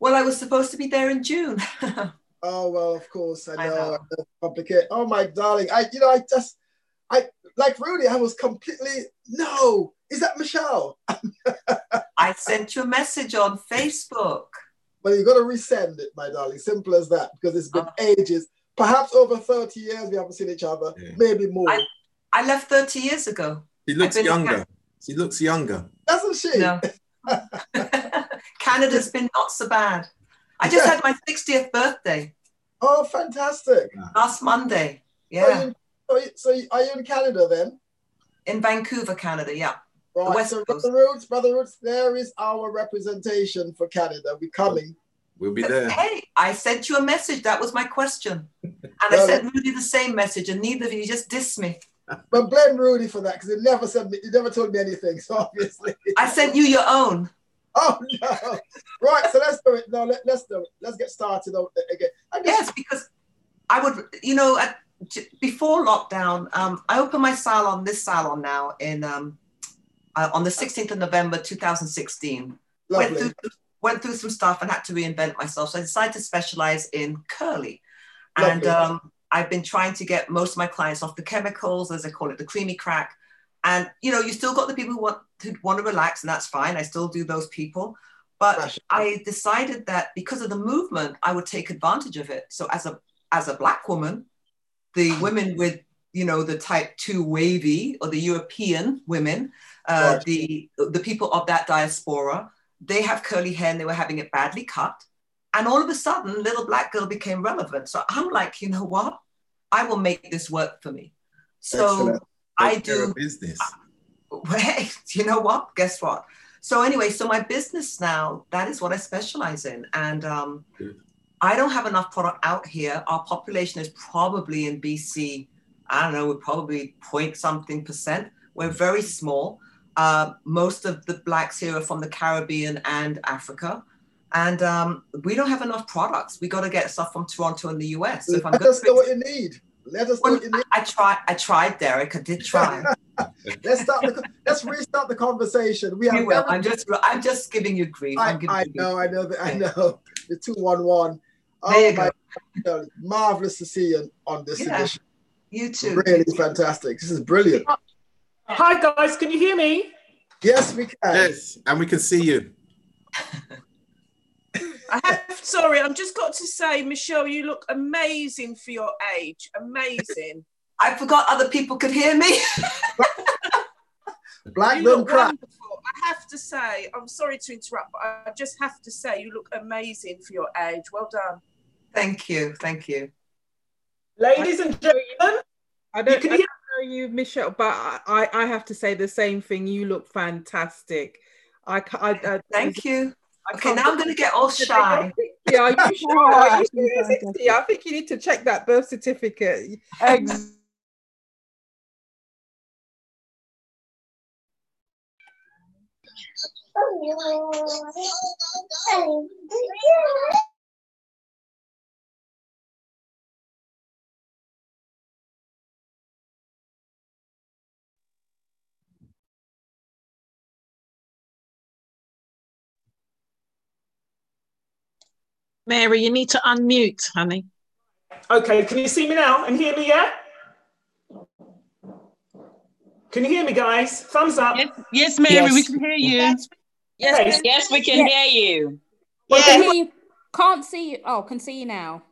Well, I was supposed to be there in June. Oh well, of course I I know. know. I know. Complicated. Oh my darling, I you know I just I like Rudy. I was completely no. Is that Michelle? I sent you a message on Facebook. Well, you've got to resend it, my darling. Simple as that. Because it's been Oh. ages. Perhaps over thirty years we haven't seen each other. Maybe more. I, I left 30 years ago. She looks I've been to younger. She looks younger. Doesn't she? No. Canada's been not so bad. I just had my 60th birthday Oh, fantastic! last Monday. So, Yeah. you, so, you- so are you in Canada then? In Vancouver, Canada. Yeah. Right. West so, Coast. Brother Roots, Brother Roots, there is our representation for Canada. We're coming We'll be there. Hey, I sent you a message. That was my question. And I Well, sent Rudy the same message, and neither of you just dissed me. But blame Rudy for that because he never said me, he never told me anything. So obviously. I sent you your own. Oh no! Right, so let's do it. No, let, let's do it. Let's get started on again. Guess- Yes, because I would, you know, at, before lockdown, um, I opened my salon, this salon now, in um, uh, on the 16th of November 2016. Went through, went through some stuff and had to reinvent myself. So I decided to specialize in curly. And um, I've been trying to get most of my clients off the chemicals, as I call it, the creamy crack. And you know, you still got the people who want who want to relax, and that's fine. I still do those people. But I decided that because of the movement, I would take advantage of it. So as a as a black woman, the women with you know the type two wavy or the European women, uh, the the people of that diaspora, they have curly hair and they were having it badly cut. And all of a sudden, little black girl became relevant. So I'm like, you know what? I will make this work for me. So Excellent. I do business. Hey, you know what? Guess what? So anyway, so my business now, that is what I specialize in. And um, I don't have enough product out here. Our population is probably in BC, I don't know, we're probably point something percent. We're very small. Uh, most of the blacks here are from the Caribbean and Africa. And um, we don't have enough products. We got to get stuff from Toronto and the US. So if I'm Let us know what you need. Let us know what you need. I tried, I tried, Derek. I did try. Let's start. The, let's restart the conversation. We have. You will. I'm just, I'm just giving you grief. I, I'm giving I you grief. know. I know. that- I know. The two one one. There Oh you my! God. Marvelous to see you on this Yeah. edition. You too. Really fantastic. This is brilliant. Hi guys, can you hear me? Yes, we can. Yes, and we can see you. I have, sorry, I've just got to say, Michelle, you look amazing for your age. Amazing. I forgot other people could hear me. Black you don't look cry. I have to say, I'm sorry to interrupt, but I just have to say, you look amazing for your age. Well done. Thank you. Thank you. Ladies and gentlemen, I don't, can I hear- don't know you, Michelle, but I, I I have to say the same thing. You look fantastic. I, I, I Thank you. I Okay, now I'm going to get all shy. Yeah, are you sure? Are you sure 60? I think you need to check that birth certificate. Mary, you need to unmute, honey. Okay, can you see me now and hear me, yeah? Can you hear me, guys? Thumbs up. Yes, yes Mary, we can hear you. Yes, Yes, yes, we can hear you. Well, Yeah. can Hear you- you. Can't see you. Oh, can see you now.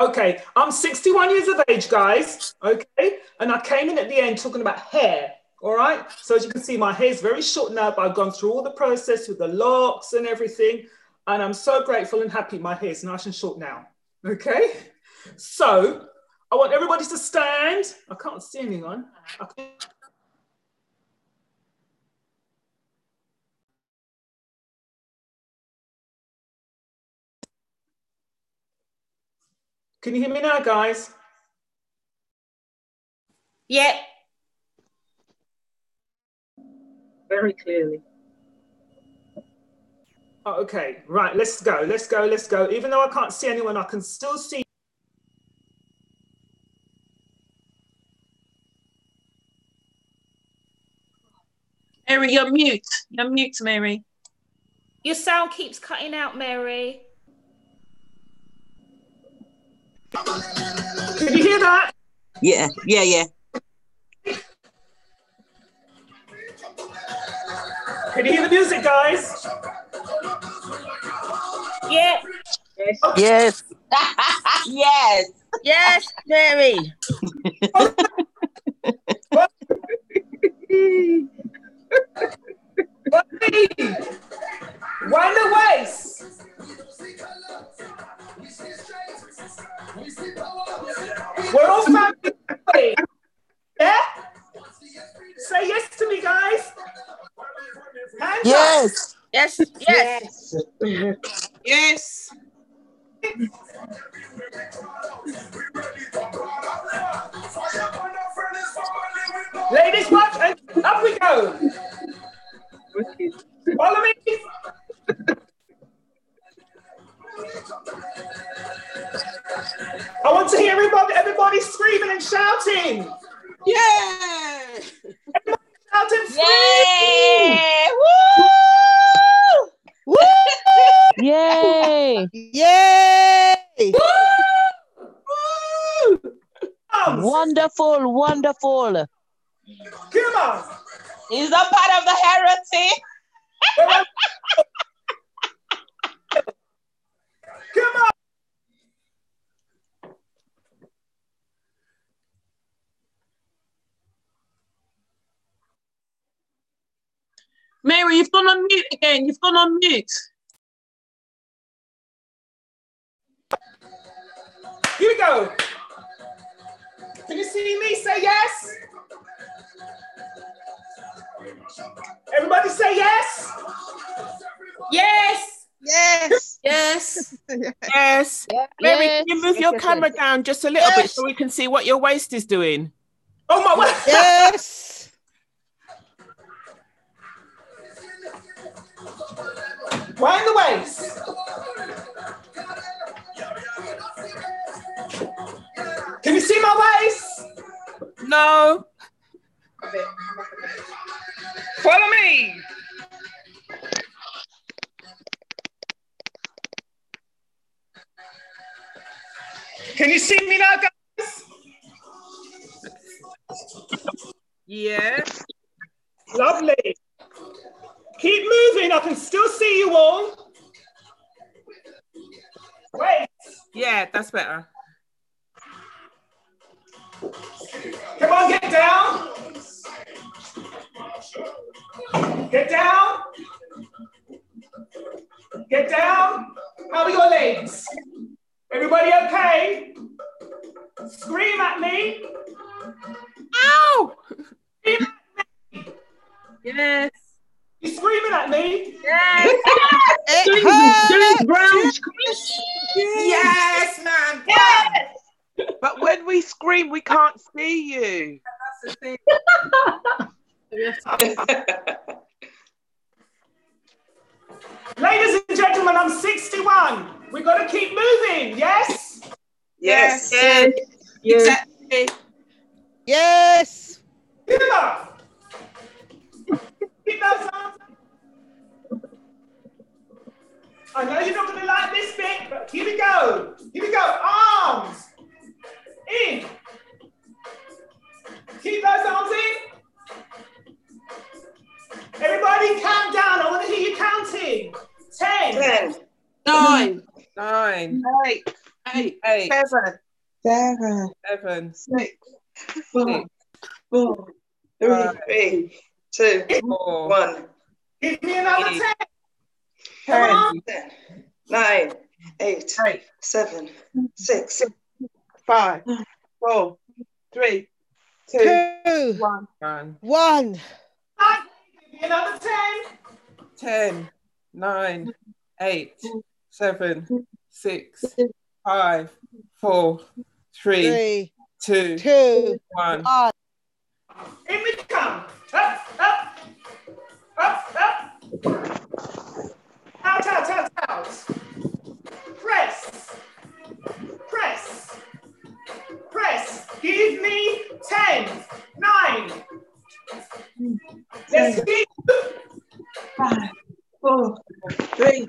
Okay, I'm 61 years of age, guys. Okay, and I came in at the end talking about hair. All right, so as you can see, my hair is very short now, but I've gone through all the process with the locks and everything, and I'm so grateful and happy my hair is nice and short now. Okay, so I want everybody to stand. I can't see anyone. I can- Can you hear me now, guys? Yep. Very clearly. Oh, okay, right, let's go, let's go, let's go. Even though I can't see anyone, I can still see. Mary, you're mute. You're mute, Mary. Your sound keeps cutting out, Mary. Can you hear that? Yeah, yeah, yeah. Can you hear the music, guys? Yeah. Yes. yes. Yes, Mary. Wind the waist. We're all family. Yeah? Say yes to me, guys. Hands Yes. Yes. Yes. Yes. Ladies, watch and up we go. Follow me. I want to hear everybody, everybody screaming and shouting. Yeah! Shouting, Yay! Woo! Yay! Yay! Wonderful, wonderful. Come on. He's a part of the heritage. Come on. Mary, you've gone on mute again. You've gone on mute. Here we go. Can you see me? Say yes. Everybody say yes. Yes. Yes. Yes. Yes. Mary, can you move Yes, your yes, camera yes. down just a little bit so we can see what your waist is doing? Oh my word. Yes. Wind the waist. Can you see my waist? No. Follow me. Can you see me now, guys? Yes. Lovely. Keep moving. I can still see you all. Wait. Yeah, that's better. Come on, get down. Get down. Get down. How are your legs? Everybody okay? Scream at me. Ow! Scream at me. Yes. You screaming at me? Yes. It hurts. Yes, man. Yes. But when we scream, we can't see you. That's the Ladies and gentlemen, I'm 61. We've got to keep moving. Yes. Yes. Yes. Exactly. Yes. Give it up. Keep those arms. I know you're not going to like this bit, but here we go. Here we go. Arms in. Keep those arms in. Everybody count down. I want to hear you counting. Ten. Ten. Nine. Nine. Eight. Eight. Eight. Seven. Seven. Seven. Six. Four. Four. Three. Five. Three. Two. Four. One. Give me another Eight. ten. Come on. Ten. Nine. Eight. Seven. Six. Five. Mm. Four. Three. Two. Two. One. One. One. Give me another ten. Ten. Nine. Eight. Seven. Six. Five. Four. Three. Three. Two. Two. One. One. In we come. Up, up, up, up. Out, out, out, out. Press. Press. Press. Give me 10, 9. Let's keep. Five. Four. Three.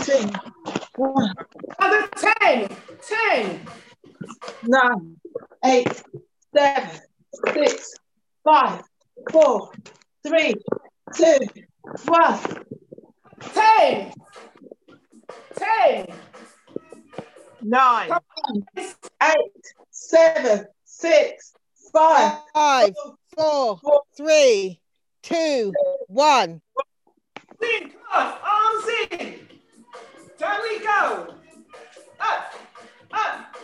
Two. One. Another 10, 10. Nine. Eight. Seven. Six. Five. Four. Three. Two. One. 10, 10. Nine. Eight. Seven. Six. Five. Five. Four. Three. Two. One. In, come arms in. Down we go. Up, up.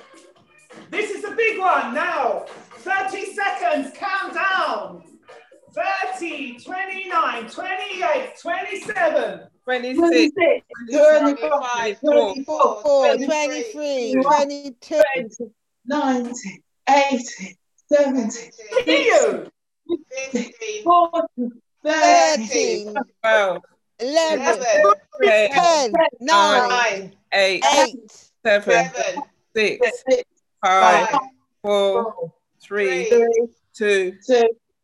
This is the big one now. 30 seconds, count down. 30, 29, 28, 27. 26, 25, 24, 23, 22, 19, 18, 17, 18, 14, 13, 12, 11, 10, 10, 9, 8, 8, 7, 6, 5, 4, 3, 2,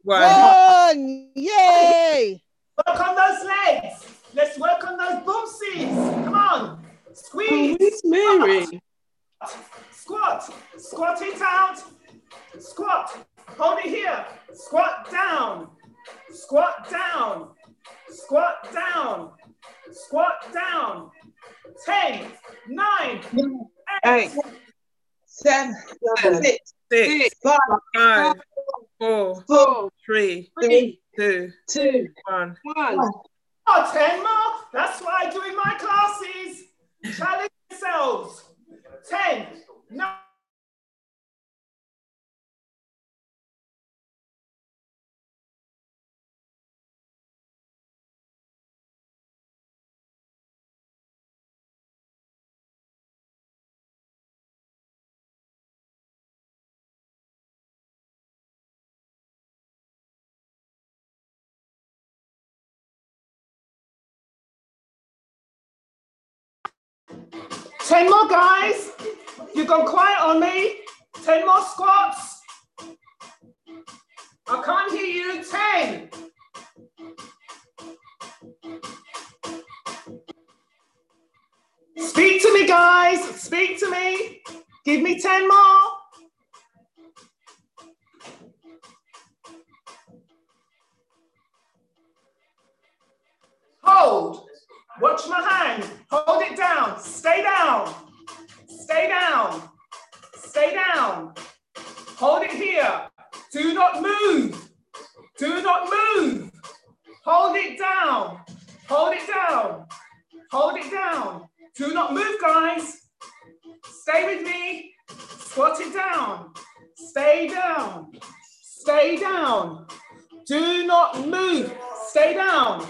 1. One! Yay! Work on those legs. Let's welcome those boomsies. Come on. Squeeze. Mary. Squat. Squat it out. Squat. Hold it here. Squat down. Squat down. Squat down. Squat down. 10, 9, 8, 7, 6, 5, 4, 3, 2, 1. 1. Oh, 10 more. That's what I do in my classes. Challenge yourselves. 10, 9, Ten more guys. You've gone quiet on me. Ten more squats. I can't hear you. Ten. Speak to me, guys. Speak to me. Give me 10 more. Hold. Watch my hand. Hold it down. Stay down. Stay down. Stay down. Hold it here. Do not move. Do not move. Hold it down. Hold it down. Hold it down. Do not move, guys. Stay with me. Squat it down. Stay down. Stay down. Do not move. Stay down.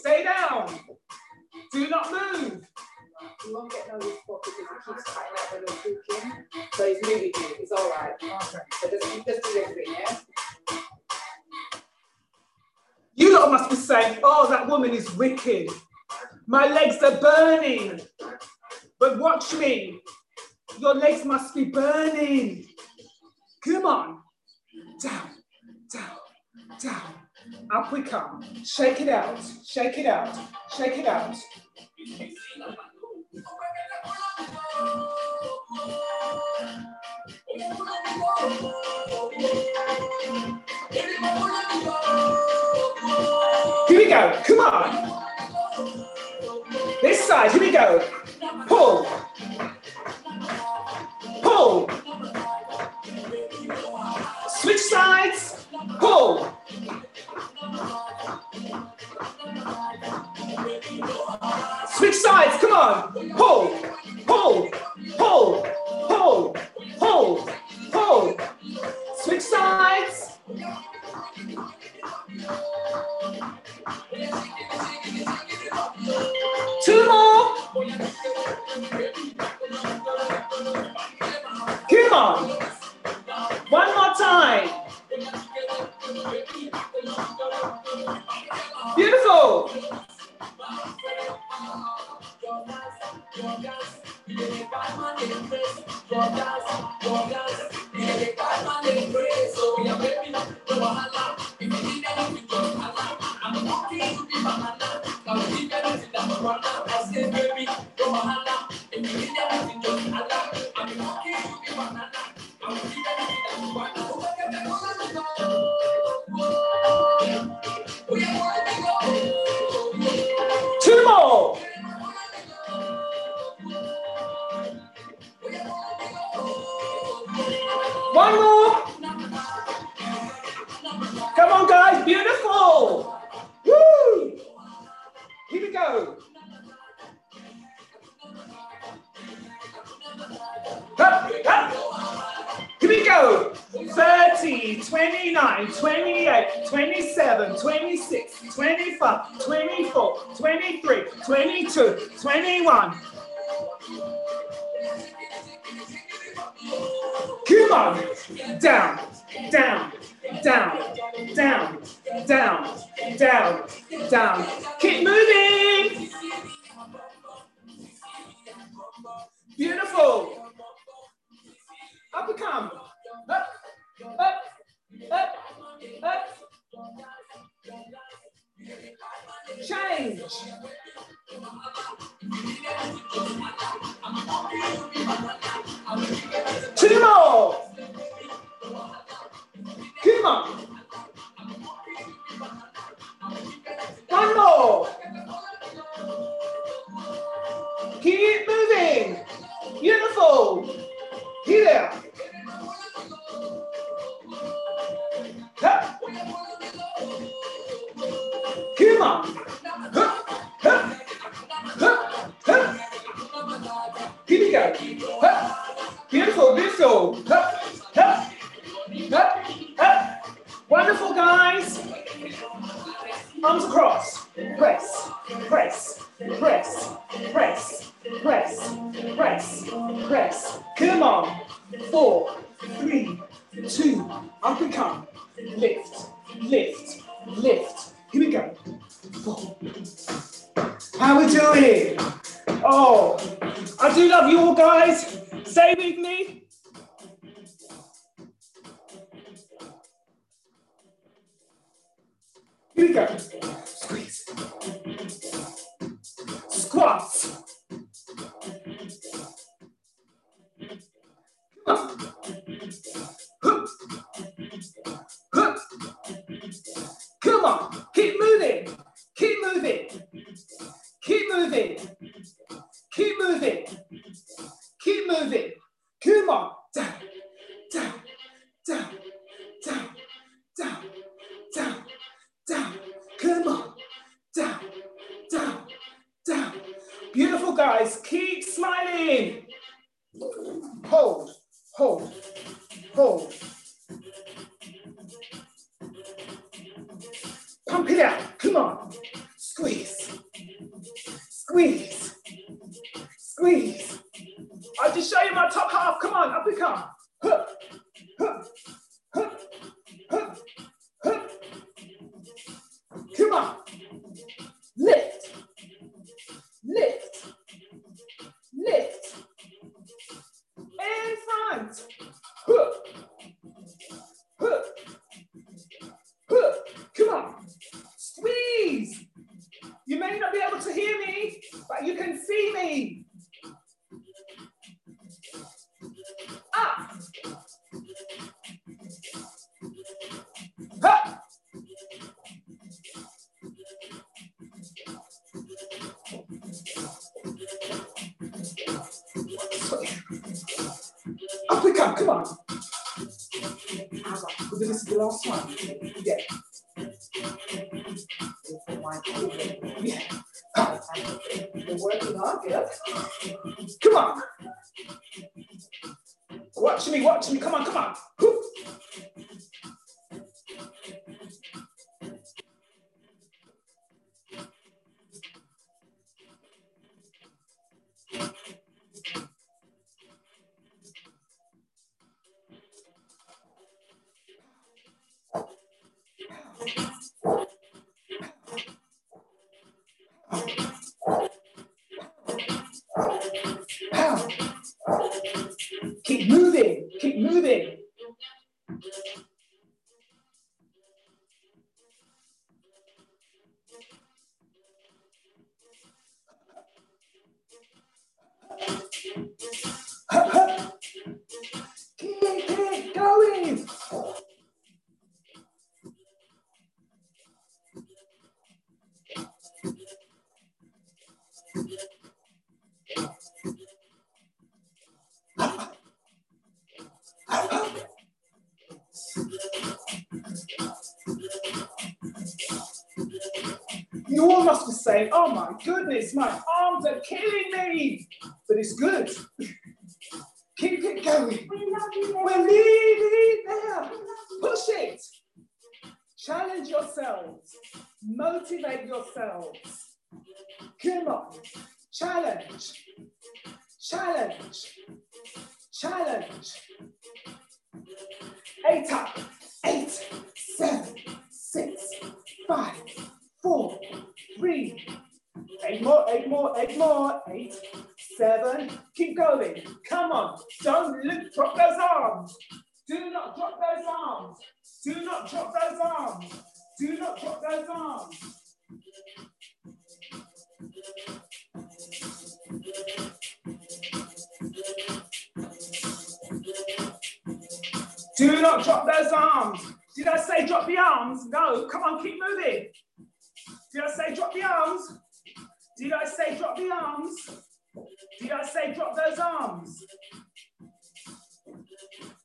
Stay down. Do not move. You won't get no spot because it keeps cutting out when talking. So it's moving you. It's all right. Okay. So just, just do everything, yeah? You lot must be saying, oh, that woman is wicked. My legs are burning. But watch me. Your legs must be burning. Come on. Down, down, down. Up we come. Shake it out. Shake it out. Shake it out. Here we go. Come on. This side. Here we go. Pull. Pull. Switch sides. Pull. Switch sides. Come on. Pull. Pull. Pull. Pull. Pull. Pull. Switch sides. Two more. Come on. Go. 30 30, 29, 28, 27, 26, 25, 24, 23, 22, 21. Come on. Down, down, down, down, down, down, down. Keep moving. Beautiful. Up we come. Change. On. One more. Keep moving. Beautiful. Here. Hup. Come We go. Hup. Beautiful, beautiful. Hup, hup, hup, hup. Wonderful, guys. Arms across. Press, press, press, press, press, press, press. Come on. Four, three, two, up and come. Lift, lift, lift. Here we go. How we doing? Oh, I do love you all, guys. Stay with me. Here we go. Squeeze. Squats. Come on. Keep moving. Keep moving. Keep moving. Keep moving. Keep moving. Come on. Down, down, down, down, down, down, down. Come on. Down, down, down. Beautiful guys. Keep smiling. Hold, hold, hold. Pump it out. Come on. Squeeze. Squeeze. Squeeze. I'll just show you my top half. Come on, up we come. Hup, hup, hup, hup. Come on. Lift. Lift. Lift. In front. Saying, oh my goodness, my arms are killing me. But it's good. Keep it going. We're nearly there. Push it. Challenge yourselves. Motivate yourselves. Come on. Challenge. Challenge. Challenge. Eight up. Eight, seven, six, five, four, three. Eight more, eight more, eight more. Eight, seven. Keep going. Come on. Don't look, drop those arms. Do not drop those arms. Do not drop those arms. Do not drop those arms. Do not drop those arms. Did I say drop the arms? No, come on, keep moving. Did I say drop the arms? Did I say drop the arms? Did I say drop those arms?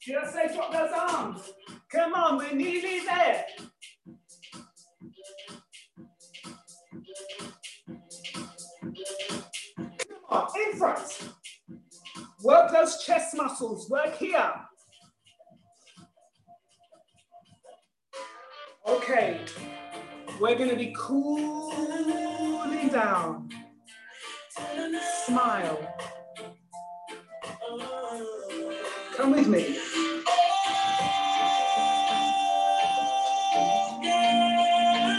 Did I say drop those arms? Come on, we're nearly there. Come on, in front. Work those chest muscles, work here. Okay, we're gonna be cooling down. Smile. Come with me.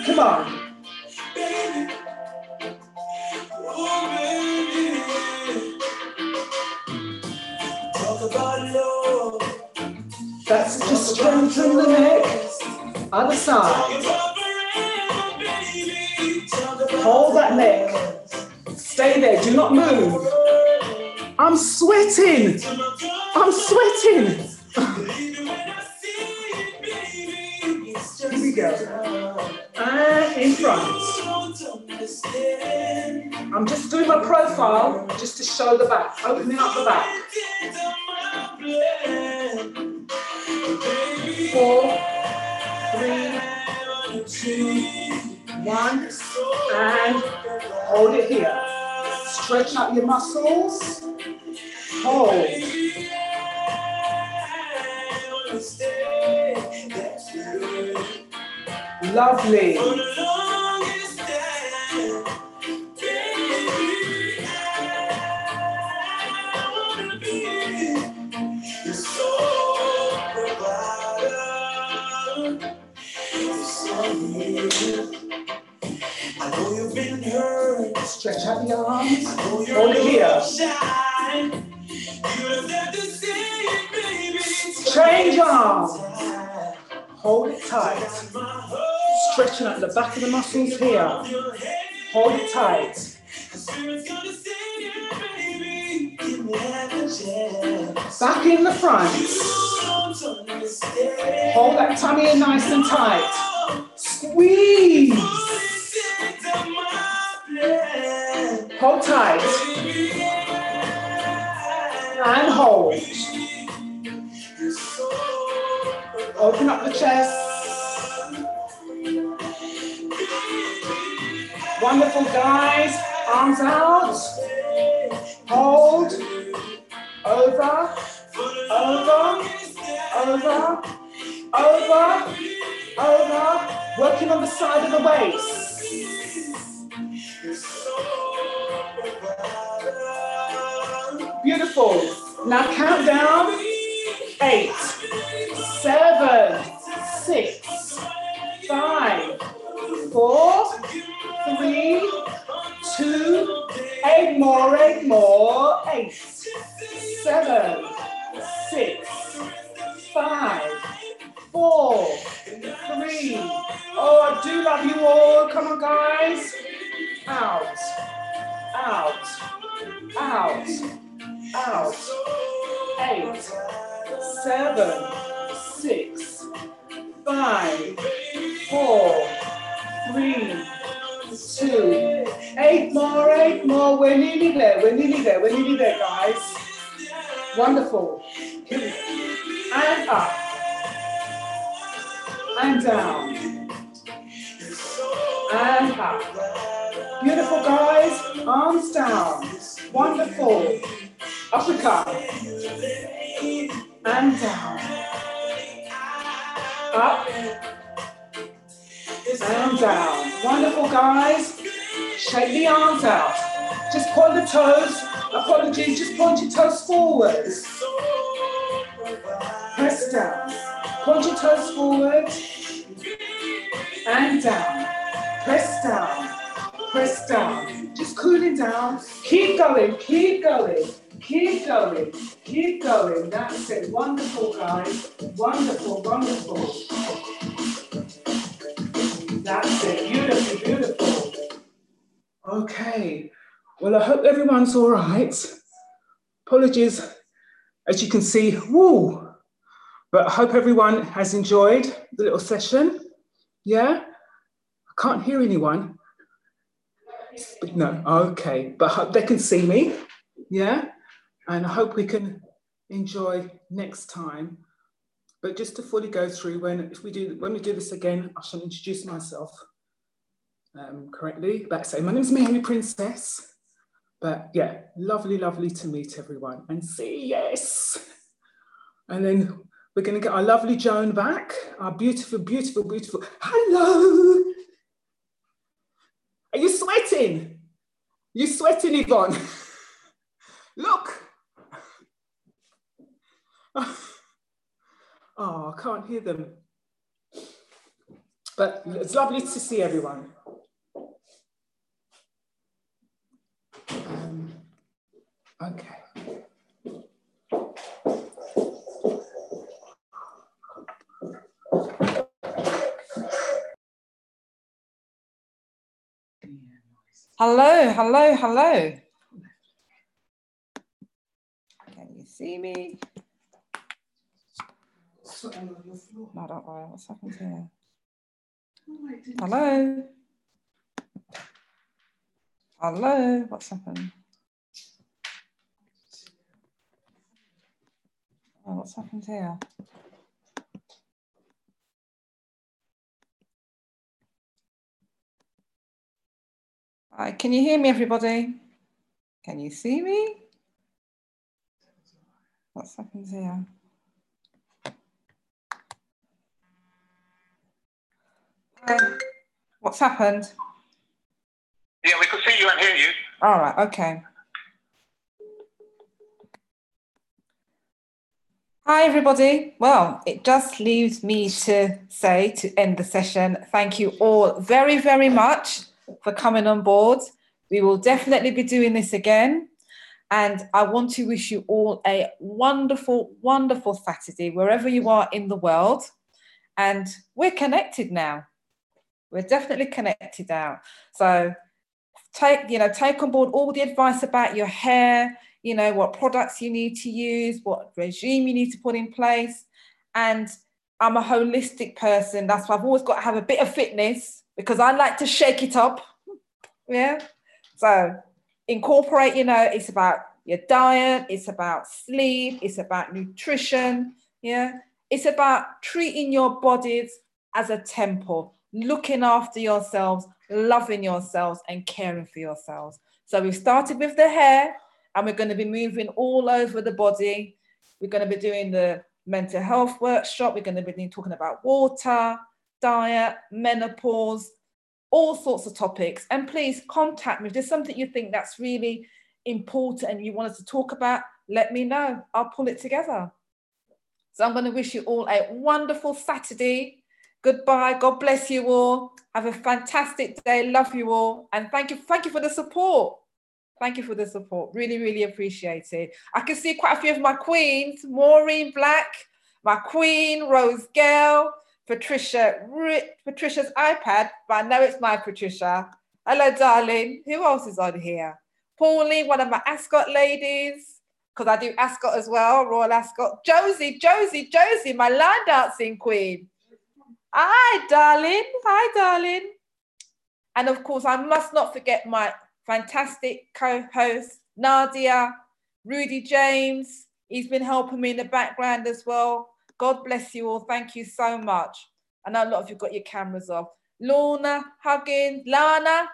Come on. That's just strengthen the neck. Other side. Hold that neck. Stay there. Do not move. I'm sweating. I'm sweating. Here we go. And in front. I'm just doing my profile just to show the back, opening up the back. Four, three, two, one, and hold it here. Stretch out your muscles. Hold. Lovely. Stretch out the arms. Hold it here. Change arms. Hold it tight. Stretching out the back of the muscles here. Hold it tight. Back in the front. Hold that tummy in nice and tight. Squeeze. Hold tight. And hold. Open up the chest. Wonderful, guys. Arms out. Hold. Over. Over. Over. Over. Over. Working on the side of the waist. Beautiful. Now count down. Eight, seven, six, five, four, three, two, eight more, eight more, eight, seven, six, five, four, three. Oh, I do love you all. Come on, guys. Out, out, out, out. Eight, seven, six, five, four, three, two, eight more, eight more. We're nearly there. We're nearly there. We're nearly there, guys. Wonderful. And up. And down. And up. Beautiful, guys. Arms down. Wonderful. Uppercut. And down. Up. And down. Wonderful, guys. Shake the arms out. Just point the toes. Apologies, just point your toes forwards. Press down. Point your toes forward. And down. Press down. Press down. Just cooling down. Keep going. Keep going. Keep going. Keep going. That's it. Wonderful, guys. Wonderful, wonderful. That's it. Beautiful, beautiful. Okay. Well, I hope everyone's all right. Apologies, as you can see, woo. But I hope everyone has enjoyed the little session. Yeah? I can't hear anyone. No, okay. But they can see me. Yeah? And I hope we can enjoy next time. But just to fully go through, when if we do when we do this again, I shall introduce myself um, correctly. Back say, my name is Mary Princess. But yeah, lovely, lovely to meet everyone and see yes. And then we're going to get our lovely Joan back, our beautiful, beautiful, beautiful. Hello. Are you sweating? You sweating, Yvonne? Look. Oh, I can't hear them. But it's lovely to see everyone. Um, okay. Hello, hello, hello. Can you see me? No, don't worry. What's happened here? Hello? Hello? What's happened? Oh, what's happened here? Hi, can you hear me, everybody? Can you see me? What's happened here? Hi. What's happened? Yeah, we could see you and hear you. All right, okay. Hi, everybody. Well, it just leaves me to say to end the session, thank you all very, very much for coming on board. We will definitely be doing this again. And I want to wish you all a wonderful, wonderful Saturday, wherever you are in the world. And we're connected now. We're definitely connected now. So take, you know, take on board all the advice about your hair, you know, what products you need to use, what regime you need to put in place. And I'm a holistic person. That's why I've always got to have a bit of fitness because I like to shake it up. Yeah. So incorporate, you know, it's about your diet, it's about sleep, it's about nutrition. Yeah. It's about treating your bodies as a temple, looking after yourselves, loving yourselves, and caring for yourselves. So we've started with the hair, and we're going to be moving all over the body. We're going to be doing the mental health workshop. We're going to be talking about water, diet, menopause, all sorts of topics. And please contact me. If there's something you think that's really important and you want us to talk about, let me know. I'll pull it together. So I'm going to wish you all a wonderful Saturday. Goodbye. God bless you all. Have a fantastic day. Love you all. And thank you. Thank you for the support. Thank you for the support. Really, really appreciate it. I can see quite a few of my queens. Maureen Black, my queen, Rose Gale, Patricia, Patricia's iPad, but I know it's my Patricia. Hello, darling. Who else is on here? Pauline, one of my Ascot ladies, because I do Ascot as well, Royal Ascot. Josie, Josie, Josie, my line dancing queen. Hi, darling. Hi, darling. And of course, I must not forget my fantastic co-host, Nadia, Rudy James. He's been helping me in the background as well. God bless you all. Thank you so much. I know a lot of you got your cameras off. Lorna, Huggins, Lana,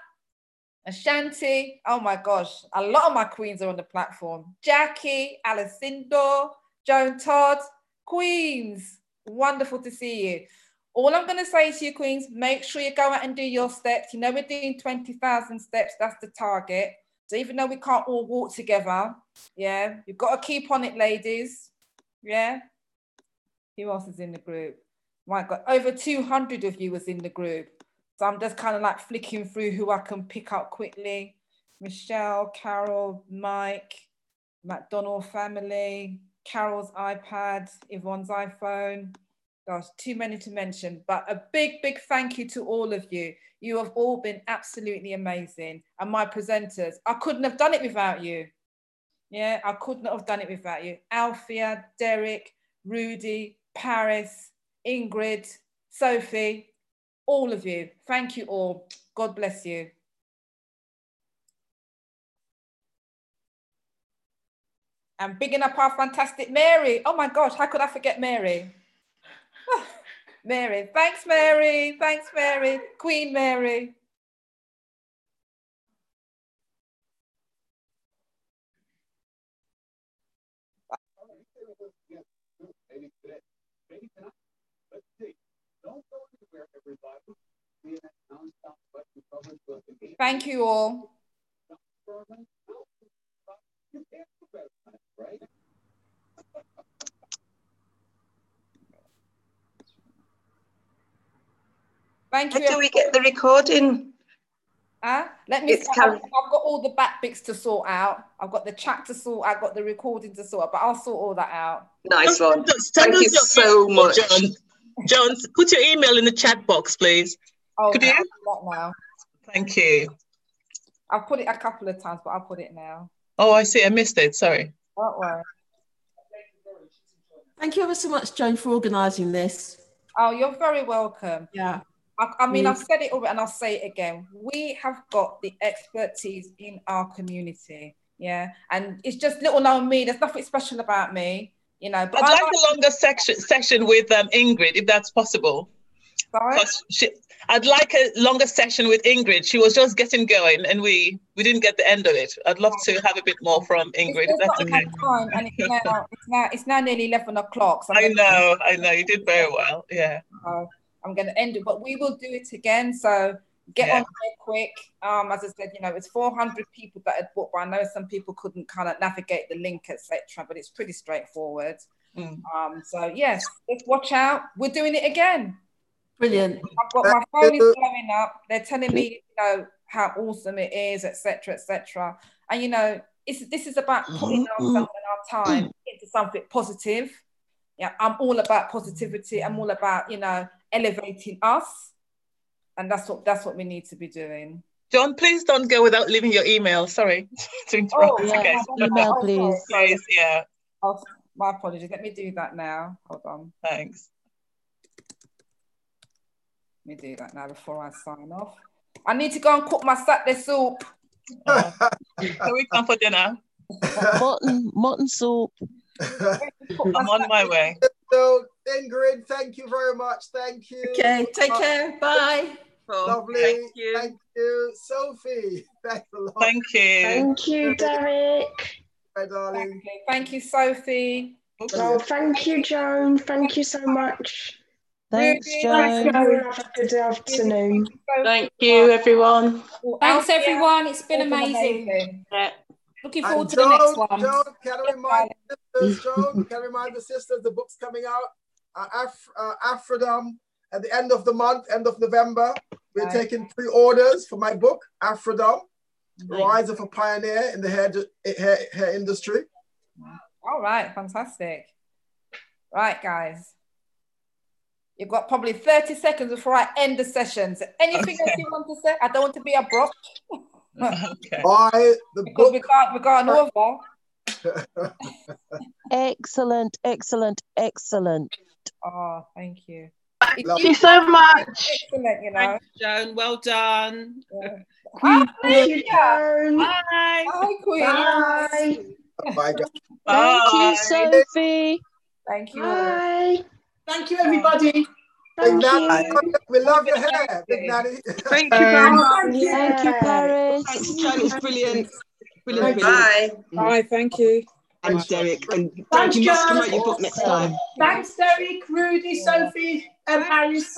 Ashanti. Oh my gosh, a lot of my queens are on the platform. Jackie, Alicindo, Joan Todd, Queens. Wonderful to see you. All I'm going to say to you, Queens, make sure you go out and do your steps. You know, we're doing 20,000 steps. That's the target. So even though we can't all walk together, yeah, you've got to keep on it, ladies. Yeah. Who else is in the group? My God, over 200 of you was in the group. So I'm just kind of like flicking through who I can pick up quickly. Michelle, Carol, Mike, McDonald family, Carol's iPad, Yvonne's iPhone. Gosh, too many to mention, but a big, big thank you to all of you. You have all been absolutely amazing. And my presenters, I couldn't have done it without you. Yeah, I couldn't have done it without you. Althea, Derek, Rudy, Paris, Ingrid, Sophie, all of you. Thank you all. God bless you. And bigging up our fantastic Mary. Oh my gosh, how could I forget Mary? Mary. Thanks, Mary. Thanks, Mary. Queen Mary. Thank you all. Thank you. How do we get the recording? Uh, let me. It's I've, got all the back bits to sort out. I've got the chat to sort. I've got the recording to sort. But I'll sort all that out. Nice one. Thank you so email, much. John. John, put your email in the chat box, please. Oh, Could okay, you? I'll do that now. Thank you. I've put it a couple of times, but I'll put it now. Oh, I see. I missed it. Sorry. Don't worry. Thank you ever so much, Joan, for organising this. Oh, you're very welcome. Yeah. I, I mean, Mm. I've said it already and I'll say it again. We have got the expertise in our community. Yeah. And it's just little known me. There's nothing special about me, you know. But I'd I like a longer section session with um, Ingrid, if that's possible. Sorry? She, I'd like a longer session with Ingrid. She was just getting going, and we we didn't get the end of it. I'd love to have a bit more from Ingrid, There's that's not okay. time, and it's now it's now it's now nearly eleven o'clock. So I know, I know. You did very well. Yeah. Uh, I'm going to end it, but we will do it again. So get Yeah. on there quick. Um, as I said, you know, it's 400 people that had bought, but I know some people couldn't kind of navigate the link, etc. But it's pretty straightforward. Mm. Um, so yes, just watch out. We're doing it again. Brilliant. I've got my phone is blowing up. They're telling me, you know, how awesome it is, etc., etc. And you know, it's this is about putting ourselves and our time into something positive. Yeah, I'm all about positivity. I'm all about, you know, elevating us. And that's what that's what we need to be doing. John, please don't go without leaving your email. Sorry to interrupt. Oh, yeah, okay. email, please. Please, yeah. Oh, my apologies. Let me do that now. Hold on. Thanks. Let me do that now before I sign off. I need to go and cook my Saturday soup. Oh. Can we come for dinner? Mutton, mutton soup. I'm on my way. So, Ingrid, thank you very much. Thank you. Okay, take care. Bye. Lovely. Thank you. Thank you. Sophie, thanks a lot. Thank you. Thank you, Derek. Bye, darling. Thank you, Sophie. Oh, thank you, Joan. Thank you so much. Thanks, Thanks, Joan. Joan. Have a good afternoon. Thank you, everyone. Thanks, everyone. It's been amazing. amazing. Yeah. Looking And forward to Joan, the next one. Joan, can I remind the sisters, Joan, can I remind the sisters the book's coming out? Uh, Af- uh, Aphrodam at the end of the month, end of November. We're Right. taking pre-orders for my book, Aphrodam, Rise of a Pioneer in the hair, hair, hair industry. All right, fantastic. Right, guys. You've got probably 30 seconds before I end the session. So anything else you want to say? I don't want to be abrupt. okay. Buy the Because we got, we got an over. Excellent, excellent, excellent. Oh, thank you. Thank you so much. Excellent, you know. Thank you, Joan. Well done. Hi, Thank you, Joan. Bye. Hi, Queen. Bye. Bye, guys. Thank you, Sophie. Thank you. Bye. Thank you, everybody. Thank Natty, you. we love your hair, Big Natty. Thank you um, very much. Thank you. Thank you, Paris. Thanks, Joan. It was brilliant. Brilliant, Thank brilliant. Bye. Bye, thank you. Thanks, Derek. And Thanks, you must Joe. promote your book next time. Thanks, Derek, Rudy, Sophie, and Harris.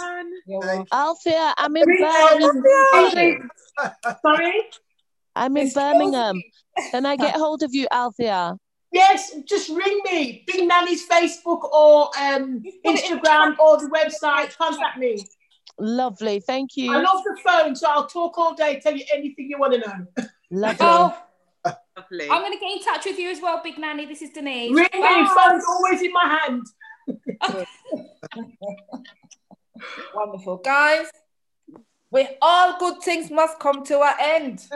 Althea, I'm in Birmingham. Sorry? I'm in Birmingham. Can I get hold of you, Althea? Yes, just ring me. Big Nanny's Facebook or um, Instagram or the website. Contact me. Lovely. Thank you. I love the phone, so I'll talk all day, tell you anything you want to know. Lovely. Oh, Lovely. I'm going to get in touch with you as well, Big Nanny. This is Denise. Ring me, Bye. phone's always in my hand. Wonderful. Guys, we all good things must come to an end.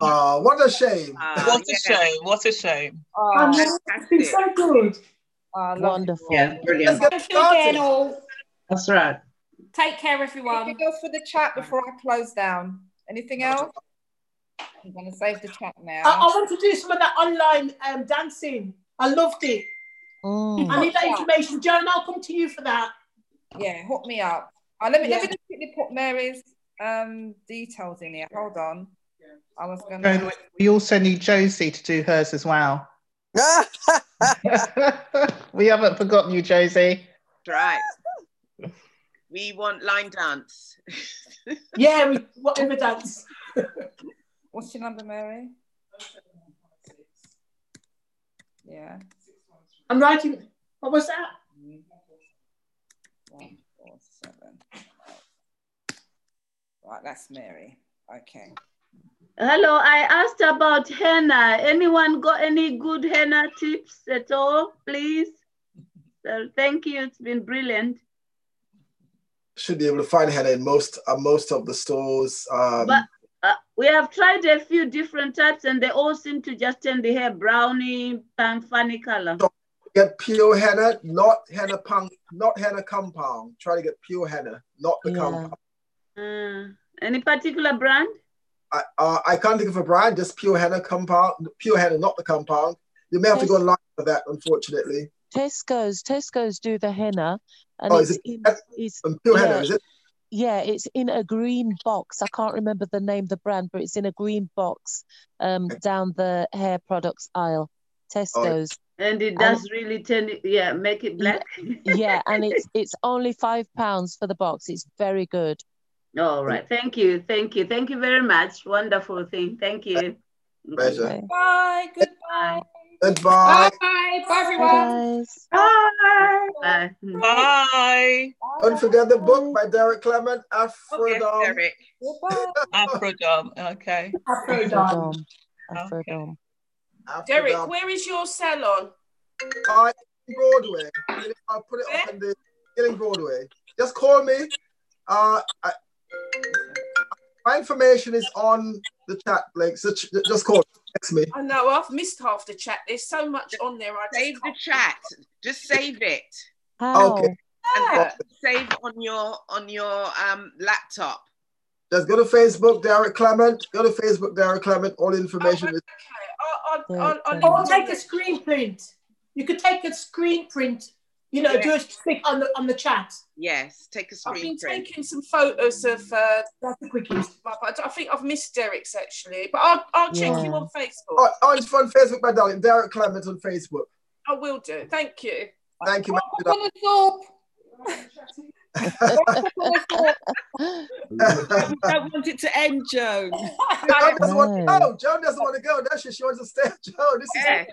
Ah, what a shame. What a shame. What a shame. Um, it's been so good. Wonderful. Yeah, brilliant. Thank you again, all. That's right. Take care, everyone. Anything else for the chat before I close down? Anything else? I'm going to save the chat now. I, I want to do some of that online um, dancing. I loved it. Mm. I need that information. Joan, I'll come to you for that. Yeah, hook me up. Uh, let me let me just quickly put Mary's um details in here. Hold on. I was gonna we- we also need Josie to do hers as well. we haven't forgotten you, Josie. Right. We want line dance. Yeah, we, whatever dance. what's your number, Mary? Yeah. I'm writing. What was that? One, four, seven. Right, that's Mary. Okay. Hello, I asked about henna. Anyone got any good henna tips at all, please? So thank you. It's been brilliant. Should be able to find henna in most uh, most of the stores. Um, But uh, we have tried a few different types, and they all seem to just turn the hair browny, pan funny color. get pure henna, not henna punk, not henna compound. Try to get pure henna, not the compound. Uh, any particular brand? I, uh, I can't think of a brand, just pure henna compound, pure henna, not the compound. You may have to go online for that, unfortunately. Tesco's, Tesco's do the henna, and Oh, it's is it in, it's pure yeah, henna, is it? Yeah, it's in a green box. I can't remember the name of the brand, but it's in a green box um down the hair products aisle. Tesco's. And it does really turn it, yeah, make it black. yeah, and it's it's only five pounds for the box. It's very good. All right. Thank you. Thank you. Thank you very much. Wonderful thing. Thank you. Pleasure. Bye. Goodbye. Goodbye. Bye. Bye, everyone. Bye. Bye. Bye. Don't forget the book by Derek Clement, Aphrodome. Derek. Afrodome. Okay. Afrodome. Afrodome. Derek, where is your salon? Uh, Broadway. I'll put it up in the Ealing Broadway. Just call me. Uh, I, my information is on the chat, Blake. So ch- just call. Text me. I know I've missed half the chat. There's so much on there. I just Save the chat. Just save it. How? Okay. And then save on your on your um laptop. Just go to Facebook, Derek Clement. Go to Facebook, Derek Clement. All information is. I'll, I'll, I'll, I Or take a screen print. You could take a screen print. You know, do a click on the on the chat. Yes, take a I've been print. taking some photos of. Uh, That's the quickest. but I I think I've missed Derek's actually, but I'll, I'll check Yeah. you on Facebook. Oh, oh, it's on Facebook, my darling. Derek Clement on Facebook. I will do. Thank you. Thank you, On the top. We don't want it to end, Joan. Joan doesn't want to oh, go. Joan doesn't want to go. Does she? She wants to stay. Joan, this is.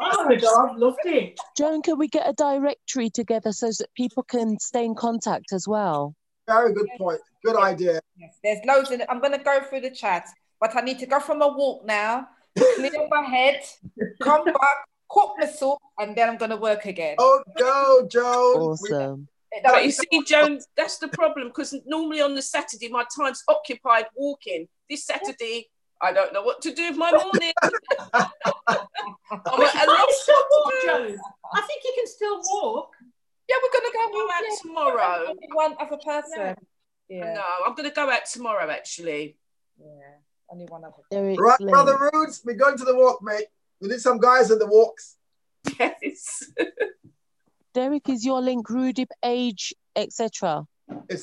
Oh my God, I've loved it. Joan, can we get a directory together so that people can stay in contact as well? Very good point. Good idea. Yes, there's loads in it. I'm going to go through the chat, but I need to go from a walk now, clear my head, come back, cook my soup, and then I'm going to work again. Oh, go, Joan. Awesome. But you see, Joan, that's the problem because normally on the Saturday my time's occupied walking. This Saturday, I don't know what to do with my morning. I'm at a still walk. Joan. I think you can still walk. Yeah, we're going to go Go out tomorrow. One other person. Yeah. No, I'm going to go out tomorrow actually. Yeah, only one other. Derek's Right, link. brother Roots, we're going to the walk, mate. We need some guys in the walks. Yes. Derek, is your link Rudip age, etc.?